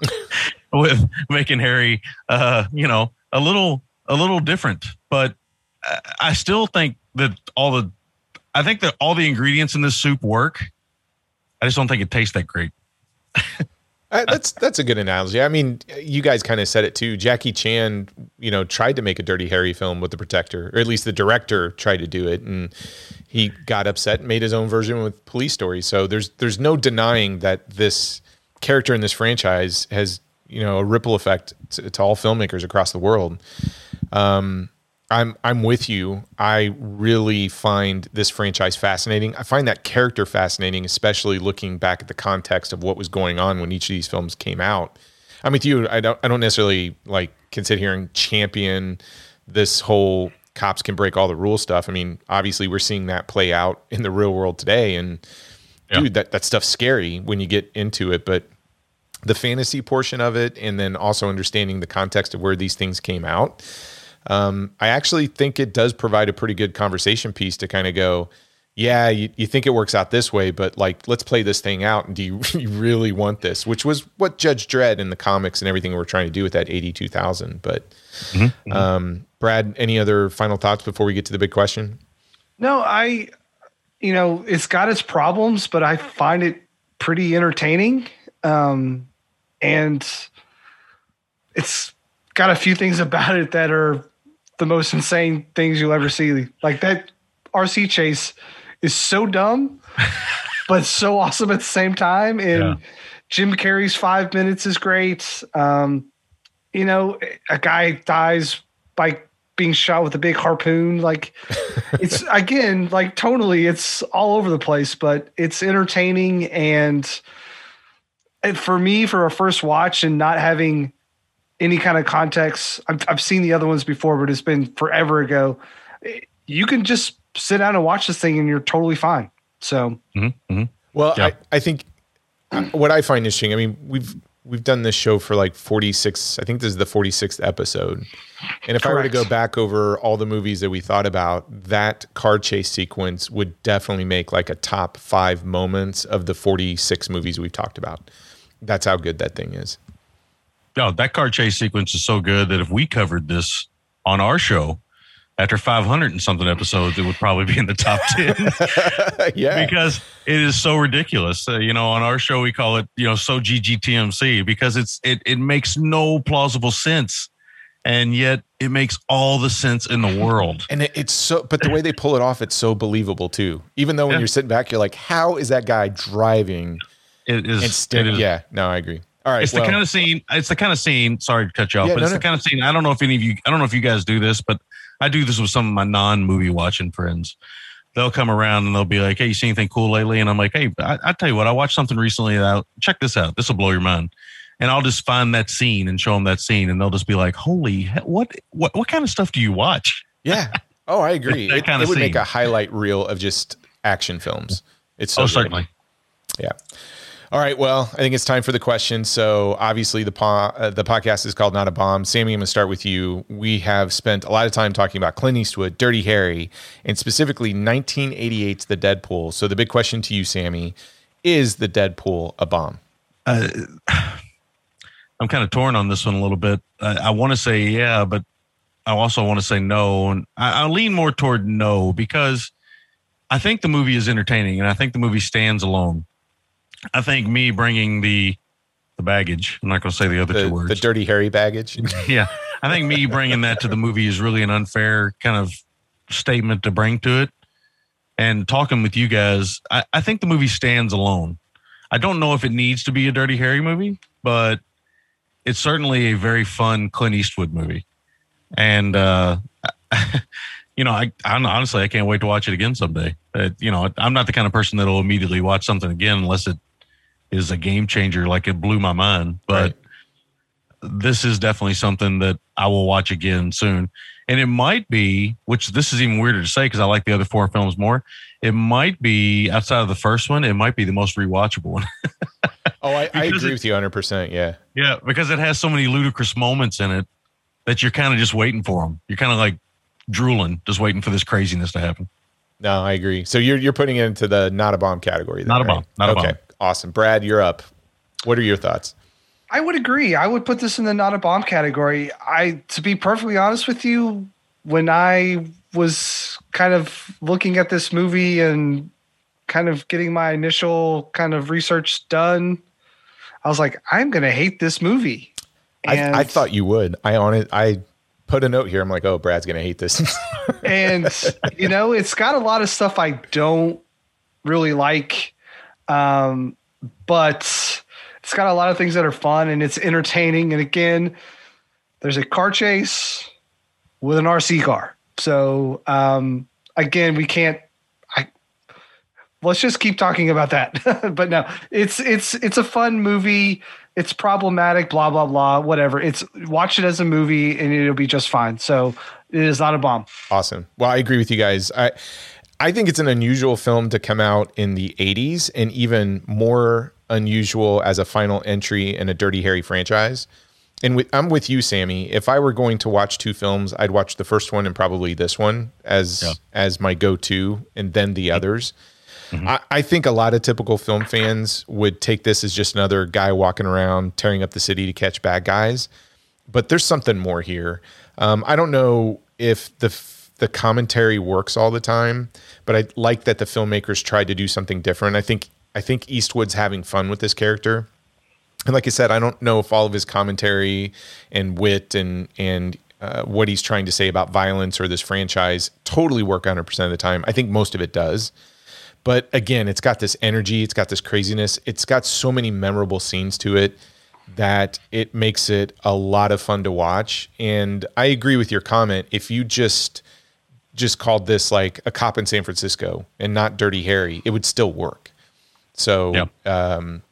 with making Harry, uh, you know, a little a little different. But I still think that all the, I think that all the ingredients in this soup work. I just don't think it tastes that great. Uh, that's that's a good analogy. I mean, you guys kind of said it too. Jackie Chan, you know, tried to make a Dirty Harry film with the Protector, or at least the director tried to do it, and he got upset and made his own version with Police Story. So there's there's no denying that this character in this franchise has you know a ripple effect to, to all filmmakers across the world. Um, I'm I'm with you. I really find this franchise fascinating. I find that character fascinating, especially looking back at the context of what was going on when each of these films came out. I'm with you. I don't I don't necessarily like can sit here and champion this whole cops can break all the rules stuff. I mean, obviously we're seeing that play out in the real world today and yeah. dude, that that stuff's scary when you get into it, but the fantasy portion of it and then also understanding the context of where these things came out um, I actually think it does provide a pretty good conversation piece to kind of go, yeah, you, you think it works out this way, but like, let's play this thing out. And do you, you really want this? Which was what Judge Dredd in the comics and everything we're trying to do with that 82,000. But, mm-hmm, mm-hmm. Um, Brad, any other final thoughts before we get to the big question? No, I, you know, it's got its problems, but I find it pretty entertaining. Um, and it's got a few things about it that are the most insane things you'll ever see. Like that RC chase is so dumb, but so awesome at the same time. And yeah. Jim Carrey's five minutes is great. Um, you know, a guy dies by being shot with a big harpoon. Like it's again, like tonally, it's all over the place, but it's entertaining and, and for me, for a first watch and not having any kind of context. I've, I've seen the other ones before, but it's been forever ago. You can just sit down and watch this thing, and you're totally fine. So, mm-hmm, mm-hmm. well, yeah. I, I think what I find interesting. I mean, we've we've done this show for like 46 i think this is the 46th episode and if Correct. i were to go back over all the movies that we thought about that car chase sequence would definitely make like a top five moments of the 46 movies we've talked about that's how good that thing is oh, that car chase sequence is so good that if we covered this on our show after 500 and something episodes, it would probably be in the top 10. yeah. Because it is so ridiculous. Uh, you know, on our show, we call it, you know, so GGTMC because it's, it, it makes no plausible sense. And yet it makes all the sense in the world. And it, it's so, but the way they pull it off, it's so believable too. Even though when yeah. you're sitting back, you're like, how is that guy driving? It is. it is. Yeah, no, I agree. All right. It's well, the kind of scene. It's the kind of scene. Sorry to cut you off, yeah, but no, it's no. the kind of scene. I don't know if any of you. I don't know if you guys do this, but I do this with some of my non-movie watching friends. They'll come around and they'll be like, "Hey, you seen anything cool lately?" And I'm like, "Hey, I, I tell you what, I watched something recently. That check this out. This will blow your mind." And I'll just find that scene and show them that scene, and they'll just be like, "Holy, what? What? What kind of stuff do you watch?" Yeah. Oh, I agree. that it, kind of it would scene. make a highlight reel of just action films. It's so oh, certainly. Yeah. All right. Well, I think it's time for the question. So obviously the po- uh, the podcast is called Not a Bomb. Sammy, I'm going to start with you. We have spent a lot of time talking about Clint Eastwood, Dirty Harry, and specifically 1988's The Dead Pool. So the big question to you, Sammy, is the Dead Pool a bomb? Uh, I'm kind of torn on this one a little bit. I, I want to say yeah, but I also want to say no, and I, I lean more toward no because I think the movie is entertaining, and I think the movie stands alone. I think me bringing the the baggage. I'm not going to say the other the, two words. The dirty Harry baggage. yeah, I think me bringing that to the movie is really an unfair kind of statement to bring to it. and talking with you guys, I, I think the movie stands alone. I don't know if it needs to be a Dirty Harry movie, but it's certainly a very fun Clint Eastwood movie. And uh, you know, I, I honestly I can't wait to watch it again someday. Uh, you know, I'm not the kind of person that'll immediately watch something again unless it is a game changer, like it blew my mind. But right. this is definitely something that I will watch again soon. And it might be, which this is even weirder to say because I like the other four films more. It might be outside of the first one, it might be the most rewatchable one. oh, I, I agree it, with you 100%. Yeah. Yeah. Because it has so many ludicrous moments in it that you're kind of just waiting for them. You're kind of like drooling, just waiting for this craziness to happen. No, I agree. So you're you're putting it into the not a bomb category. Then, not a right? bomb. Not okay. a bomb. Awesome. Brad, you're up. What are your thoughts? I would agree. I would put this in the not a bomb category. I to be perfectly honest with you, when I was kind of looking at this movie and kind of getting my initial kind of research done, I was like, I'm going to hate this movie. I, I, thought you would. I on it. I put a note here. I'm like, oh, Brad's going to hate this. and you know, it's got a lot of stuff I don't really like, um, but it's got a lot of things that are fun and it's entertaining. And again, there's a car chase with an RC car. So um, again, we can't. I let's just keep talking about that. but no, it's it's it's a fun movie. It's problematic. Blah blah blah. Whatever. It's watch it as a movie and it'll be just fine. So it is not a bomb. Awesome. Well, I agree with you guys. I I think it's an unusual film to come out in the 80s and even more unusual as a final entry in a Dirty Harry franchise and with, I'm with you, Sammy. If I were going to watch two films, I'd watch the first one and probably this one as yeah. as my go-to, and then the others. Mm-hmm. I, I, think a lot of typical film fans would take this as just another guy walking around tearing up the city to catch bad guys, but there's something more here. Um, I don't know if the the commentary works all the time, but I like that the filmmakers tried to do something different. I think I think Eastwood's having fun with this character and like I said, I don't know if all of his commentary and wit and and uh, what he's trying to say about violence or this franchise totally work 100% of the time. I think most of it does. But again, it's got this energy, it's got this craziness, it's got so many memorable scenes to it that it makes it a lot of fun to watch. And I agree with your comment. If you just just called this like a cop in San Francisco and not Dirty Harry, it would still work. So, yep. um,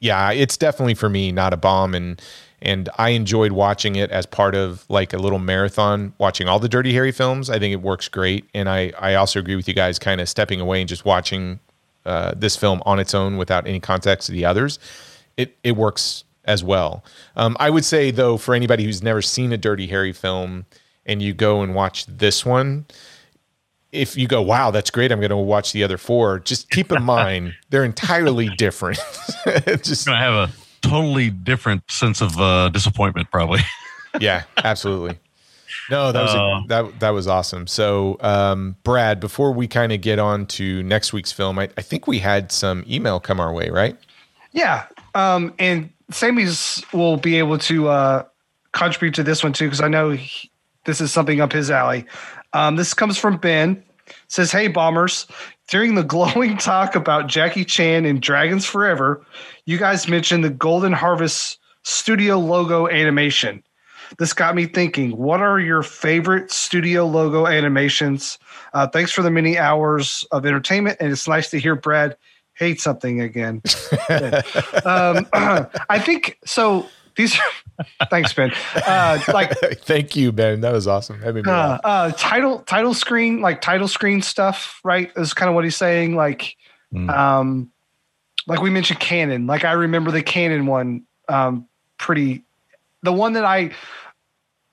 yeah, it's definitely for me not a bomb and and I enjoyed watching it as part of like a little marathon watching all the Dirty Harry films. I think it works great and I I also agree with you guys kind of stepping away and just watching uh, this film on its own without any context of the others. It it works as well. Um, I would say though for anybody who's never seen a Dirty Harry film and you go and watch this one, if you go, wow, that's great, I'm going to watch the other four. Just keep in mind they're entirely different. just going to have a totally different sense of uh, disappointment, probably. yeah, absolutely. No, that was a, uh, that that was awesome. So, um, Brad, before we kind of get on to next week's film, I, I, think we had some email come our way, right? Yeah, um, and Sammy's will be able to uh, contribute to this one too because I know he, this is something up his alley. Um, this comes from Ben. says, "Hey bombers, during the glowing talk about Jackie Chan and Dragons Forever, you guys mentioned the Golden Harvest studio logo animation. This got me thinking. What are your favorite studio logo animations? Uh, thanks for the many hours of entertainment, and it's nice to hear Brad hate something again. um, I think so. These thanks, Ben. Uh, like, thank you, Ben. That was awesome. That uh, uh, title title screen, like title screen stuff, right? Is kind of what he's saying. Like, mm. um, like we mentioned, Cannon. Like I remember the Cannon one, um, pretty. The one that I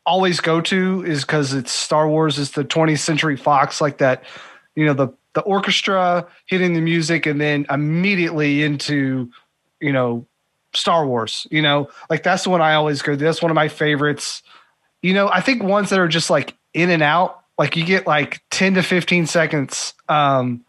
always go to is because it's Star Wars. It's the 20th Century Fox, like that. You know the the orchestra hitting the music, and then immediately into you know Star Wars. You know, like that's the one I always go. That's one of my favorites. You know, I think ones that are just like in and out, like you get like 10 to 15 seconds. Um,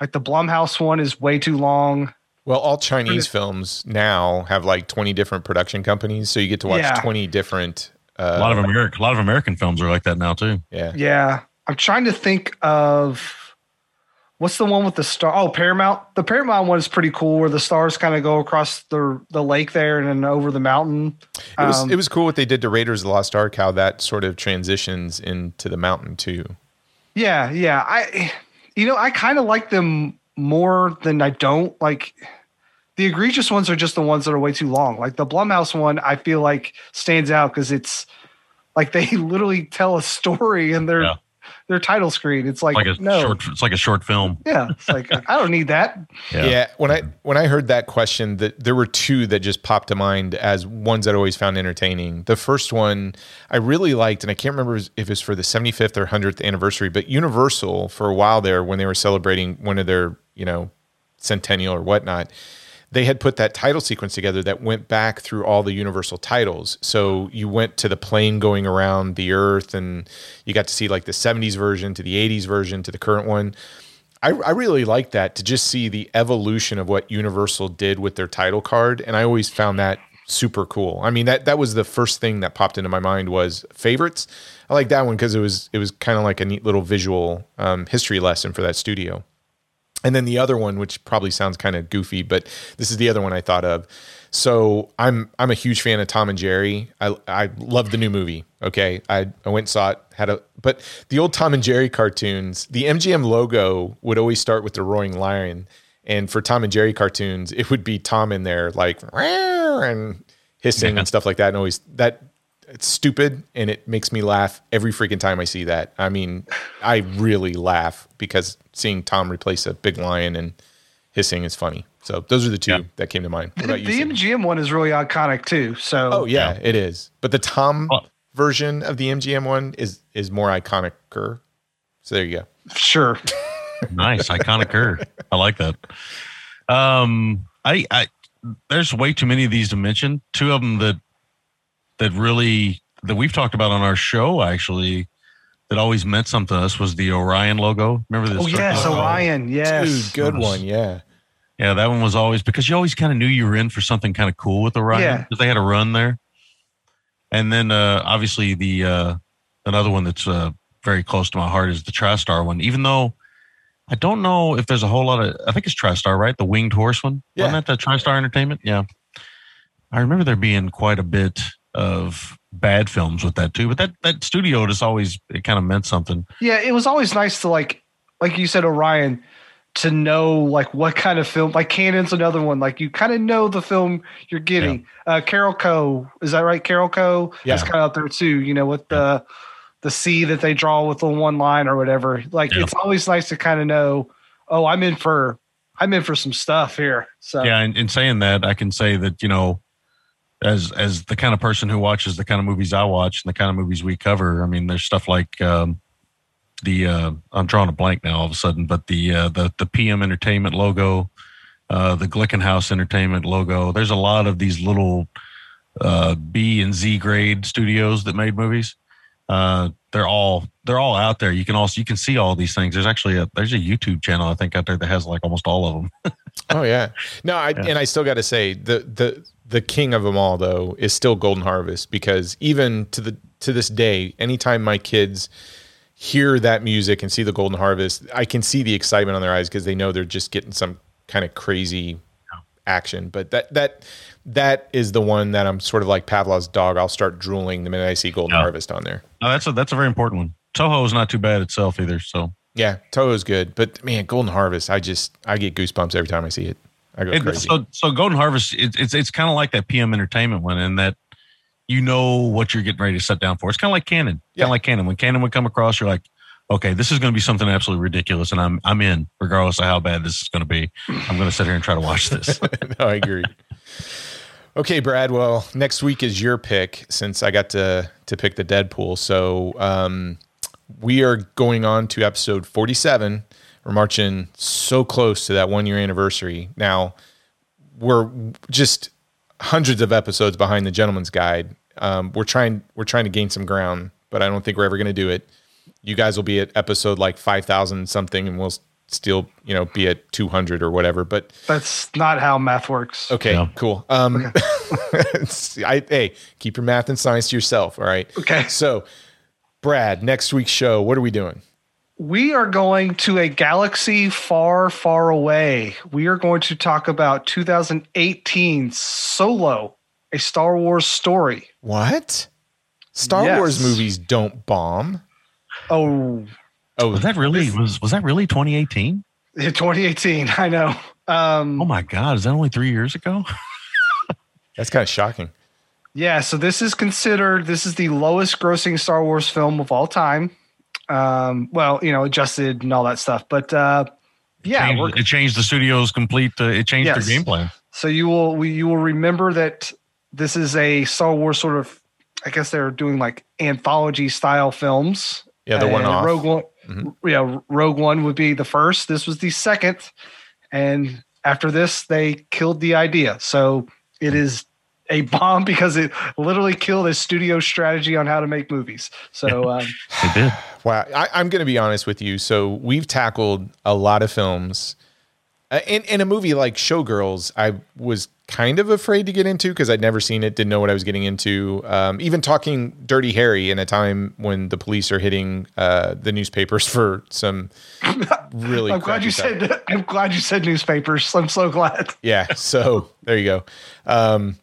like the Blumhouse one is way too long. Well, all Chinese films now have like 20 different production companies, so you get to watch yeah. 20 different. Uh, a lot of American, a lot of American films are like that now too. Yeah, yeah. I'm trying to think of what's the one with the star? Oh, Paramount. The Paramount one is pretty cool, where the stars kind of go across the the lake there and then over the mountain. It was Um, it was cool what they did to Raiders of the Lost Ark, how that sort of transitions into the mountain too. Yeah, yeah. I, you know, I kind of like them more than I don't. Like the egregious ones are just the ones that are way too long. Like the Blumhouse one, I feel like stands out because it's like they literally tell a story in their Yeah. Their title screen. It's like, like a no, short. It's like a short film. yeah. It's like I don't need that. Yeah. when I when I heard that question, that there were two that just popped to mind as ones that I always found entertaining. The first one I really liked, and I can't remember if it was for the 75th or 100th anniversary, but Universal for a while there when they were celebrating one of their you know centennial or whatnot. They had put that title sequence together that went back through all the Universal titles. So you went to the plane going around the Earth, and you got to see like the 70s version to the 80s version to the current one. I, I really like that to just see the evolution of what Universal did with their title card, and I always found that super cool. I mean that that was the first thing that popped into my mind was favorites. I like that one because it was it was kind of like a neat little visual um, history lesson for that studio. And then the other one, which probably sounds kind of goofy, but this is the other one I thought of. So I'm I'm a huge fan of Tom and Jerry. I I love the new movie. Okay, I I went and saw it. Had a but the old Tom and Jerry cartoons. The MGM logo would always start with the roaring lion, and for Tom and Jerry cartoons, it would be Tom in there like and hissing and stuff like that. And always that it's stupid and it makes me laugh every freaking time I see that. I mean, I really laugh because seeing Tom replace a big lion and hissing is funny. So those are the two Yeah. that came to mind. What The, about the Sam? MGM one is really iconic too. So Oh yeah, it is. But the Tom Oh. version of the MGM one is is more iconicer. So there you go. sure. nice iconicer. i like that um i i there's way too many of these to mention two of them that that really that we've talked about on our show actually that always meant something to us was the orion logo remember this Oh yes, Oh. Orion. Yes. Dude, good one. Yeah. yeah that one was always because you always kind of knew you were in for something kind of cool with orion Yeah. because they had a run there and then uh obviously the uh another one that's uh very close to my heart is the TriStar one even though I don't know if there's a whole lot of. I think it's TriStar, right? The winged horse one. Yeah. Wasn't that the TriStar Entertainment? Yeah. I remember there being quite a bit of bad films with that too, but that that studio just always it kind of meant something. Yeah, it was always nice to like, like you said, Orion, to know like what kind of film. Like Cannon's another one. Like you kind of know the film you're getting. Uh, Carolco. Is that right? Carolco. Yeah. is kind of out there too. You know, with the the C that they draw with the one line or whatever. Like Yeah. it's always nice to kind of know. Oh, I'm in for I'm in for some stuff here. So Yeah, and in saying that, I can say that you know, as as the kind of person who watches the kind of movies I watch and the kind of movies we cover, I mean, there's stuff like um, the uh, I'm drawing a blank now all of a sudden, but the uh, the the PM Entertainment logo, uh, the Glickenhaus Entertainment logo. There's a lot of these little uh, B and Z grade studios that made movies. Uh, they're all they're all out there. You can also you can see all these things. There's actually a there's a YouTube channel I think out there that has like almost all of them. Oh yeah. No, I Yeah. and I still got to say the the the king of them all though is still Golden Harvest because even to the to this day, anytime my kids hear that music and see the Golden Harvest, I can see the excitement on their eyes because they know they're just getting some kind of crazy action. But that that that is the one that I'm sort of like Pavlov's dog. I'll start drooling the minute I see Golden Yeah. Harvest on there. No, that's a that's a very important one. Toho is not too bad itself either. So Yeah, Toho is good, but man, Golden Harvest, I just I get goosebumps every time I see it. I go It- crazy. so so Golden Harvest, it's it's it's kind of like that PM Entertainment one, in that you know what you're getting ready to set down for. It's kind of like Cannon, kind of Yeah. like Cannon. When Cannon would come across, you're like, okay, this is going to be something absolutely ridiculous, and I'm I'm in, regardless of how bad this is going to be. I'm going to sit here and try to watch this. no, I agree. Okay, Brad. Well, next week is your pick since I got to to pick the Dead Pool. So um, we are going on to episode forty seven. We're marching so close to that one year anniversary. Now we're just hundreds of episodes behind the Gentleman's Guide. Um, we're trying we're trying to gain some ground, but I don't think we're ever going to do it. You guys will be at episode like five thousand something, and we'll still you know be at two hundred or whatever. But that's not how math works. Okay, Yeah. cool. Um, I, hey, keep your math and science to yourself. All right. Okay. So, Brad, next week's show, what are we doing? We are going to a galaxy far, far away. We are going to talk about 2018 Solo, a Star Wars story. What? Star Yes. Wars movies don't bomb. Oh, Oh, Was that really was was that really 2018? 2018. I know. Um, Oh my god, is that only three years ago? that's kind of shocking. Yeah, so this is considered this is the lowest grossing Star Wars film of all time. Um, well, you know, adjusted and all that stuff. But uh, yeah, Changed- it changed the studio's complete. Uh, it changed Yes. their game plan. so you will we, you will remember that this is a Star Wars sort of. I guess they're doing like anthology style films. Yeah, the one off. Rogue One, Mhm. yeah, Rogue One would be the first. This was the second, and after this, they killed the idea. So it is a bomb because it literally killed a studio strategy on how to make movies. So um, It did. Wow, I, I'm going to be honest with you. So we've tackled a lot of films. Uh, in, in a movie like Showgirls, I was kind of afraid to get into because I'd never seen it, didn't know what I was getting into. Um, even talking Dirty Harry in a time when the police are hitting uh, the newspapers for some really. I'm glad you stuff. said. I'm glad you said newspapers. I'm so glad. Yeah. So there you go. Um,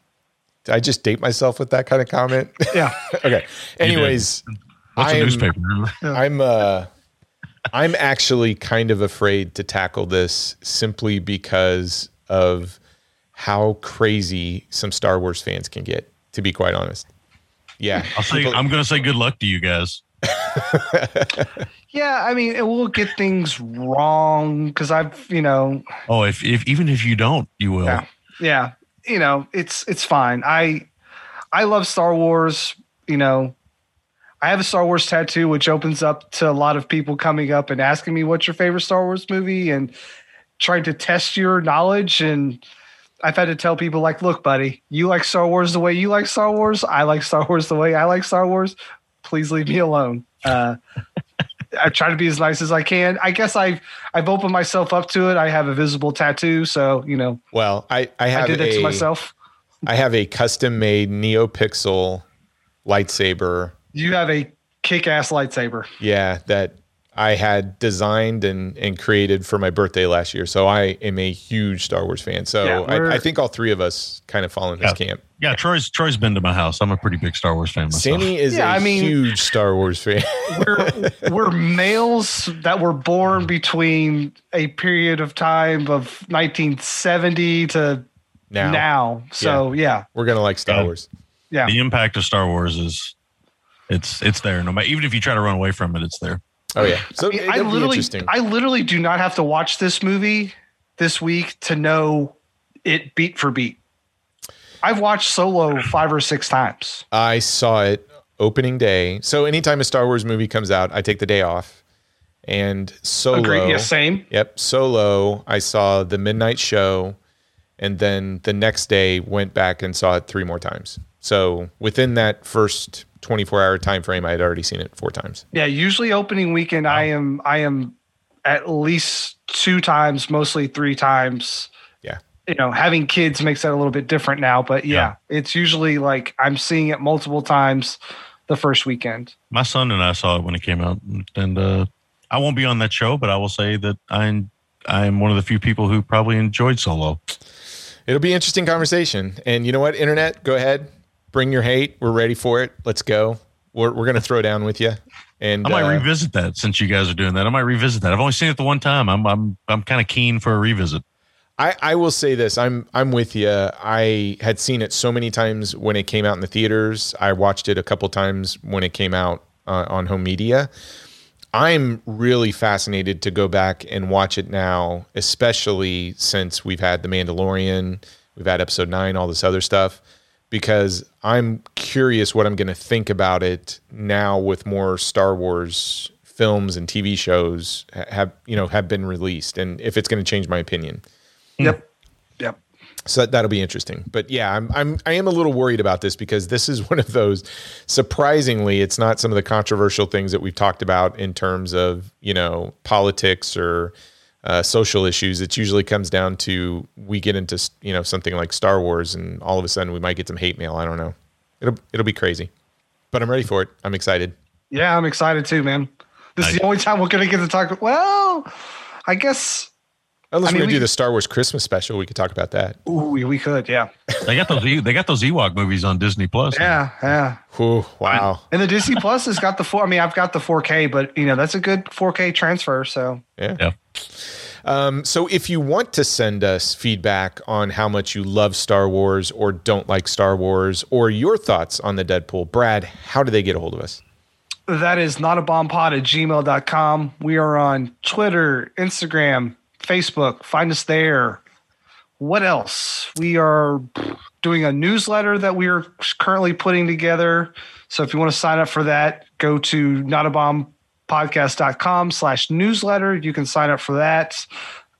did I just date myself with that kind of comment? Yeah, okay. Anyways, What's a I'm- newspaper? I'm uh I'm actually kind of afraid to tackle this simply because of how crazy some Star Wars fans can get, to be quite honest. Yeah. I'll say I'm going to say good luck to you guys. yeah. I mean, it will get things wrong because I've, you know, Oh, if if even if you don't, you will. Yeah. yeah, you know, it's it's fine. I I love Star Wars. You know, I have a Star Wars tattoo, which opens up to a lot of people coming up and asking me what's your favorite Star Wars movie and trying to test your knowledge. And I've had to tell people like, look, buddy, you like Star Wars the way you like Star Wars. I like Star Wars the way I like Star Wars. Please leave me alone. Uh, I try to be as nice as I can. I guess I've I've opened myself up to it. I have a visible tattoo, so you know Well, I, I have I did that to myself. I have a custom made NeoPixel lightsaber. You have a kick-ass lightsaber. Yeah, that I had designed and, and created for my birthday last year. So I am a huge Star Wars fan. So Yeah, I, I think all three of us kind of fall in this Yeah. camp. Yeah, Troy's Troy's been to my house. I'm a pretty big Star Wars fan myself. Sammy is Yeah, a I mean- huge Star Wars fan. We're we're males that were born between a period of time of 1970 to now, now. So yeah, we're gonna like Star Yeah. Wars. yeah. the impact of Star Wars is it's it's there. No matter even if you try to run away from it, it's there. Oh yeah. So I, mean, I it'll be literally interesting. I literally do not have to watch this movie this week to know it beat for beat. I've watched Solo five or six times. I saw it opening day. So anytime a Star Wars movie comes out, I take the day off. And Solo. Agreed. Yeah, same. Yep. Solo. I saw the midnight show, and then the next day went back and saw it three more times. So within that first 24 hour time frame, I had already seen it four times. Yeah, usually opening weekend I am I am at least two times, mostly three times. Yeah. You know, having kids makes that a little bit different now, but yeah, it's usually like I'm seeing it multiple times the first weekend. My son and I saw it when it came out, and uh, I won't be on that show, but I will say that I'm I am one of the few people who probably enjoyed Solo. It'll be interesting conversation. And you know what, internet, go ahead, bring your hate. We're ready for it. Let's go. We're, we're going to throw down with you. And I might uh, revisit that since you guys are doing that. I might revisit that. I've only seen it the one time. I'm I'm I'm kind of keen for a revisit. I, I will say this. I'm I'm with you. I had seen it so many times when it came out in the theaters. I watched it a couple times when it came out uh, on home media. I'm really fascinated to go back and watch it now, especially since we've had The Mandalorian, we've had Episode Nine, all this other stuff, because I'm curious what I'm going to think about it now with more Star Wars films and TV shows have you know have been released, and if it's going to change my opinion. Mm. Yep. Yep. So that'll be interesting. But yeah, I'm I'm I am a little worried about this because this is one of those surprisingly it's not some of the controversial things that we've talked about in terms of, you know, politics or uh, social issues. It usually comes down to we get into, you know, something like Star Wars and all of a sudden we might get some hate mail. I don't know. It'll it'll be crazy. But I'm ready for it. I'm excited. Yeah, I'm excited too, man. This is the only time we're going to get to talk. Well, I guess. Unless I mean, we're gonna we- do the Star Wars Christmas special, we could talk about that. Ooh, we, we could, yeah, They got those. E- They got those Ewok movies on Disney Plus. yeah, yeah. Ooh, wow. And the Disney Plus has got the four. I mean, I've got the 4K, but you know that's a good 4K transfer. So Yeah. Yeah. Um, so if you want to send us feedback on how much you love Star Wars or don't like Star Wars or your thoughts on the Dead Pool, Brad, how do they get a hold of us? that is not a bomb pod at gmail.com. We are on Twitter, Instagram, Facebook. Find us there. What else? We are doing a newsletter that we are currently putting together. So if you want to sign up for that, go to notabombpodcast.com slash newsletter. You can sign up for that.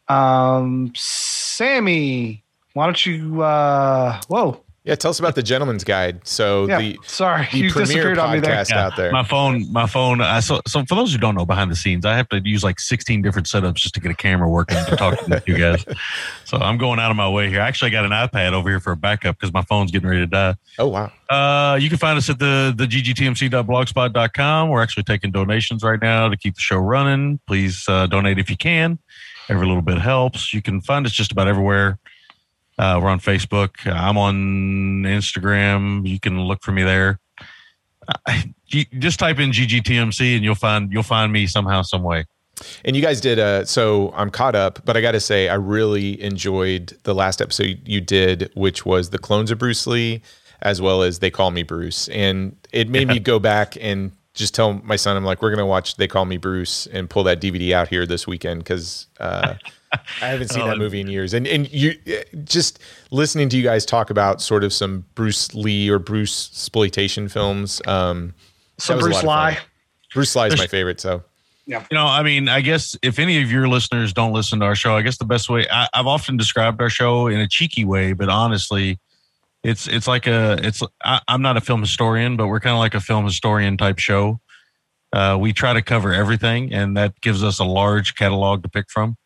Um, Sammy, why don't you, uh, whoa, Yeah, tell us about the Gentleman's Guide. So yeah, the sorry, the you premier disappeared on me there. podcast out there. My phone, my phone. I so, so for those who don't know behind the scenes, I have to use like 16 different setups just to get a camera working to talk to you guys. So I'm going out of my way here. I actually got an iPad over here for a backup because my phone's getting ready to die. oh wow. Uh, you can find us at the the ggtmc.blogspot.com. We're actually taking donations right now to keep the show running. Please uh, donate if you can. Every little bit helps. You can find us just about everywhere. Uh, we're on Facebook. I'm on Instagram. You can look for me there. Uh, just type in GGTMC and you'll find you'll find me somehow, some way. And you guys did uh so I'm caught up, but I got to say I really enjoyed the last episode you did which was the clones of Bruce Lee as well as They Call Me Bruce. And it made me go back and just tell my son I'm like we're going to watch They Call Me Bruce and pull that DVD out here this weekend cuz uh I haven't seen that movie in years. And and you just listening to you guys talk about sort of some Bruce Lee or Bruce exploitation films um So that was a Bruce lot of Lie. Bruce Lie is my favorite, so Yeah. You know, I mean, I guess if any of your listeners don't listen to our show, I guess the best way I, I've often described our show in a cheeky way, but honestly, it's it's like a it's I, I'm not a film historian, but we're kind of like a film historian type show. Uh, we try to cover everything, and that gives us a large catalog to pick from.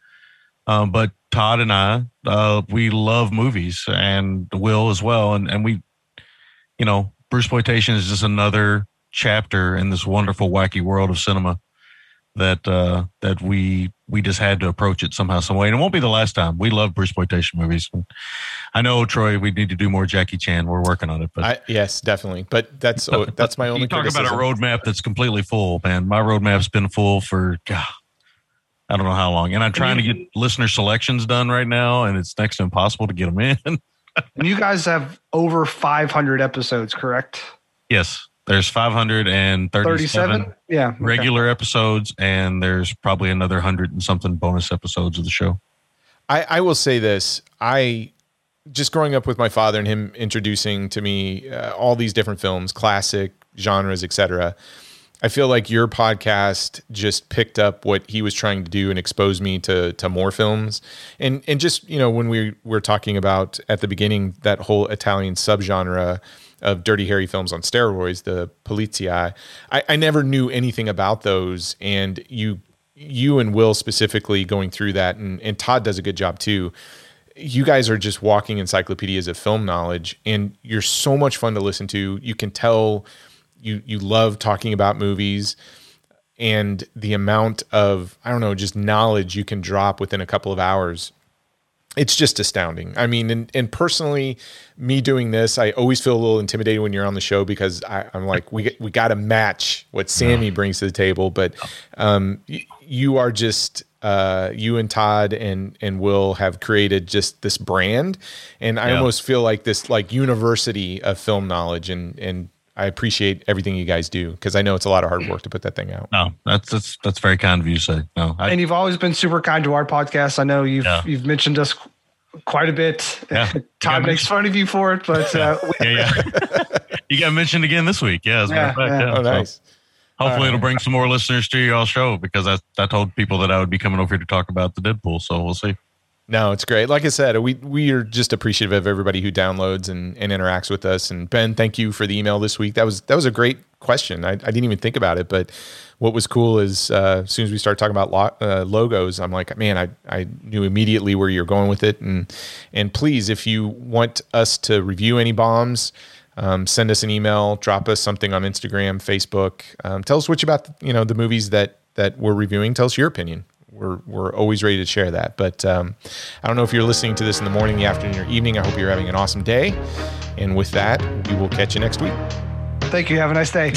Um, but Todd and I, uh, we love movies, and Will as well, and and we, you know, Bruce exploitation is just another chapter in this wonderful, wacky world of cinema that uh, that we we just had to approach it somehow, some way. And it won't be the last time. We love Bruce exploitation movies. I know Troy. We need to do more Jackie Chan. We're working on it. But I yes, definitely. But that's oh, that's my only you talk about a roadmap that's completely full, man. My roadmap's been full for God, I don't know how long. And I'm trying to get listener selections done right now, and it's next to impossible to get them in. And you guys have over 500 episodes, correct? yes, there's 537 37? Yeah. okay. regular episodes, and there's probably another hundred and something bonus episodes of the show. I, I will say this. I just growing up with my father and him introducing to me uh, all these different films, classic genres, etc. I feel like your podcast just picked up what he was trying to do and exposed me to to more films. And and just you know when we were talking about at the beginning that whole Italian subgenre of Dirty Harry films on steroids, the Polizia, I, I never knew anything about those. And you you and Will specifically going through that, and, and Todd does a good job too. You guys are just walking encyclopedias of film knowledge, and you're so much fun to listen to. You can tell you you love talking about movies and the amount of I don't know just knowledge you can drop within a couple of hours it's just astounding. I mean, and, and personally, me doing this, I always feel a little intimidated when you're on the show because I, I'm like, we we got to match what Sammy brings to the table. But um, y- you are just uh, you and Todd and and Will have created just this brand, and I Yeah. almost feel like this like university of film knowledge, and and I appreciate everything you guys do because I know it's a lot of hard work to put that thing out. No, that's that's that's very kind of you to say. No, I, And you've always been super kind to our podcast. I know you've Yeah. you've mentioned us quite a bit. Yeah. You Todd got makes fun of you for it, but uh, we- yeah, yeah. you got mentioned again this week. Yeah, as a matter of Yeah, fact, yeah. yeah. Oh, So nice. hopefully, Uh, it'll bring some more listeners to your show because I, I told people that I would be coming over here to talk about the Dead Pool. So we'll see. No, it's great. Like I said, we we are just appreciative of everybody who downloads and, and interacts with us. And Ben, thank you for the email this week. That was that was a great question. I, I didn't even think about it, but what was cool is uh, as soon as we start talking about lo- uh, logos, I'm like, man, I, I knew immediately where you're going with it. And and please, if you want us to review any bombs, um, send us an email, drop us something on Instagram, Facebook. Um, tell us which about you know the movies that that we're reviewing. Tell us your opinion. We're, we're always ready to share that. But um, I don't know if you're listening to this in the morning, the afternoon, or evening. I hope you're having an awesome day. And with that, we will catch you next week. Thank you. Have a nice day.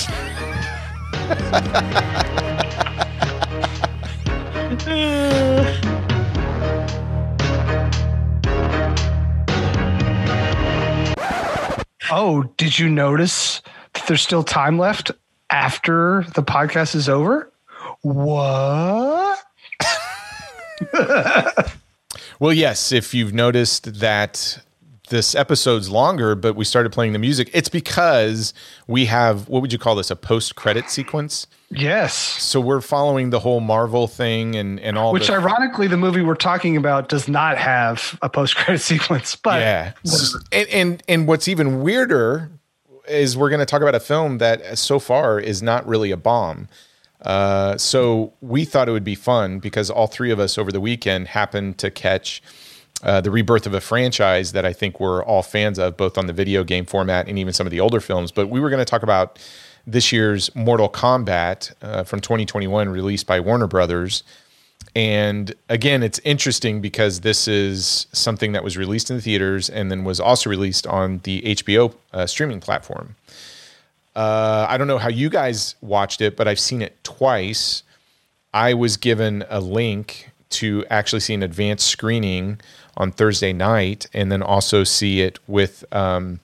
oh, did you notice that there's still time left after the podcast is over? What? well, yes. If you've noticed that this episode's longer, but we started playing the music, it's because we have what would you call this? A post credit sequence? Yes. So we're following the whole Marvel thing and and all. Which the, ironically, the movie we're talking about does not have a post credit sequence. But yeah, and, and and what's even weirder is we're going to talk about a film that so far is not really a bomb. Uh, so we thought it would be fun because all three of us over the weekend happened to catch uh, the rebirth of a franchise that I think we're all fans of, both on the video game format and even some of the older films. But we were going to talk about this year's Mortal Kombat uh, from 2021, released by Warner Brothers. And again, it's interesting because this is something that was released in the theaters and then was also released on the HBO uh, streaming platform. Uh, I don't know how you guys watched it, but I've seen it twice. I was given a link to actually see an advanced screening on Thursday night, and then also see it with um,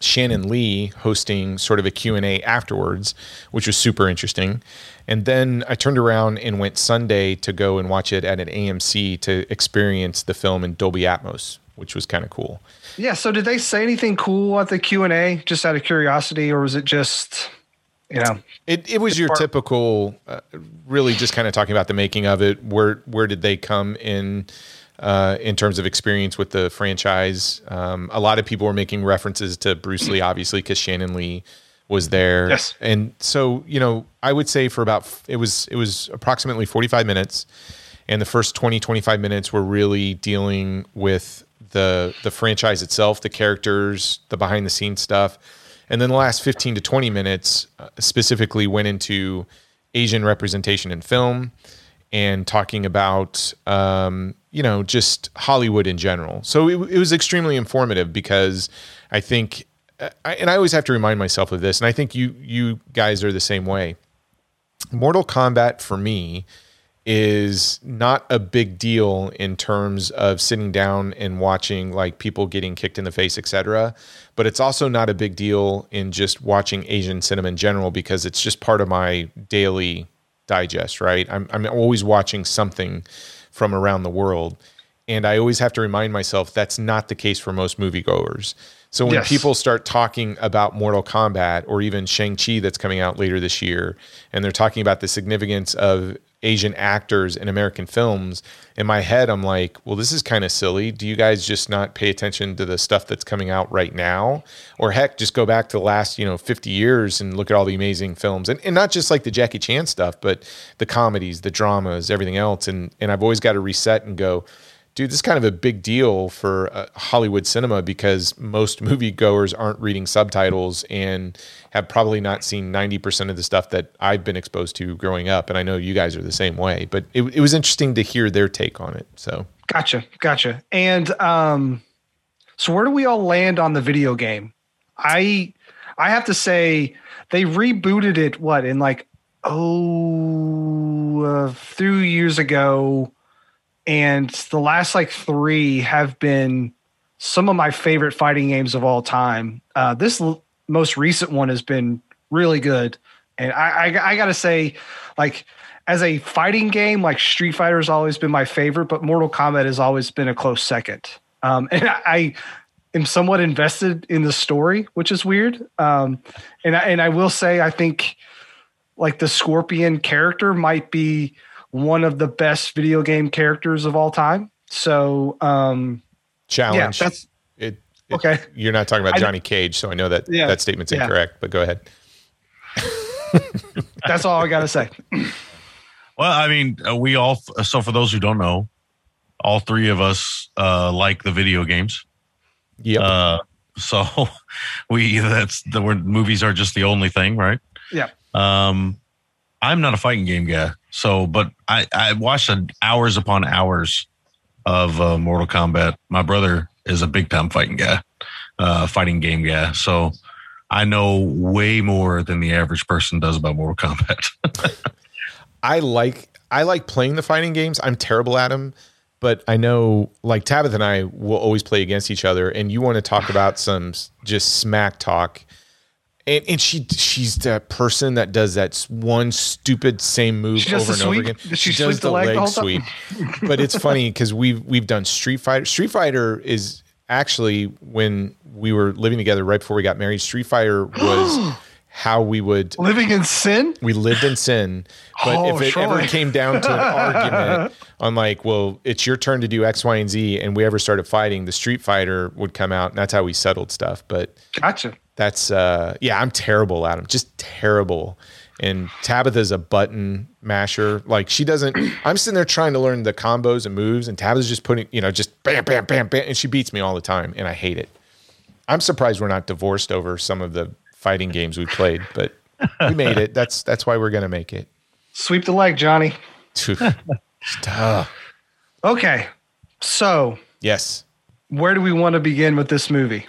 Shannon Lee hosting sort of a Q&A afterwards, which was super interesting. And then I turned around and went Sunday to go and watch it at an AMC to experience the film in Dolby Atmos, which was kind of cool. Yeah, so did they say anything cool at the Q&A just out of curiosity or was it just you know it, it was your part- typical uh, really just kind of talking about the making of it where where did they come in uh, in terms of experience with the franchise. Um, a lot of people were making references to Bruce Lee, obviously, because Shannon Lee was there. Yes. And so, you know, I would say for about, it was, it was approximately 45 minutes. And the first 20, 25 minutes were really dealing with the, the franchise itself, the characters, the behind the scenes stuff. And then the last 15 to 20 minutes uh, specifically went into Asian representation in film and talking about um, you know just Hollywood in general. So it, it was extremely informative because I think, uh, and I always have to remind myself of this, and I think you you guys are the same way. Mortal Kombat for me is not a big deal in terms of sitting down and watching like people getting kicked in the face, etc. But it's also not a big deal in just watching Asian cinema in general because it's just part of my daily digest, right? I'm, I'm always watching something from around the world. And I always have to remind myself that's not the case for most moviegoers. So when yes. people start talking about Mortal Kombat or even Shang-Chi that's coming out later this year, and they're talking about the significance of Asian actors in American films, in my head, I'm like, well, this is kind of silly. Do you guys just not pay attention to the stuff that's coming out right now? Or heck, just go back to the last, you know, 50 years and look at all the amazing films. And, and not just like the Jackie Chan stuff, but the comedies, the dramas, everything else. And, and I've always got to reset and go, dude, this is kind of a big deal for uh, Hollywood cinema because most moviegoers aren't reading subtitles and have probably not seen 90% of the stuff that I've been exposed to growing up. And I know you guys are the same way, but it, it was interesting to hear their take on it. So, gotcha. Gotcha. And, um, so where do we all land on the video game? I, I have to say they rebooted it, what, in like, oh, a few years ago and the last like three have been some of my favorite fighting games of all time. Uh, this l- most recent one has been really good, and I, I, I got to say, like as a fighting game, like Street Fighter has always been my favorite, but Mortal Kombat has always been a close second. Um, and I, I am somewhat invested in the story, which is weird. Um, and I, and I will say, I think like the Scorpion character might be one of the best video game characters of all time. So, um, challenge. Yeah, that's it, it, Okay. You're not talking about Johnny Cage, so I know that yeah, that statement's yeah. incorrect. But go ahead. that's all I got to say. Well, I mean, uh, we all. So, for those who don't know, all three of us uh, like the video games. Yeah. Uh, so we that's the word movies are just the only thing, right? Yeah. Um, I'm not a fighting game guy, so but I I watched hours upon hours of uh, Mortal Kombat. My brother is a big time fighting guy, uh, fighting game guy. So I know way more than the average person does about Mortal Kombat. I like I like playing the fighting games. I'm terrible at them, but I know like Tabitha and I will always play against each other. And you want to talk about some just smack talk. And, and she she's that person that does that one stupid same move over the and over again. Does she does the leg the whole time? sweep. but it's funny because we've we've done Street Fighter. Street Fighter is actually when we were living together right before we got married. Street Fighter was how we would Living in sin? we lived in sin. But Oh, if it Troy. ever came down to an argument on like, well, it's your turn to do X, Y, and Z, and we ever started fighting, the Street Fighter would come out, and that's how we settled stuff. But Gotcha. That's uh yeah, I'm terrible at them, just terrible. And Tabitha's a button masher. Like she doesn't. I'm sitting there trying to learn the combos and moves, and Tabitha's just putting, you know, just bam, bam, bam, bam, and she beats me all the time, and I hate it. I'm surprised we're not divorced over some of the fighting games we played, but we made it. That's that's why we're gonna make it. Sweep the leg, Johnny. Okay. So, yes, where do we want to begin with this movie?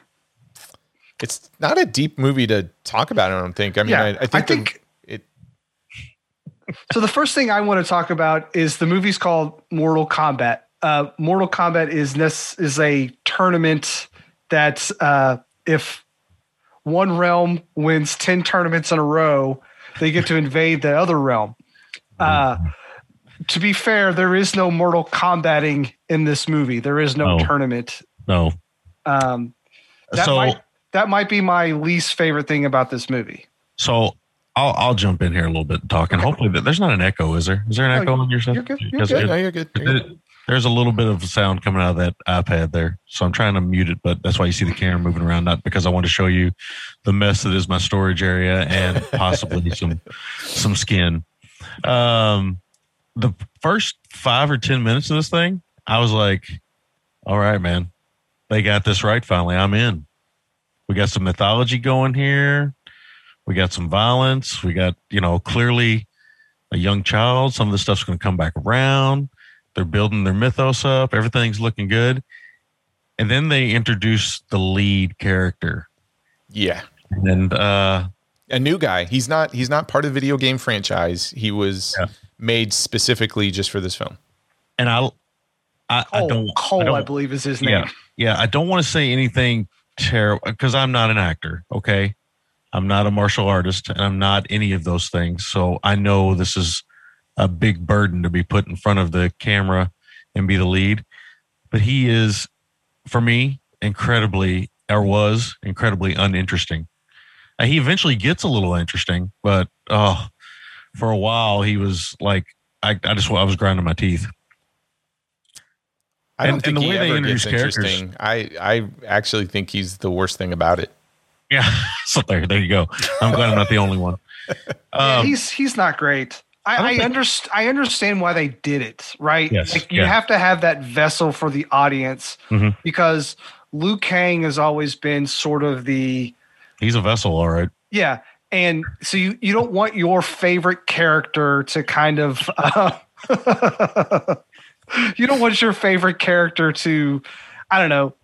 It's not a deep movie to talk about. I don't think. I mean, Yeah, I, I think, I the- it. So the first thing I want to talk about is the movie's called Mortal Kombat. Uh, Mortal Kombat is this is a tournament that uh, if one realm wins ten tournaments in a row, they get to invade the other realm. Uh, to be fair, there is no Mortal Kombating in this movie. There is no Oh. tournament. no, Um, that so might that might be my least favorite thing about this movie. so I'll I'll jump in here a little bit and talk, and hopefully that, there's not an echo, is there? Is there an No, echo on your side? you're good, you're Because good. it- No, you're good. You're good. There's a little bit of sound coming out of that iPad there. So I'm trying to mute it, but that's why you see the camera moving around, not because I want to show you the mess that is my storage area and possibly some some skin. Um the first five or ten minutes of this thing, I was like, all right, man. They got this right finally. I'm in. We got some mythology going here. We got some violence. We got, you know, clearly a young child. Some of the stuff's going to come back around. They're building their mythos up. Everything's looking good. And then they introduce the lead character. Yeah. And uh, a new guy. He's not he's not part of the video game franchise. He was Yeah. made specifically just for this film. and I, I, I don't, Cole, I I, don't- believe is his name. yeah, yeah. I don't want to say anything terrible because I'm not an actor. Okay, I'm not a martial artist, and I'm not any of those things. So I know this is a big burden to be put in front of the camera and be the lead. But he is, for me, incredibly or was incredibly uninteresting. Uh, he eventually gets a little interesting, but oh, for a while he was like, I, I just I was grinding my teeth. I don't And- think and the he way they ever introduce gets characters- interesting. I I actually think he's the worst thing about it. Yeah. So there, there you go. I'm glad I'm not the only one. Yeah, Um, he's he's not great. I I, I, think- underst- I understand why they did it, right? Yes, Like you yeah. have to have that vessel for the audience Mhm. because Liu Kang has always been sort of the he's a vessel, all right. yeah, and so you you don't want your favorite character to kind of uh, you don't want your favorite character to I don't know.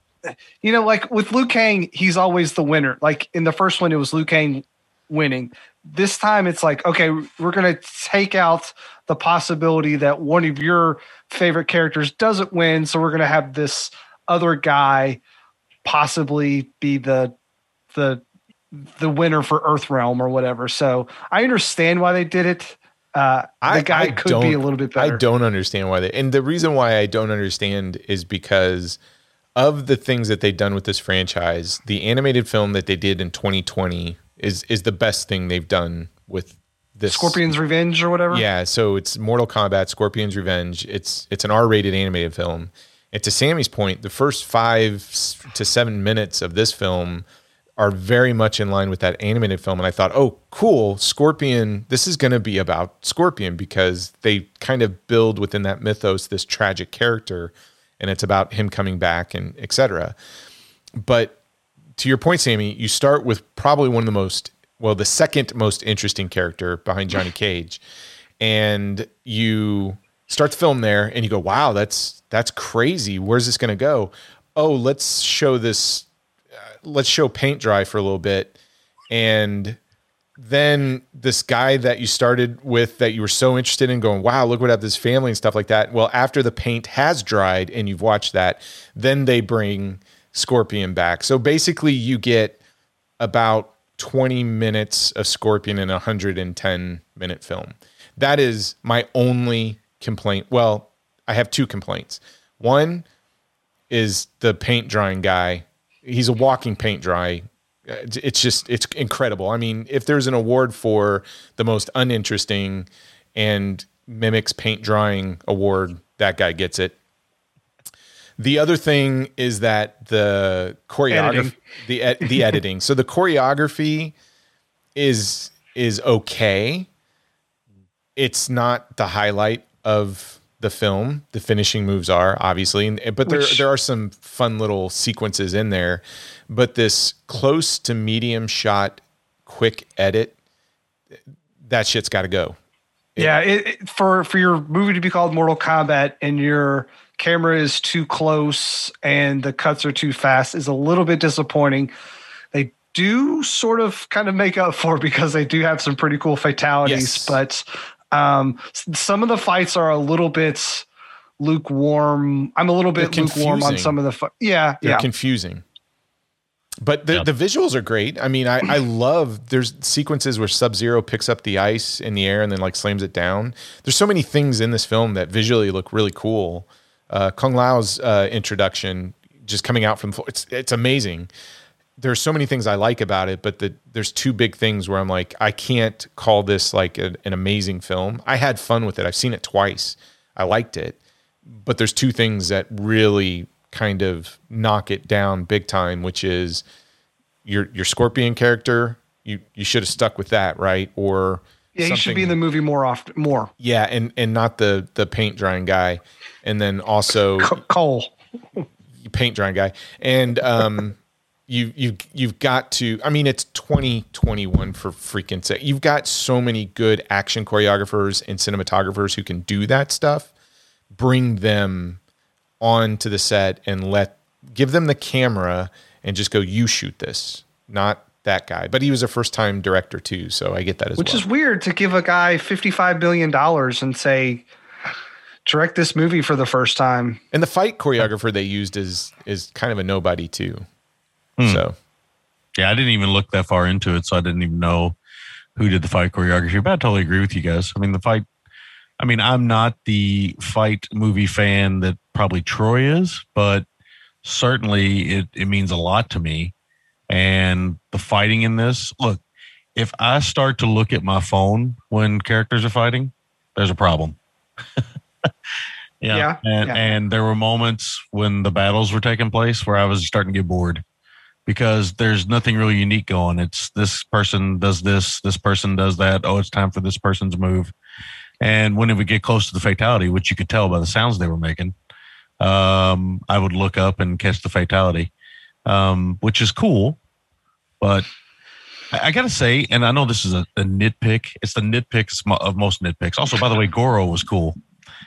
You know, like with Liu Kang, he's always the winner. Like in the first one, it was Liu Kang winning. This time, it's like, okay, we're going to take out the possibility that one of your favorite characters doesn't win. So we're going to have this other guy possibly be the the the winner for Earthrealm or whatever. So I understand why they did it. Uh, I- the guy I could be a little bit better. I don't understand why they and the reason why I don't understand is because of the things that they've done with this franchise, the animated film that they did in 2020 is is the best thing they've done with this Scorpion's Revenge or whatever. Yeah, so it's Mortal Kombat: Scorpion's Revenge. It's it's an R-rated animated film. And to Sammy's point, the first five to seven minutes of this film are very much in line with that animated film. And I thought, oh, cool, Scorpion. This is going to be about Scorpion because they kind of build within that mythos this tragic character, and it's about him coming back and etc. But to your point, Sammy, you start with probably one of the most well, the second most interesting character behind Johnny Cage, and you start the film there, and you go, "Wow, that's that's crazy. Where's this going to go?" Oh, let's show this. Let's show paint dry for a little bit, and then this guy that you started with that you were so interested in going, wow, look what happened to this family and stuff like that. Well, after the paint has dried and you've watched that, then they bring Scorpion back. So basically, you get about 20 minutes of Scorpion in a 110 minute film. That is my only complaint. Well, I have two complaints. One is the paint drying guy. He's a walking paint dry it's just it's incredible. I mean, if there's an award for the most uninteresting and mimics paint drying award, that guy gets it. The other thing is that the choreography, the ed- the editing. So the choreography is is okay. It's not the highlight of the film. The finishing moves are obviously, eh, but there Which, there are some fun little sequences in there but this close to medium shot quick edit eh, that shit's got to go it, yeah it, it, for for your movie to be called mortal kombat and your camera is too close and the cuts are too fast is a little bit disappointing they do sort of kind of make up for because they do have some pretty cool fatalities yes. but um, some of the fights are a little bit lukewarm i'm a little bit lukewarm on some of the fu- yeah They're yeah confusing but the, yep. the visuals are great. I mean, I, I love there's sequences where Sub Zero picks up the ice in the air and then like slams it down. There's so many things in this film that visually look really cool. Uh, Kung Lao's uh, introduction, just coming out from the floor. it's it's amazing. There's so many things I like about it, but the, there's two big things where I'm like, I can't call this like a, an amazing film. I had fun with it. I've seen it twice. I liked it, but there's two things that really kind of knock it down big time, which is your your Scorpion character. You you should have stuck with that, right? Or yeah, he should be in the movie more often, more. Yeah, and and not the the paint drying guy, and then also Cole, paint drying guy, and um. You you you've got to I mean it's 2021 for freaking sake. You've got so many good action choreographers and cinematographers who can do that stuff. Bring them onto the set and let give them the camera and just go, you shoot this, not that guy. But he was a first time director too, so I get that as Which well. Which is weird to give a guy fifty five billion dollars and say direct this movie for the first time. And the fight choreographer they used is is kind of a nobody too. Hmm. So yeah, I didn't even look that far into it, so I didn't even know who did the fight choreography. But I totally agree with you guys. I mean, the fight I mean, I'm not the fight movie fan that probably Troy is, but certainly it, it means a lot to me. And the fighting in this, look, if I start to look at my phone when characters are fighting, there's a problem. yeah. yeah. And, yeah. and there were moments when the battles were taking place where I was starting to get bored because there's nothing really unique going. It's this person does this, this person does that. Oh, it's time for this person's move. And when it would get close to the fatality, which you could tell by the sounds they were making, um, I would look up and catch the fatality, um, which is cool. But I, I got to say, and I know this is a, a, nitpick. It's the nitpicks of most nitpicks. Also, by the way, Goro was cool.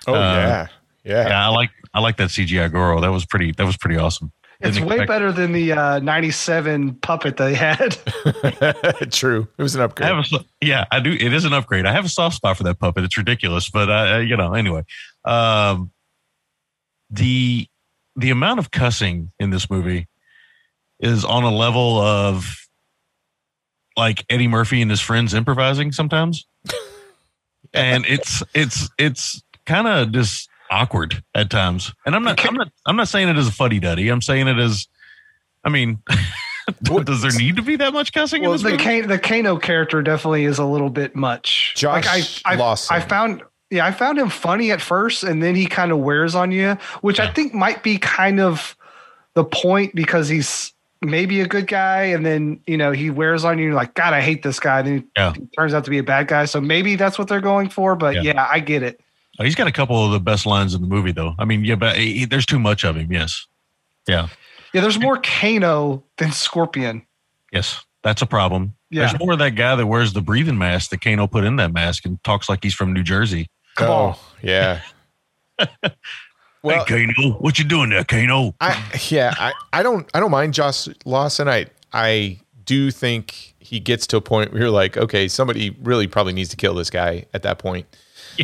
Oh uh, yeah, yeah. Yeah, I like I like that CGI Goro. That was pretty. That was pretty awesome. It's way expect- better than the uh, 97 puppet they had. True. It was an upgrade. I a, yeah, I do. It is an upgrade. I have a soft spot for that puppet. It's ridiculous, but uh, you know, anyway. Um, the the amount of cussing in this movie is on a level of like Eddie Murphy and his friends improvising sometimes. and it's it's it's kind of just awkward at times. And I'm not I'm not I'm not saying it as a fuddy duddy. I'm saying it as I mean does there need to be that much cussing well, the Kano, the Kano character definitely is a little bit much. Josh like I, I, Lawson. I found yeah, I found him funny at first and then he kind of wears on you, which yeah. I think might be kind of the point because he's maybe a good guy and then you know he wears on you like god i hate this guy and then yeah. he turns out to be a bad guy so maybe that's what they're going for but yeah, yeah i get it Oh, he's got a couple of the best lines in the movie, though. I mean, yeah, but he, there's too much of him. Yes. Yeah. Yeah. There's more Kano than Scorpion. Yes. That's a problem. Yeah. There's more of that guy that wears the breathing mask that Kano put in that mask and talks like he's from New Jersey. Cabal. Oh, yeah. well, hey, Kano, what you doing there, Kano? I yeah, I, I don't I don't mind Josh Lawson. I I do think he gets to a point where you're like, okay, somebody really probably needs to kill this guy at that point.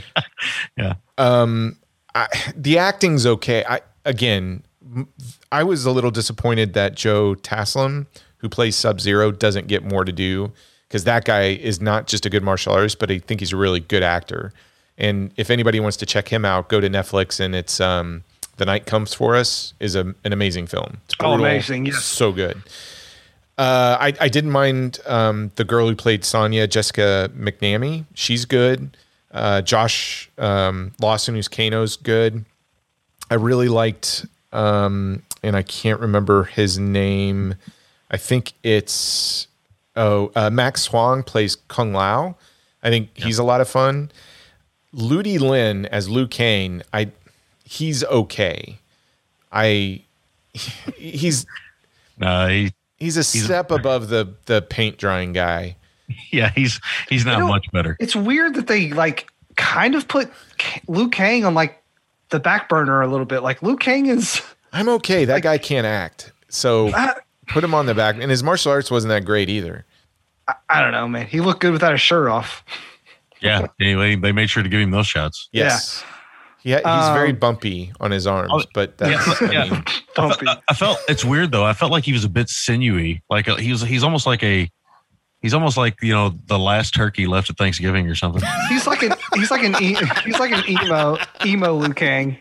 Yeah. Um, I, the acting's okay. I again, I was a little disappointed that Joe Taslim, who plays Sub Zero, doesn't get more to do because that guy is not just a good martial artist, but I think he's a really good actor. And if anybody wants to check him out, go to Netflix and it's um, The Night Comes for Us is a, an amazing film. It's Oh, amazing, yes. so good. Uh, I, I didn't mind um, the girl who played Sonya, Jessica McNamee. She's good. Uh, Josh um, Lawson, who's Kano's good. I really liked, um, and I can't remember his name. I think it's oh uh, Max Huang plays Kung Lao. I think he's a lot of fun. Ludi Lin as Liu Kang. I he's okay. I he's Uh, he, he's a step above the the paint drying guy. yeah, he's he's not know- much better. It's weird that they like kind of put K- Liu Kang on like the back burner a little bit. Like Luke Kang is I'm okay. That guy can't act. So I, put him on the back. And his martial arts wasn't that great either. I don't know, man. He looked good without his shirt off. Yeah. Anyway, they made sure to give him those shots. Yes. Yeah. he's very Um, bumpy on his arms, oh, but that's yeah, I yeah. mean, Don't be. I, I felt it's weird though. I felt like he was a bit sinewy. Like a, he was. He's almost like a. He's almost like you know the last turkey left at Thanksgiving or something. He's like an he's like an e, he's like an emo emo Liu Kang.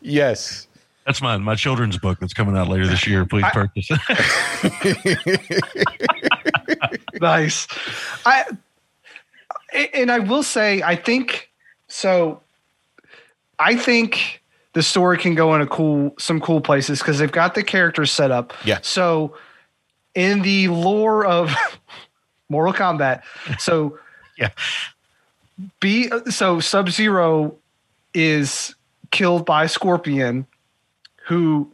yes. That's my my children's book that's coming out later this year. Please I- purchase. Nice. I and I will say I think so. I think the story can go in a cool some cool places because they've got the characters set up. Yeah. So in the lore of Mortal Kombat, so Yeah. B so Sub Zero is killed by Scorpion, who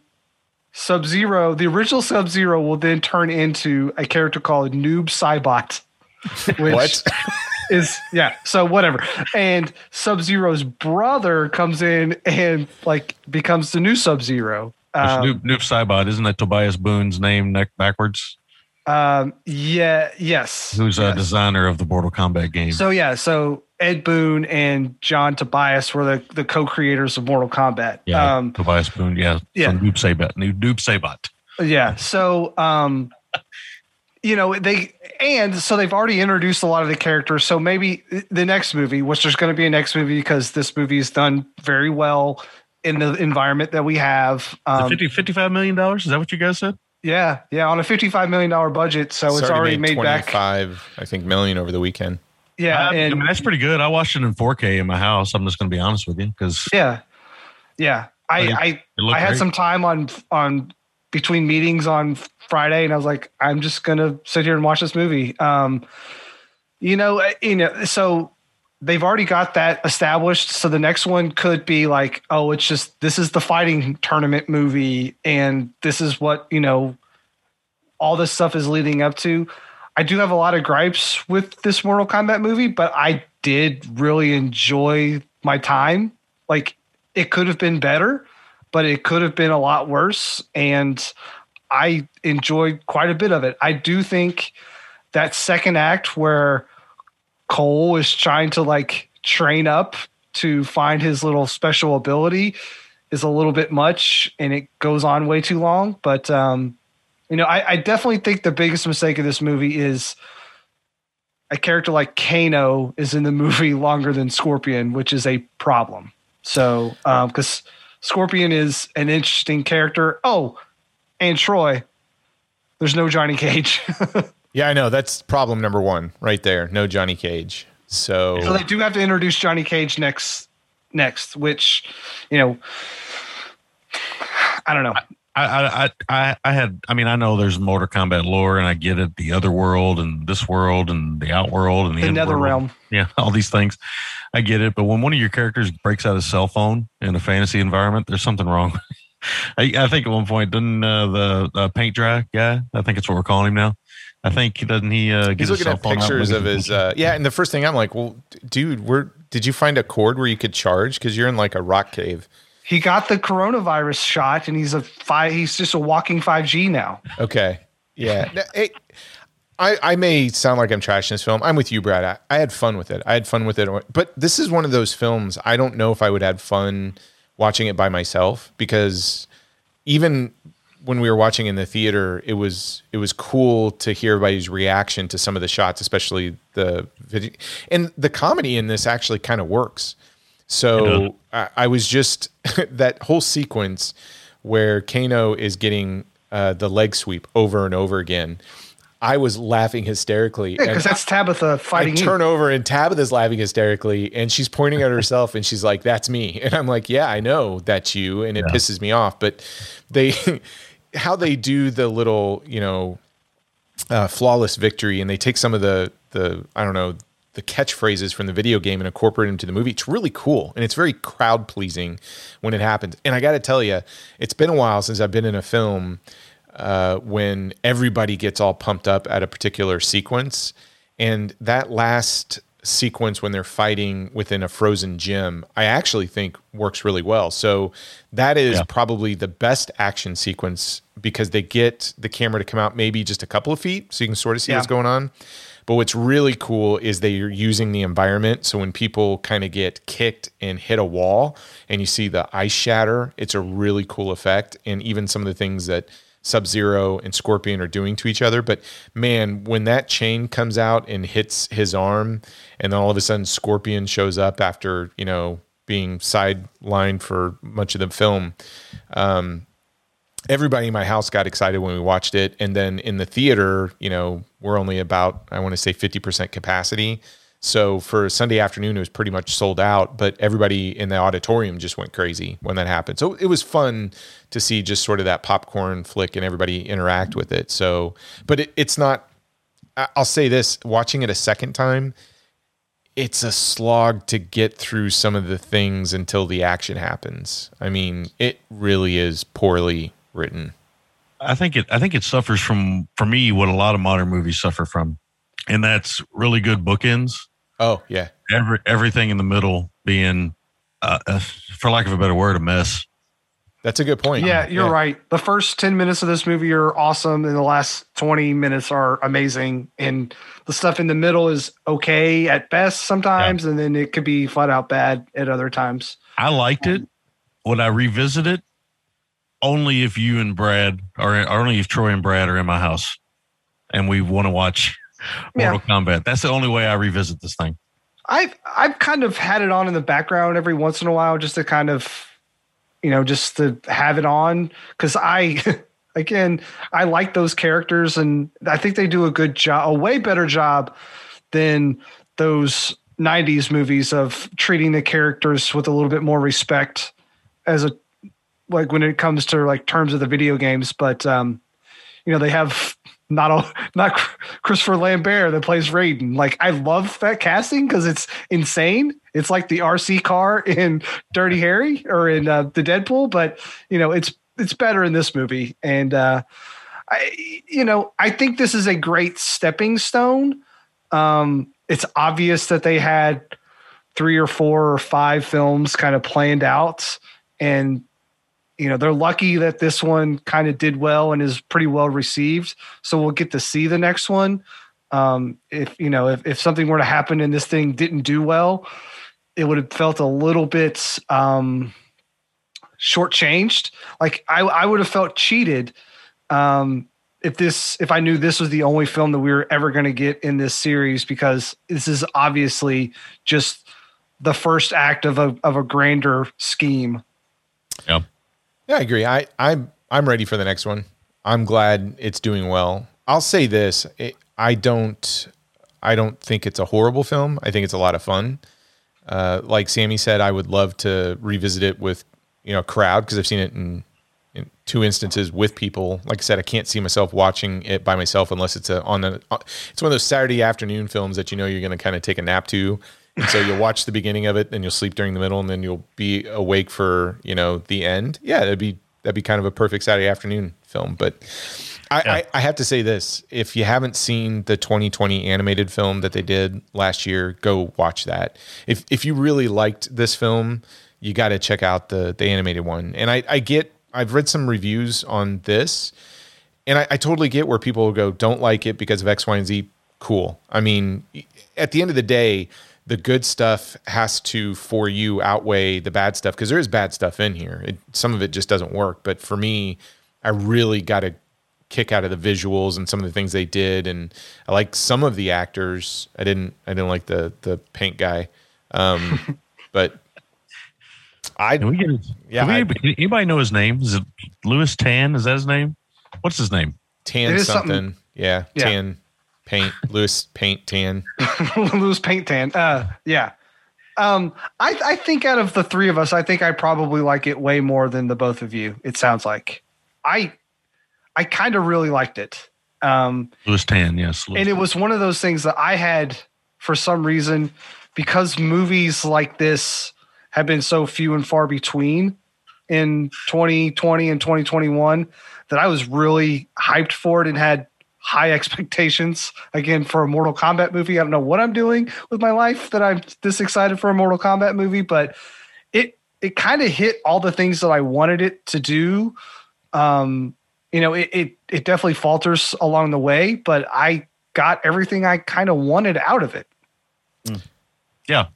Sub Zero, the original Sub Zero, will then turn into a character called Noob Saibot. Which is yeah, so whatever. And Sub Zero's brother comes in and like becomes the new Sub Zero. Um, Noob, Noob Saibot, isn't that Tobias Boon's name neck backwards? Um, yeah, yes. Who's a designer of the Mortal Kombat game? So yeah, so Ed Boon and John Tobias were the, the co-creators of Mortal Kombat. yeah, Um, Tobias Boon. Yeah, yeah. So Noob Saibot. Noob, Noob yeah. So um, you know they and so they've already introduced a lot of the characters. So maybe the next movie, which there's going to be a next movie because this movie is done very well in the environment that we have. The Um, 50, 55 million dollars. Is that what you guys said? Yeah, yeah, on a fifty-five million dollar budget, so it's already made, back. 25, I think, million over the weekend. Yeah, I, I and mean, that's pretty good. I watched it in 4K in my house. I'm just going to be honest with you because yeah, yeah. I It- I I had great. some time on on between meetings on Friday, and I was like, I'm just gonna sit here and watch this movie. Um, you know, uh, you know, so they've already got that established. So the next one could be like, oh, it's just this is the fighting tournament movie, and this is what you know, all this stuff is leading up to. I do have a lot of gripes with this Mortal Kombat movie, but I did really enjoy my time. Like it could have been better, but it could have been a lot worse. And I enjoyed quite a bit of it. I do think that second act where Cole is trying to like train up to find his little special ability is a little bit much and it goes on way too long. But um, you know, I, I definitely think the biggest mistake of this movie is a character like Kano is in the movie longer than Scorpion, which is a problem. So, um, because Scorpion is an interesting character. Oh, and Troy, there's no Johnny Cage. Yeah, I know. That's problem number one right there. No Johnny Cage. So, so they do have to introduce Johnny Cage next, next, which, you know, I don't know. I, I, I, I had, I mean, I know there's Mortal Kombat lore and I get it, the other world and this world and the outworld and the, The in Nether world. Realm. Yeah, all these things. I get it. But when one of your characters breaks out his cell phone in a fantasy environment, there's something wrong. I, I think at one point, didn't uh, the uh, paint dry guy, I think it's what we're calling him now, I think doesn't he? Uh, get He's his looking cell at pictures of his. Uh, yeah, and the first thing I'm like, well, d- dude, where did you find a cord where you could charge? Because you're in like a rock cave. He got the coronavirus shot, and he's a five. He's just a walking five G now. Okay. Yeah. Now, hey, I, I may sound like I'm trashing this film. I'm with you, Brad. I, I had fun with it. I had fun with it. But this is one of those films I don't know if I would have fun watching it by myself because even when we were watching in the theater, it was it was cool to hear everybody's reaction to some of the shots, especially the video. And the comedy in this actually kind of works. So I, I was just that whole sequence where Kano is getting uh, the leg sweep over and over again. I was laughing hysterically. Yeah, because and that's Tabitha I fighting you. turn over and Tabitha's laughing hysterically, and she's pointing at herself, and she's like, "That's me," and I'm like, "Yeah, I know that's you," and it pisses me off. But they, how they do the little, you know, uh, flawless victory, and they take some of the the I don't know the catchphrases from the video game and incorporate them into the movie. It's really cool, and it's very crowd pleasing when it happens. And I got to tell you, it's been a while since I've been in a film uh, when everybody gets all pumped up at a particular sequence. And that last sequence when they're fighting within a frozen gym, I actually think works really well. So that is Yeah. probably the best action sequence because they get the camera to come out maybe just a couple of feet so you can sort of see Yeah. what's going on. But what's really cool is they're using the environment. So when people kind of get kicked and hit a wall and you see the ice shatter, it's a really cool effect. And even some of the things that Sub Zero and Scorpion are doing to each other. But man, when that chain comes out and hits his arm, and then all of a sudden Scorpion shows up after, you know, being sidelined for much of the film, um, everybody in my house got excited when we watched it. And then in the theater, you know, we're only about, I want to say 50% capacity. So for Sunday afternoon, it was pretty much sold out, but everybody in the auditorium just went crazy when that happened. So it was fun to see just sort of that popcorn flick and everybody interact with it. So, but it, it's not, I'll say this watching it a second time, it's a slog to get through some of the things until the action happens. I mean, it really is poorly written. I think it. I think it suffers from, for me, what a lot of modern movies suffer from, and that's really good bookends. Oh, yeah. Every everything in the middle being, uh, uh, for lack of a better word, a mess. That's a good point. Yeah, you're right. The first 10 minutes of this movie are awesome, and the last 20 minutes are amazing. And the stuff in the middle is okay at best sometimes, and then it could be flat out bad at other times. I liked it. Would I revisit it? Only if you and Brad, or, or only if Troy and Brad are in my house, and we want to watch Yeah. Mortal Kombat. That's the only way I revisit this thing. I've I've kind of had it on in the background every once in a while just to kind of you know just to have it on because I again I like those characters and I think they do a good job a way better job than those 90s movies of treating the characters with a little bit more respect as a like when it comes to like terms of the video games but um you know they have not a not Christopher Lambert that plays Raiden. Like I love that casting because it's insane. It's like the RC car in Dirty Harry or in uh, the Dead Pool, but you know it's it's better in this movie. And uh, I you know I think this is a great stepping stone. Um, it's obvious that they had three or four or five films kind of planned out and you know they're lucky that this one kind of did well and is pretty well received. So we'll get to see the next one. Um, if you know if, if something were to happen and this thing didn't do well it would have felt a little bit um, shortchanged. Like I, I would have felt cheated um, if this if i knew this was the only film that we were ever going to get in this series because this is obviously just the first act of a of a grander scheme. Yeah. Yeah, I agree. I, I'm I'm ready for the next one. I'm glad it's doing well. I'll say this: it, I don't I don't think it's a horrible film. I think it's a lot of fun. Uh, like Sammy said, I would love to revisit it with you know a crowd because I've seen it in, in two instances with people. Like I said, I can't see myself watching it by myself unless it's a on a. It's one of those Saturday afternoon films that you know you're going to kind of take a nap to. And so you'll watch the beginning of it, and you'll sleep during the middle, and then you'll be awake for you know the end. Yeah, that'd be that'd be kind of a perfect Saturday afternoon film. But I, Yeah. I, I have to say this: if you haven't seen the 2020 animated film that they did last year, go watch that. If if you really liked this film, you got to check out the the animated one. And I, I get I've read some reviews on this, and I, I totally get where people go don't like it because of X, Y, and Z. Cool. I mean, at the end of the day, the good stuff has to for you outweigh the bad stuff because there is bad stuff in here. It, some of it just doesn't work. But for me, I really got a kick out of the visuals and some of the things they did, and I like some of the actors. I didn't. I didn't like the the paint guy, um, but I Can we get? Yeah, Yeah. I- can anybody know his name? Is it Lewis Tan? Is that his name? What's his name? tan something. something- Yeah, Yeah. tan paint. Lewis paint tan. lose paint tan. Uh, yeah. Um, I I think out of the three of us, I think I probably like it way more than the both of you. It sounds like I I kind of really liked it. Um, Lewis Tan. Yes. Louis and it was one of those things that I had for some reason because movies like this have been so few and far between in 2020 and 2021 that I was really hyped for it and had high expectations again for a Mortal Kombat movie. I don't know what I'm doing with my life that I'm this excited for a Mortal Kombat movie, but it it kind of hit all the things that I wanted it to do. Um, you know, it, it it definitely falters along the way, but I got everything I kind of wanted out of it. Yeah.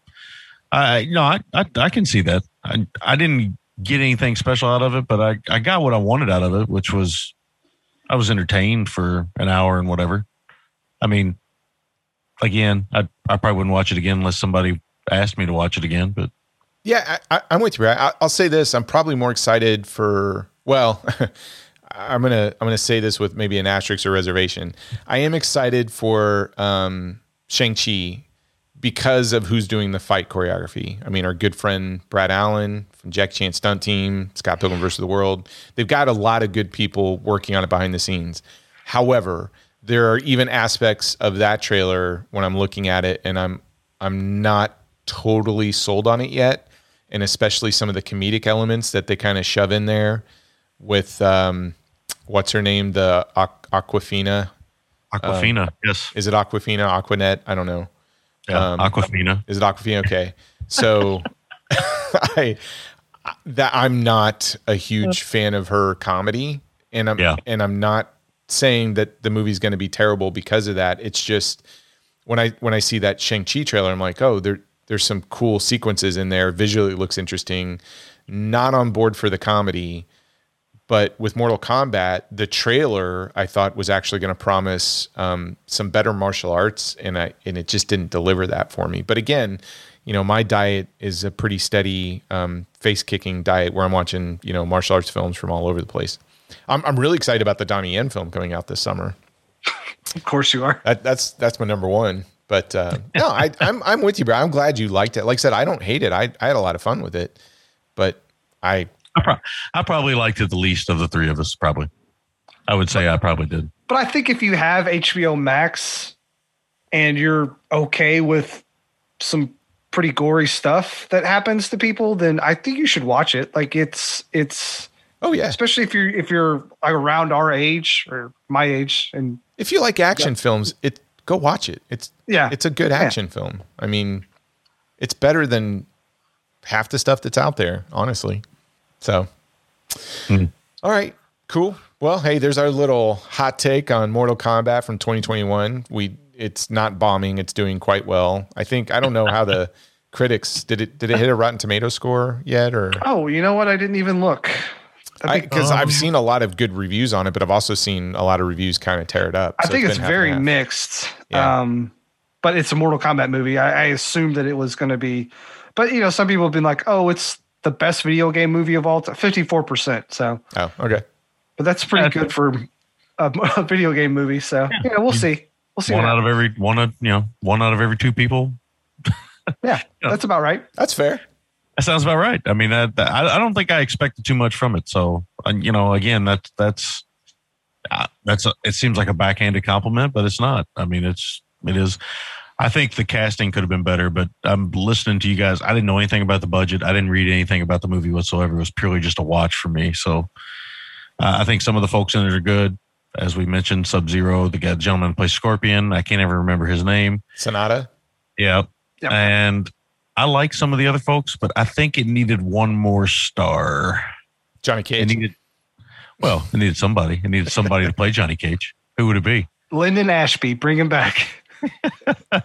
I no, I, I I can see that. I I didn't get anything special out of it, but I I got what I wanted out of it, which was I was entertained for an hour and whatever. I mean, again, I I probably wouldn't watch it again unless somebody asked me to watch it again. But Yeah, I, I'm with you. I, I'll say this: I'm probably more excited for. Well, I'm gonna I'm gonna say this with maybe an asterisk or reservation. I am excited for um, Shang Chi because of who's doing the fight choreography. I mean, our good friend Brad Allen from Jack Chan Stunt Team, Scott Pilgrim versus the World. They've got a lot of good people working on it behind the scenes. However, there are even aspects of that trailer when I'm looking at it, and I'm I'm not totally sold on it yet, and especially some of the comedic elements that they kind of shove in there with um, what's her name, the Aqu- Aquafina. Aquafina, yes, Is it Aquafina? Aquanet? I don't know. yeah, um, Aquafina. Is it Aquafina? Okay. So I that I'm not a huge fan of her comedy and I'm Yeah. and I'm not saying that the movie's going to be terrible because of that. It's just when I when I see that Shang-Chi trailer I'm like, "Oh, there there's some cool sequences in there. Visually it looks interesting. Not on board for the comedy." But with Mortal Kombat, the trailer I thought was actually going to promise um, some better martial arts, and I and it just didn't deliver that for me. But again, you know, my diet is a pretty steady um, face kicking diet where I'm watching you know martial arts films from all over the place. I'm I'm really excited about the Donnie Yen film coming out this summer. Of course you are. That, that's that's my number one. But uh, no, I, I'm I'm with you, bro. I'm glad you liked it. Like I said, I don't hate it. I I had a lot of fun with it, but I I, pro- I probably liked it the least of the three of us. Probably, I would say I probably did. But I think if you have HBO Max and you're okay with some pretty gory stuff that happens to people, then I think you should watch it. Like it's it's oh yeah. especially if you're if you're around our age or my age and If you like action films, it go watch it. It's Yeah. it's a good action film. I mean, it's better than half the stuff that's out there, honestly. So, hmm. all right, cool. Well, hey, there's our little hot take on Mortal Kombat from 2021. We it's not bombing; it's doing quite well. I think I don't know how the critics did it. Did it hit a Rotten Tomato score yet, or oh, you know what? I didn't even look. Because um, I've seen a lot of good reviews on it, but I've also seen a lot of reviews kind of tear it up. I think it's been half and very mixed. Yeah. Um, but it's a Mortal Kombat movie. I, I assumed that it was going to be, but you know, some people have been like, "Oh, it's the best video game movie of all time." Fifty-four percent. So, Oh, okay. but that's pretty good for a, a video game movie. So, you know, we'll see. We'll see. One what out of every one of you know one out of every two people. yeah, that's about right. That's fair. That sounds about right. I mean, that, that- I, I don't think I expected too much from it. So, uh, you know, again, that's that's uh, that's a, it seems like a backhanded compliment, but it's not. I mean, it's it is. I think the casting could have been better, but I'm listening to you guys. I didn't know anything about the budget. I didn't read anything about the movie whatsoever. It was purely just a watch for me. So, uh, I think some of the folks in it are good. As we mentioned, Sub Zero, the guy, gentleman who plays Scorpion. I can't ever remember his name. Sanada. Yeah. Yep. And I like some of the other folks, but I think it needed one more star. Johnny Cage. It Cage. needed, well, it needed somebody. It needed somebody to play Johnny Cage. Who would it be? Linden Ashby, bring him back.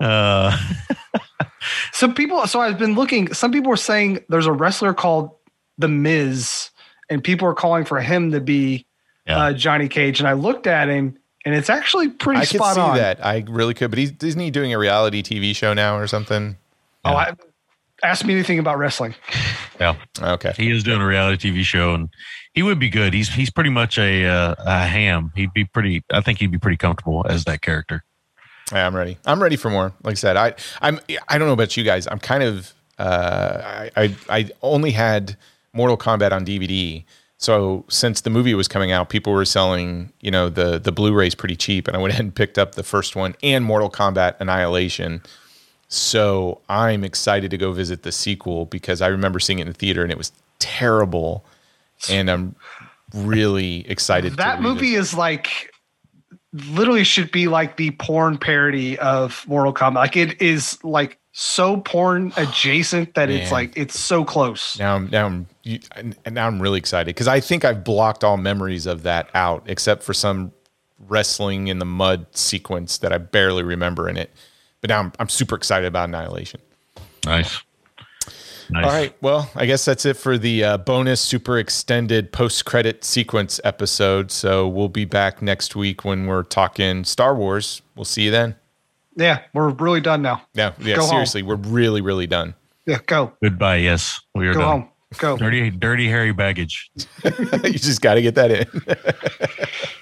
Uh, Some people. So I've been looking. Some people were saying there's a wrestler called The Miz, and people are calling for him to be Yeah. uh, Johnny Cage. And I looked at him, and it's actually pretty I could see on. that. I really could. But he's isn't he doing a reality TV show now or something? Oh, I, ask me anything about wrestling. yeah. Okay. He is doing a reality TV show, and he would be good. He's he's pretty much a uh, a ham. He'd be pretty. I think he'd be pretty comfortable as that character. Yeah, I'm ready. I'm ready for more. Like I said, I I'm I don't know about you guys. I'm kind of uh I I, I only had Mortal Kombat on DVD. So since the movie was coming out, people were selling, you know, the the Blu-rays pretty cheap, and I went ahead and picked up the first one and Mortal Kombat Annihilation. So I'm excited to go visit the sequel because I remember seeing it in the theater and it was terrible, and I'm really excited. That movie is like literally should be like the porn parody of Mortal Kombat. Like it is like so porn adjacent that it's like it's so close. Now I'm now I'm and and now I'm really excited because I think I've blocked all memories of that out except for some wrestling in the mud sequence that I barely remember in it. But now I'm, I'm super excited about Annihilation. Nice. Nice. All right, well I guess that's it for the uh, bonus super extended post credit sequence episode. So we'll be back next week when we're talking Star Wars. We'll see you then. Yeah, we're really done now. Yeah, yeah. Go home. seriously, we're really really done. Yeah, go. Goodbye. Yes, we are Go done. home. Go. Dirty, dirty, hairy baggage. you just got to get that in.